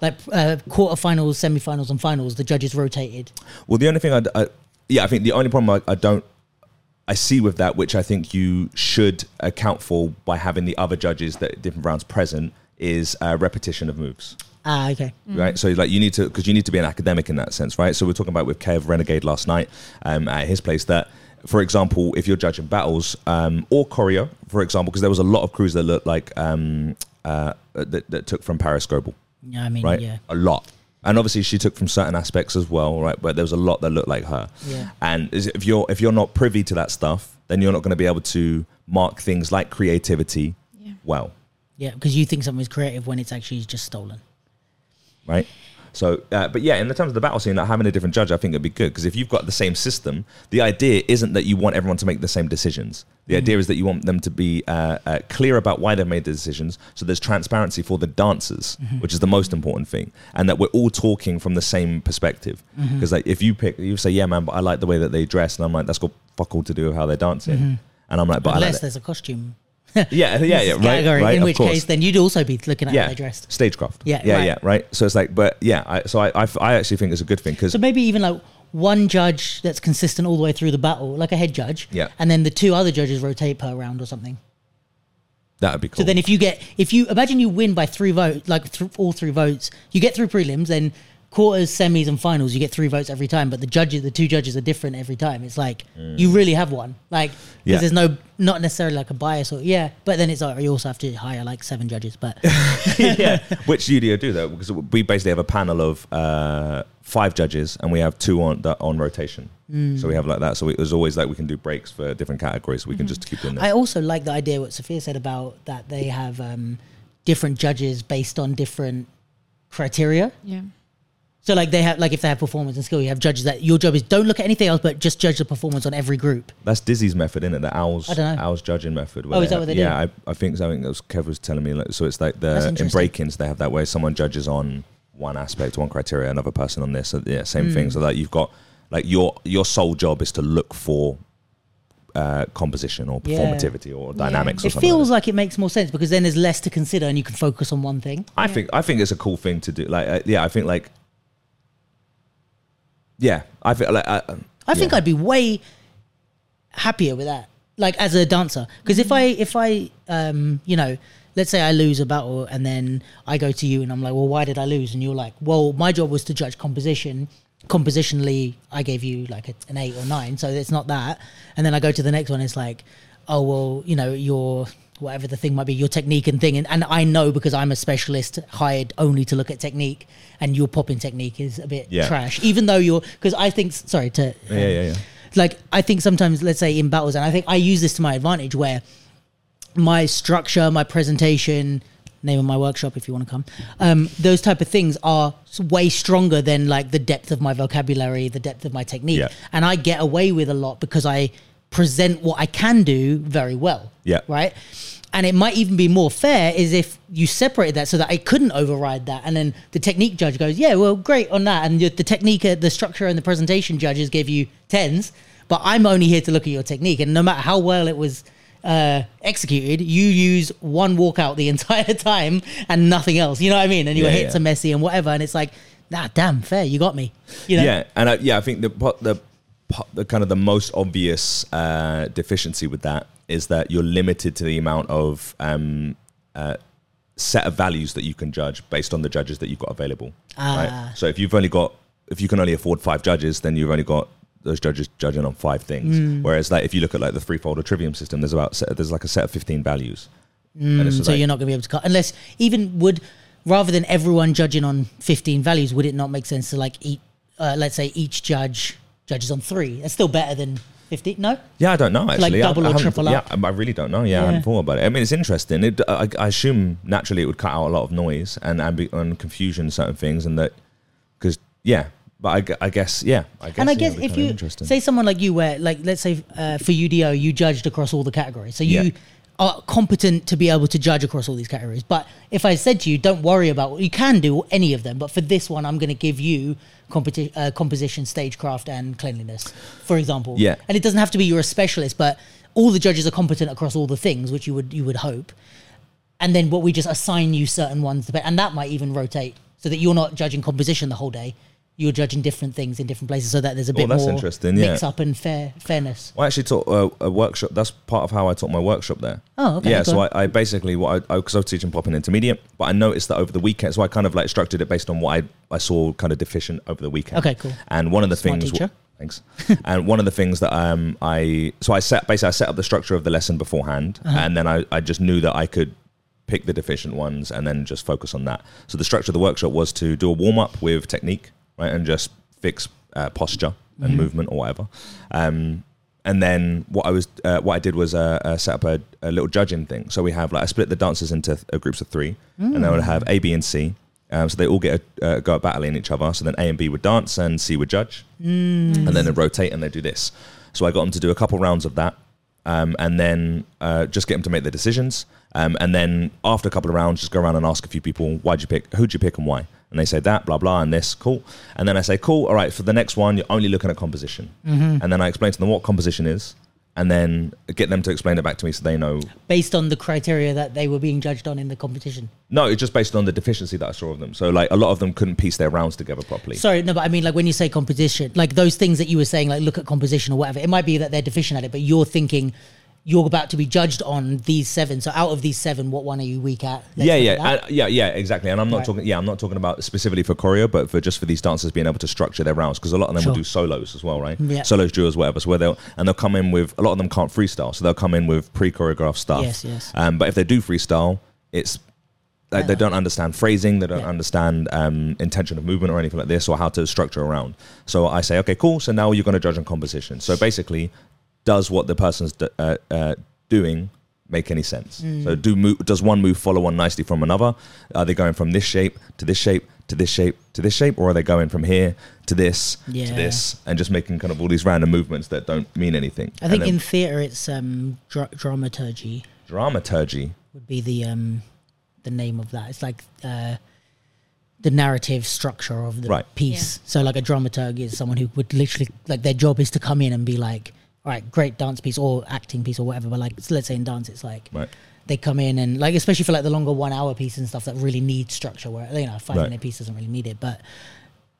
Like uh, quarterfinals, semifinals, and finals, the judges rotated. Well, the only thing I, I yeah, I think the only problem I, I don't I see with that, which I think you should account for by having the other judges that different rounds present, is uh, repetition of moves. Ah, okay. right? So like you need to because you need to be an academic in that sense, right? So we're talking about with Kev Renegade last night um, at his place that. For example, if you're judging battles um, or choreo, for example, because there was a lot of crews that looked like um, uh, that, that took from Parris Goebel, Yeah, I mean, right? yeah. A lot, and obviously she took from certain aspects as well, right? But there was a lot that looked like her. Yeah. And is- if you're if you're not privy to that stuff, then you're not going to be able to mark things like creativity Yeah. well. Yeah, because you think something's creative when it's actually just stolen. Right? So, uh, but yeah, in the terms of the battle scene, like having a different judge, I think it'd be good because if you've got the same system, the idea isn't that you want everyone to make the same decisions. The idea is that you want them to be uh, uh, clear about why they've made the decisions. So there's transparency for the dancers, which is the most important thing, and that we're all talking from the same perspective. Because like if you pick, you say, "Yeah, man, but I like the way that they dress," and I'm like, "That's got fuck all to do with how they're dancing," and I'm like, "But I Unless like there's a costume. (laughs) yeah, yeah, yeah, right, category, right, in which course case then you'd also be looking at how they dressed. stagecraft. Yeah, yeah, right. yeah, right. So it's like, but yeah, I, so I, I, I actually think it's a good thing because So maybe even like one judge that's consistent all the way through the battle, like a head judge. Yeah. And then the two other judges rotate per round or something. that would be cool. So then if you get, if you imagine you win by three votes, like th- all three votes, you get through prelims, then quarters, semis, and finals, you get three votes every time. But the judges, the two judges are different every time. It's like you really have one, like because Mm. Yeah. there's no, not necessarily like a bias or yeah. But then it's like you also have to hire like seven judges. But (laughs) yeah, which studio do that because we basically have a panel of uh, five judges and we have two on that on rotation. Mm. So we have like that. So we, there's always like we can do breaks for different categories. So we can just keep doing that. I also like the idea what Sofia said about that they have um, different judges based on different criteria. Yeah. So like they have like if they have performance and skill, you have judges that your job is don't look at anything else but just judge the performance on every group. That's Dyzee's method, isn't it? The owls, I don't know. owls judging method. Oh, is that what they do? Yeah, I, I think so. I think that was Kev was telling me. Like, so it's like the in break-ins they have that way. Someone judges on one aspect, one criteria, another person on this. So, yeah, same Hmm. thing. So that you've got like your your sole job is to look for uh, composition or Yeah. performativity or dynamics. Or It feels like, like it makes more sense because then there's less to consider and you can focus on one thing. I think I think it's a cool thing to do. Like, uh, yeah, I think like. Yeah, I feel like uh, I think yeah. I'd be way happier with that, like as a dancer. Because if I if I um you know, let's say I lose a battle and then I go to you and I'm like, well, why did I lose? And you're like, well, my job was to judge composition. Compositionally, I gave you like a, an eight or nine, so it's not that. And then I go to the next one, it's like, oh well, you know, your whatever the thing might be, your technique and thing, and, and I know because I'm a specialist hired only to look at technique, and your popping technique is a bit Yeah. trash, even though you're because I think sorry to yeah, yeah, yeah. like I think sometimes let's say in battles and I think I use this to my advantage where my structure, my presentation, name of my workshop if you want to come, um, those type of things are way stronger than like the depth of my vocabulary, the depth of my technique, Yeah. and I get away with a lot because I present what I can do very well. Yeah. Right. And it might even be more fair is if you separated that so that I couldn't override that, and then the technique judge goes, "Yeah, well, great on that," and the, technique, uh, the structure, and the presentation judges give you tens, but I'm only here to look at your technique. And no matter how well it was uh, executed, you use one walkout the (laughs) entire time and nothing else. You know what I mean? And your Yeah, hits yeah. are messy and whatever. And it's like, nah, damn, fair, you got me. You know? Yeah, and I, yeah, I think the the the kind of the most obvious uh, deficiency with that is that you're limited to the amount of um, uh, set of values that you can judge based on the judges that you've got available. Ah. Right. So if you've only got if you can only afford five judges, then you've only got those judges judging on five things. Hmm. Whereas like if you look at like the threefold or trivium system, there's about set, there's like a set of fifteen values. Mm, so like- you're not going to be able to cut unless even would rather than everyone judging on 15 values would it not make sense to like eat uh, let's say each judge judges on three that's still better than 50, no Yeah, I don't know actually. I- double I or haven't- triple yeah. I really don't know. Yeah, I Yeah. hadn't thought about it. I mean, it's interesting. It, I, I assume naturally it would cut out a lot of noise and and confusion, certain things, and that because yeah. But I, I guess yeah. I guess, and I guess it'd if you say someone like you where like let's say uh, for UDO you judged across all the categories so you Yeah. Are competent to be able to judge across all these categories. But if I said to you don't worry about what you can do any of them but for this one I'm going to give you competi- uh, composition stagecraft and cleanliness for example. Yeah. and it doesn't have to be you're a specialist but all the judges are competent across all the things which you would you would hope. And then what we just assign you certain ones and that might even rotate so that you're not judging composition the whole day you're judging different things in different places so that there's a bit Oh, that's more interesting, yeah. mix up and fair fairness I actually taught a, a workshop. That's part of how I taught my workshop there. Oh, okay, Yeah, so. I, I basically what I because I, was teaching pop and intermediate, but I noticed that over the weekend, so I kind of like structured it based on what I I saw kind of deficient over the weekend. Okay, cool. And one of the Smart things. teacher. Thanks. (laughs) and one of the things that um I so I set basically I set up the structure of the lesson beforehand, Uh-huh. and then I I just knew that I could pick the deficient ones and then just focus on that. So the structure of the workshop was to do a warm up with technique, right, and just fix uh, posture and Mm-hmm. movement or whatever. Um, and then what I was, uh, what I did was uh, uh, set up a, a little judging thing. So we have like I split the dancers into uh, groups of three, and then I would have A, B, and C. Um, so they all get a, uh, go at battling each other. So then A and B would dance, and C would judge, and then they rotate and they do this. So I got them to do a couple rounds of that, um, and then uh, just get them to make the decisions. Um, and then after a couple of rounds, just go around and ask a few people, why'd you pick, who'd you pick and why? And they say that, blah, blah, and this, cool. And then I say, cool, all right, for the next one, you're only looking at composition. Mm-hmm. And then I explain to them what composition is, and then get them to explain it back to me so they know. based on the criteria that they were being judged on in the competition No, it's just based on the deficiency that I saw of them. So, like, a lot of them couldn't piece their rounds together properly. sorry no but i mean like when you say composition like those things that you were saying like look at composition or whatever it might be that they're deficient at it but you're thinking you're about to be judged on these seven so out of these seven what one are you weak at Let's yeah, yeah, at and- yeah, yeah, exactly. And I'm not Right. talking. Yeah, I'm not talking about specifically for choreo, but for just for these dancers being able to structure their rounds because a lot of them will do solos as well, right? Yeah. Solos, duos, whatever. So where they'll and they'll come in with a lot of them can't freestyle, so they'll come in with pre-choreographed stuff. Yes, yes. Um, but if they do freestyle, it's like they don't understand phrasing, they don't Yeah. understand um, intention of movement or anything like this, or how to structure a round. So I say, okay, cool. So now you're going to judge on composition. So basically, does what the person's d- uh, uh, doing make any sense? Mm. So do move, does one move follow on nicely from another? Are they going from this shape to this shape to this shape to this shape, or are they going from here to this Yeah. to this, and just making kind of all these random movements that don't mean anything? i think in theater it's um dra- dramaturgy dramaturgy. would be the um the name of that it's like uh the narrative structure of the Right. piece so like a dramaturg is someone who would literally like their job is to come in and be like all right great dance piece or acting piece or whatever but like so let's say in dance it's like Right. they come in and like especially for like the longer one hour piece and stuff that really need structure where you know a five Right. minute piece doesn't really need it but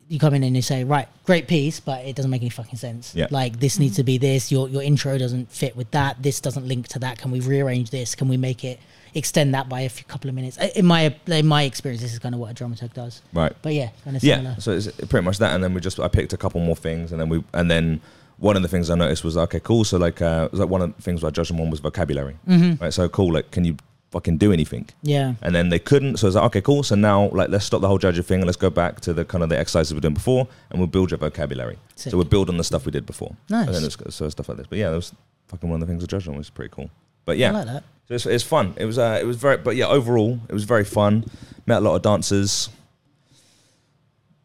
you come in and you say right great piece but it doesn't make any fucking sense. Yeah. like this needs mm-hmm. to be this. Your your intro doesn't fit with that. This doesn't link to that. Can we rearrange this? Can we make it extend that by a few couple of minutes? In my in my experience this is kind of what a dramaturg does. Right. but yeah kind of Yeah, so it's pretty much that, and then we just I picked a couple more things, and then we and then one of the things I noticed was okay, cool. So like, uh, was like one of the things where I judged them on was vocabulary, Mm-hmm. right? So cool, like, can you fucking do anything? yeah And then they couldn't, so I was like, okay, cool. So now, like, let's stop the whole judging thing and let's go back to the kind of the exercises we were doing before, and we'll build your vocabulary. Sick. So we'll build on the stuff we did before. Nice. And then it's, so stuff like this. But yeah, that was fucking one of the things I judged on, was pretty cool. But yeah, i like that so it's, it's fun. It was uh, it was very, but yeah, overall it was very fun. Met a lot of dancers.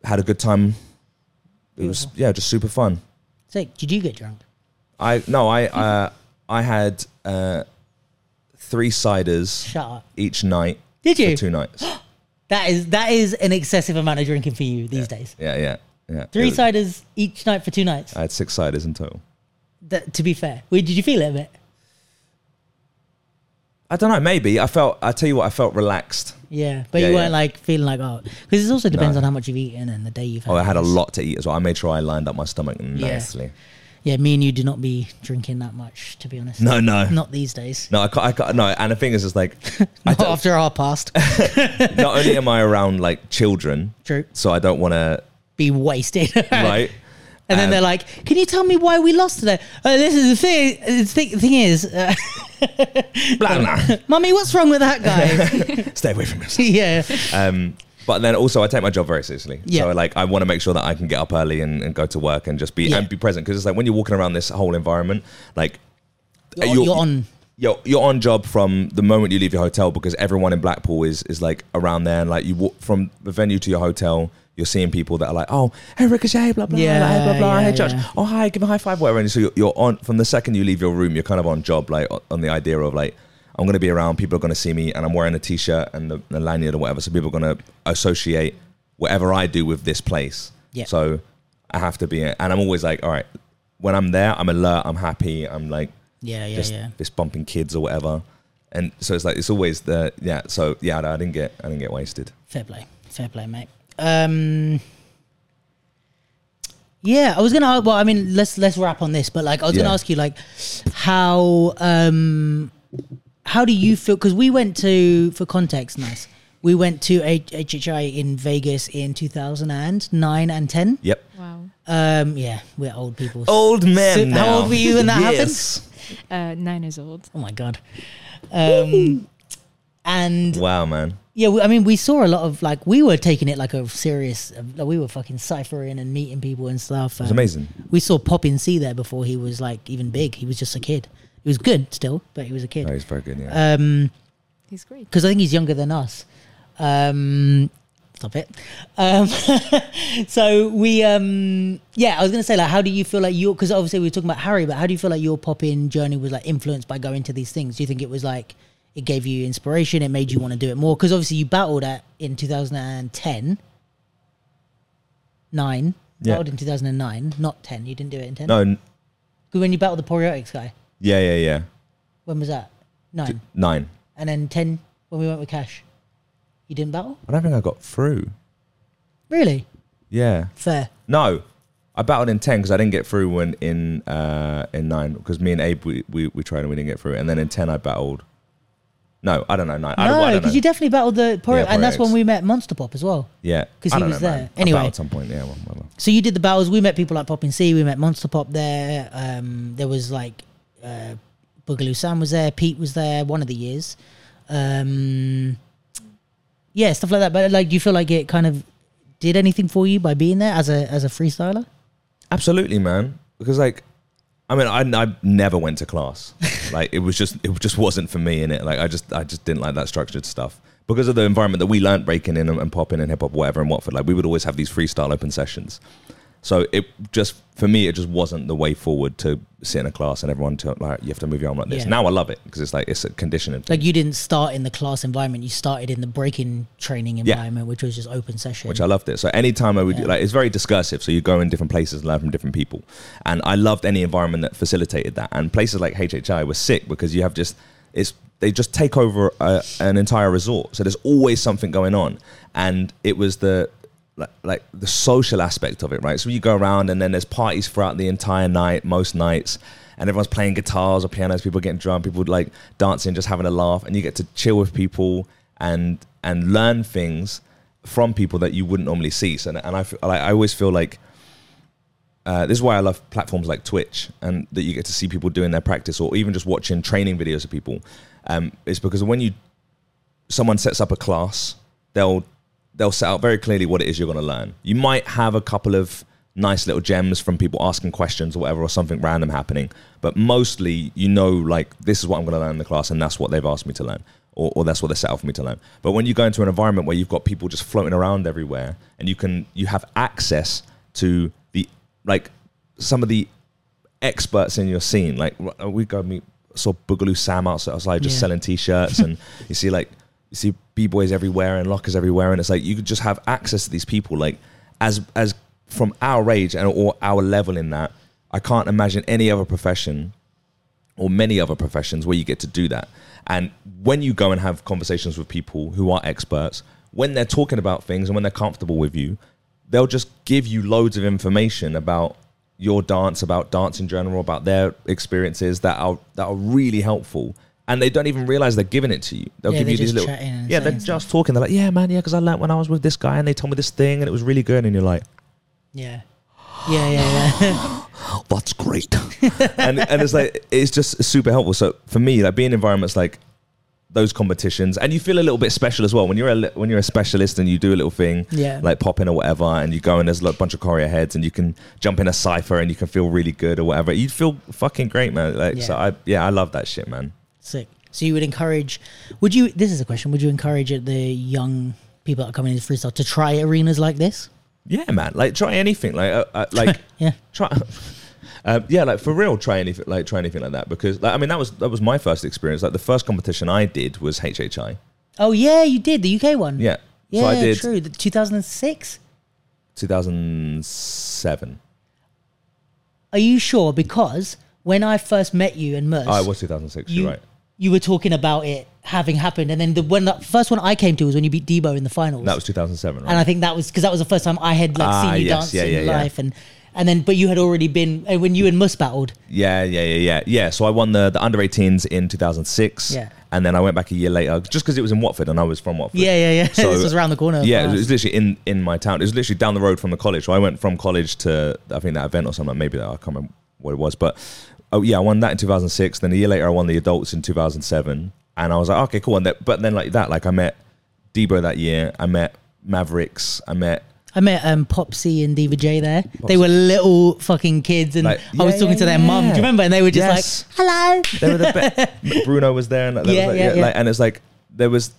Had a good time. It was yeah, just super fun. Sick. did you get drunk I no, I uh, I had uh, three ciders shut up each night did you? for two nights. (gasps) that is that is an excessive amount of drinking for you these days Yeah, yeah, yeah. three was- ciders each night for two nights I had six ciders in total. That, to be fair, Wait, did you feel it a bit? I don't know. Maybe I felt. I tell you what, I felt relaxed. Yeah, but Yeah, you yeah. weren't like feeling like oh, because it also depends No. on how much you've eaten and the day you've had. Oh, I had a lot to eat as well. I made sure I lined up my stomach Yeah. nicely. Yeah, me and you do not be drinking that much, to be honest. No, no, not these days. no. I can't, I can't. No, and the thing is, it's like, (laughs) I Not don't, after our past. (laughs) not only am I around like children, True. so I don't want to, Be wasted. (laughs) right? And then Um, they're like, "Can you tell me why we lost today?" Uh, this is the thing. The thing, thing is, uh, (laughs) Blah, blah. (laughs) "Mummy, what's wrong with that guy?" (laughs) Stay away from this. yeah, Um, but then also, I take my job very seriously. Yeah. So like, I want to make sure that I can get up early and, and go to work and just be Yeah. and be present because it's like when you're walking around this whole environment, like you're, you're on. you're you're on job from the moment you leave your hotel because everyone in Blackpool is is like around there and like you walk from the venue to your hotel. You're seeing people that are like, oh, hey Rikoshay, blah blah Yeah, blah blah blah. yeah, hey Judge, yeah. oh hi, give a high five, whatever. And so you're, you're on from the second you leave your room, you're kind of on job, like on- the idea of like, I'm going to be around, people are going to see me, and I'm wearing a t-shirt and the, the lanyard or whatever, so people are going to associate whatever I do with this place. Yeah. So I have to be, and I'm always like, all right, when I'm there, I'm alert, I'm happy, I'm like Yeah, yeah, just yeah. fist bumping kids or whatever. And so it's like it's always the yeah. So yeah, no, I didn't get I didn't get wasted. Fair play, fair play, mate. Um, yeah, I was gonna. Well, I mean, let's let's wrap on this. But like, I was gonna Yeah. ask you, like, how um, how do you feel? Because we went to for context, nice. We went to H- HHI in Vegas in 2009 and 10. Yep. Wow. Um, yeah, we're old people. Old man. So now. how old were you when that yes. Uh, nine years old. Oh my god. Um, and Wow, man. Yeah, I mean, we saw a lot of like we were taking it like a serious. Like, we were fucking ciphering and meeting people and stuff. It's amazing. We saw Poppin C there before he was like even big. He was just a kid. He was good still, but he was a Oh, kid. he's very good. Yeah. Um, He's great. because I think he's younger than us. Um, stop it. Um, (laughs) so we, um, yeah, I was gonna say like, how do you feel like your? Because obviously we were talking about Harry, but how do you feel like your pop-in journey was like influenced by going to these things? Do you think it was like it gave you inspiration? It made you want to do it more? Because obviously you battled at in 2010, nine. Yeah. Battled in 2009, not 10. You didn't do it in 10. no. When you battled the Poreotics guy, Yeah, yeah, yeah. when was that? Nine. Nine. And then 10 when we went with Cash. You didn't battle? I don't think I got through. Really? Yeah. Fair. No. I battled in ten because I didn't get through when in uh in nine because me and Abe we, we, we tried and we didn't get through and then in ten I battled. No, I don't know. Nine. I don't, No, know. because you definitely battled the Porio, Yeah, and that's when we met Monster Pop as well. yeah, 'cause I he don't was know, there. I Anyway. battled at some point. Yeah, well. So you did the battles. We met people like Poppin C. We met Monster Pop there. Um, there was like uh, Boogaloo Sam was there. Pete was there. One of the years. Um, yeah, stuff like that. But like, do you feel like it kind of did anything for you by being there as a as a freestyler? Absolutely, man. Because like, I mean, I, I never went to class. (laughs) like, it was just it just wasn't for me in it. Like, I just I just didn't like that structured stuff because of the environment that we learnt breaking in and, and popping and hip hop, whatever in Watford. Like, we would always have these freestyle open sessions. So it just for me, it just wasn't the way forward to sit in a class and everyone to like you have to move your arm like this. Yeah. Now I love it because it's like it's a conditioning. thing, Like you didn't start in the class environment. You started in the breaking training Yeah. environment, which was just open session. which I loved it. So anytime I would Yeah. like, it's very discursive. So you go in different places and learn from different people, and I loved any environment that facilitated that. And places like HHI were sick because you have just it's they just take over a, an entire resort. So there's always something going on, and it was the like, like the social aspect of it, right? So you go around and then there's parties throughout the entire night, most nights, and everyone's playing guitars or pianos. People getting drunk, people like dancing, just having a laugh, and you get to chill with people and and learn things from people that you wouldn't normally see. So and I like I always feel like. Uh, this is why I love platforms like Twitch and that you get to see people doing their practice or even just watching training videos of people. Um, it's because when you someone sets up a class, they'll they'll set out very clearly what it is you're going to learn. You might have a couple of nice little gems from people asking questions or whatever, or something random happening, but mostly you know like this is what I'm going to learn in the class, and that's what they've asked me to learn. Or, or that's what they set out for me to learn. But when you go into an environment where you've got people just floating around everywhere, and you can you have access to the like some of the experts in your scene. Like we go meet saw Boogaloo Sam outside, outside just Yeah. selling t-shirts, and (laughs) you see like you see b boys everywhere and lockers everywhere, and it's like you could just have access to these people like as as from our age and or our level in that. I can't imagine any other profession or many other professions where you get to do that. And when you go and have conversations with people who are experts, when they're talking about things and when they're comfortable with you, they'll just give you loads of information about your dance, about dance in general, about their experiences that are that are really helpful. And they don't even realize they're giving it to you. They'll Yeah, give you these little yeah, they're just talking. They're like, yeah, man, yeah, because I learned when I was with this guy and they told me this thing and it was really good. And you're like, Yeah. Yeah, yeah, yeah. (gasps) that's great. and and it's like it's just super helpful. So for me, like being in environments like those competitions, and you feel a little bit special as well when you're a when you're a specialist and you do a little thing, Yeah. like pop in or whatever, and you go and there's a bunch of choreo heads, and you can jump in a cipher and you can feel really good or whatever. You feel fucking great, man. Like so, I yeah, I love that shit, man. Sick. So you would encourage? Would you? This is a question. Would you encourage the young people that are coming into freestyle to try arenas like this? Yeah, man. Like try anything. Like uh, uh, like (laughs) Yeah. try. Uh, (laughs) yeah, like for real, try anything like try anything like that because like, I mean that was that was my first experience. Like the first competition I did was HHI. Oh yeah, you did the UK one. Yeah, Yeah, so I did true. 2006. 2007. Are you sure? Because when I first met you and Merce, Oh, it was 2006. you You're right. You were talking about it having happened, and then the when the first one I came to was when you beat Debo in the finals. That was 2007. Right? and I think that was because that was the first time I had like Ah, seen you yes, dance yeah, in yeah, yeah. life, and and then but you had already been uh, when you and Mus battled. yeah, yeah, yeah, yeah, yeah. So I won the the under 18s in 2006. Yeah. And then I went back a year later just because it was in Watford and I was from Watford. Yeah, yeah, yeah. (laughs) So- this was around the corner. Yeah, it for was, it was literally in, in my town. It was literally down the road from the college. So I went from college to I think that event or something. Maybe that I can't remember what it was, but oh yeah, I won that in 2006. Then a year later, I won the adults in 2007, and I was like, okay, cool. And that, but then like that, like I met Debo that year. I met Mavericks. I met I met um, Popsy and Diva J there. They were little fucking kids, and Like, I was talking yeah, to their mum. Do you remember? And they were just Yes. like, "Hello." they were the best. (laughs) Bruno was there, and Yeah, was, like, yeah, yeah. like- and it's like there was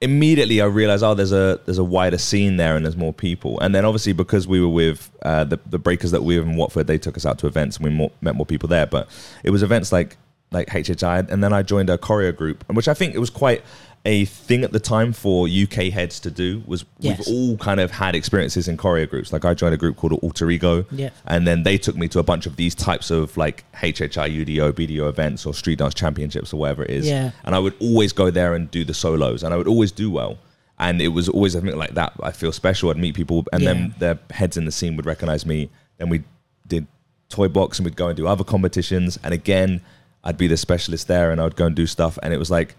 immediately I realized oh there's a there's a wider scene there and there's more people. And then obviously because we were with uh, the the breakers that we were in Watford they took us out to events and we more, met more people there. But it was events like like HHI and then I joined a choreo group and which I think it was quite a thing at the time for UK heads to do was Yes. we've all kind of had experiences in choreo groups like I joined a group called Alter Ego Yeah. and then they took me to a bunch of these types of like HHI, UDO, BDO events or street dance championships or whatever it is. Yeah. And I would always go there and do the solos and I would always do well. And it was always something like that. I feel special. I'd meet people and Yeah. then their heads in the scene would recognize me. Then we did toy box and we'd go and do other competitions. And again, I'd be the specialist there and I would go and do stuff. And it was like,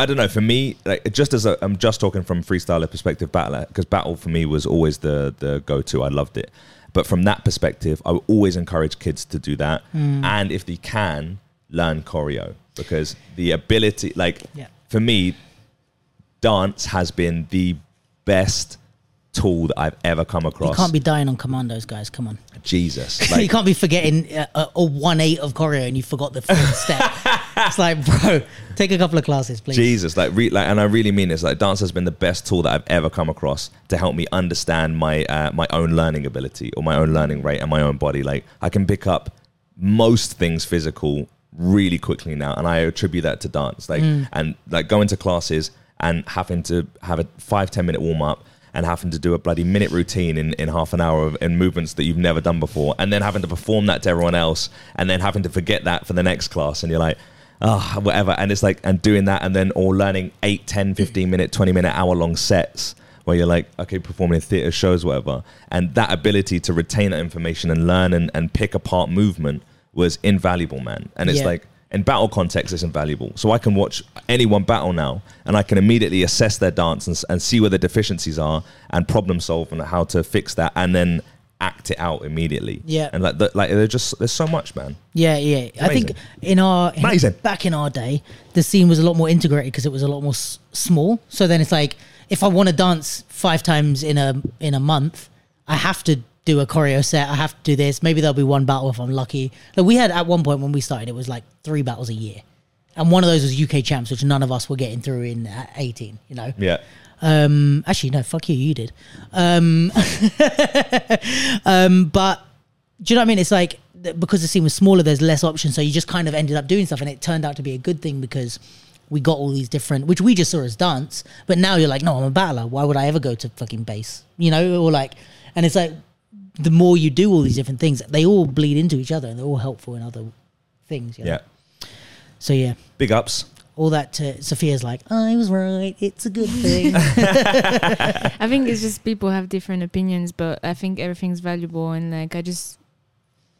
I don't know. For me, like just as a, I'm just talking from freestyler perspective, battle because battle for me was always the the go to. I loved it, but from that perspective, I would always encourage kids to do that, Hmm. and if they can, learn choreo because the ability, like Yeah. for me, dance has been the best tool that I've ever come across. You can't be dying on commandos, guys. Come on. (laughs) Jesus. (laughs) you can't be forgetting uh, a, a one eight of choreo and you forgot the fourth step. (laughs) It's like, bro, take a couple of classes, please. Jesus, like, re- like, and I really mean this. Like, dance has been the best tool that I've ever come across to help me understand my uh, my own learning ability or my own learning rate and my own body. Like, I can pick up most things physical really quickly now, and I attribute that to dance. Like, and like going to classes and having to have a five ten minute warm up. And having to do a bloody minute routine in, in half an hour of in movements that you've never done before, and then having to perform that to everyone else, and then having to forget that for the next class, and you're like, oh, whatever. And it's like, and doing that and then or learning 8, 10, 15 minute, 20 minute, hour long sets where you're like, okay, performing in theater shows, whatever. And that ability to retain that information and learn and, and pick apart movement was invaluable, man. And it's Yeah. like, in battle context, it's invaluable. So I can watch anyone battle now and I can immediately assess their dance and, and see where the deficiencies are and problem solve and how to fix that and then act it out immediately. Yeah. And like, the, like there's just, there's so much, man. Yeah, yeah. I think in our Amazing. back in our day, the scene was a lot more integrated because it was a lot more s- small. So then it's like if I want to dance five times in a in a month, I have to do a choreo set. I have to do this. Maybe there'll be one battle if I'm lucky. Like we had at one point when we started, it was like three battles a year, and one of those was UK champs, which none of us were getting through in at 18. You know. Yeah. Um, actually, no, fuck you, you did. Um, (laughs) um, but do you know what I mean? It's like because the scene was smaller, there's less options, so you just kind of ended up doing stuff, and it turned out to be a good thing because we got all these different, which we just saw as dance. But now you're like, no, I'm a battler. Why would I ever go to fucking bass? You know, or like, and it's like the more you do all these different things, they all bleed into each other and they're all helpful in other things. you know? Yeah. So yeah, Big ups. all that to, Sofia's like, I was right. It's a good thing. (laughs) (laughs) I think it's just people have different opinions, but I think everything's valuable, and like I just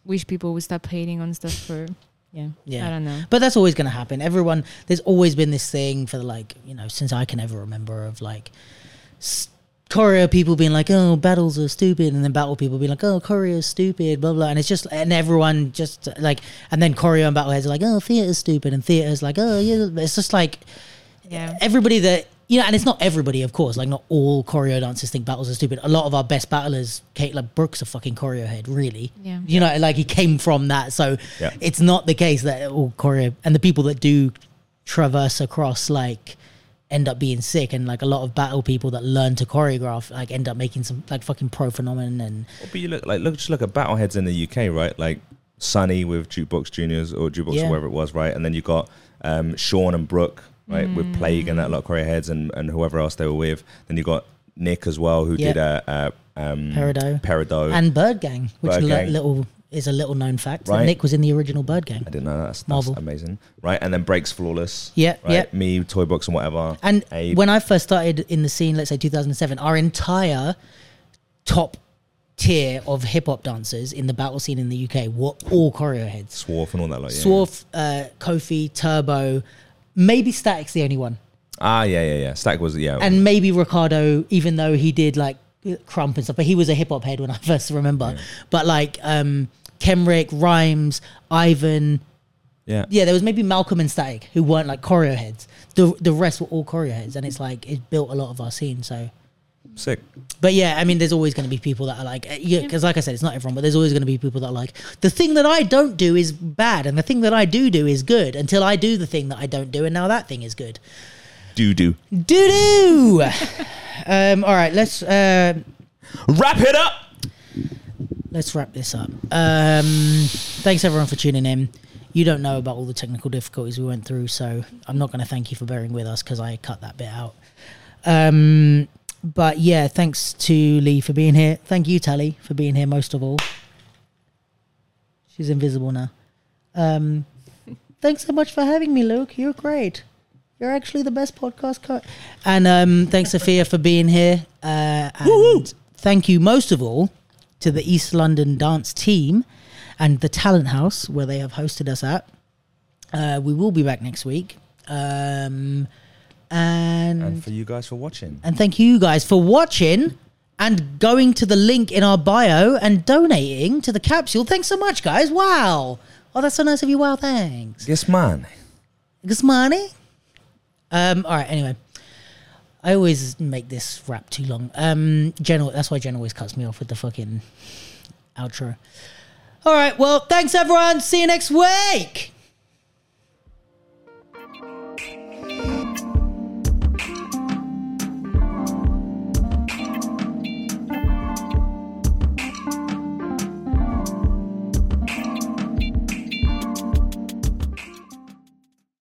wish people would stop hating on stuff for yeah. Yeah. I don't know. But that's always going to happen. Everyone, there's always been this thing for like, you know, since I can ever remember of like s- choreo people being like, oh, battles are stupid. And then battle people being like, oh, choreo is stupid, blah, blah. And it's just, and everyone just like, and then choreo and battle heads are like, oh, theater's stupid. And theater's like, oh, yeah. It's just like Yeah. everybody that, you know, and it's not everybody, of course. Like, not all choreo dancers think battles are stupid. A lot of our best battlers, Kate, like Brooks, a fucking choreo head, really. Yeah. You know, like he came from that. So Yeah. it's not the case that oh, all choreo and the people that do traverse across like end up being sick and like a lot of battle people that learn to choreograph like end up making some like fucking pro phenomenon and But you look like look just look at battleheads in the UK, right? Like Sunny with Jukebox Juniors or Jukebox Yeah. or wherever it was, right? And then you got um, Sean and Brooke, right, with Plague and that lot of choreo heads and, and whoever else they were with. Then you got Nick as well, who Yeah. did a, uh, um, Peridot. Peridot. and Bird Gang, which Bird Gang. little is a little known fact. that Right. Nick was in the original Bird Gang. I didn't know that. that's, that's Marvel. amazing, right? And then Breaks Flawless, Yeah, right? yeah. Me, Toy Box, and whatever. And Abe. when I first started in the scene, let's say 2007, our entire top tier of hip hop dancers in the battle scene in the UK were all choreo heads. Swarf and all that, like yeah, Swarf, uh, Kofi, Turbo, maybe Static's the only one, Ah, yeah, yeah, yeah. Stack was yeah, and maybe Ricardo, even though he did like Krump and stuff, but he was a hip hop head when I (laughs) first remember. But like um, Kemrick, Rhymes, Ivan, yeah. yeah, there was maybe Malcolm and Static who weren't like choreo heads. The the rest were all choreo heads, and it's like it built a lot of our scene. So. Sick. But yeah, I mean, there's always going to be people that are like, uh, yeah, because like I said, it's not everyone, but there's always going to be people that are like, the thing that I don't do is bad, and the thing that I do do is good until I do the thing that I don't do, and now that thing is good. Doo doo. Doo doo. (laughs) um, all right, let's uh, Wrap it up. Let's wrap this up. Um, thanks everyone for tuning in. You don't know about all the technical difficulties we went through, so I'm not going to thank you for bearing with us because I cut that bit out. Um, but yeah, thanks to Lee for being here. Thank you, Tali, for being here most of all. She's invisible now. Um, thanks so much for having me, Luke. You're great. You're actually the best podcast. Co- and um, thanks, Sofia, for being here. Uh, and thank you most of all to the East London dance team and the Talent House where they have hosted us at. Uh, we will be back next week. Um, and And for you guys for watching. and thank you guys for watching and going to the link in our bio and donating to the capsule. Thanks so much, guys. Wow. Oh, that's so nice of you. Wow, thanks. Good money. Um, all right, anyway. I always make this wrap too long. Um, Jen, that's why Jen always cuts me off with the fucking outro. All right, well, thanks everyone. See you next week.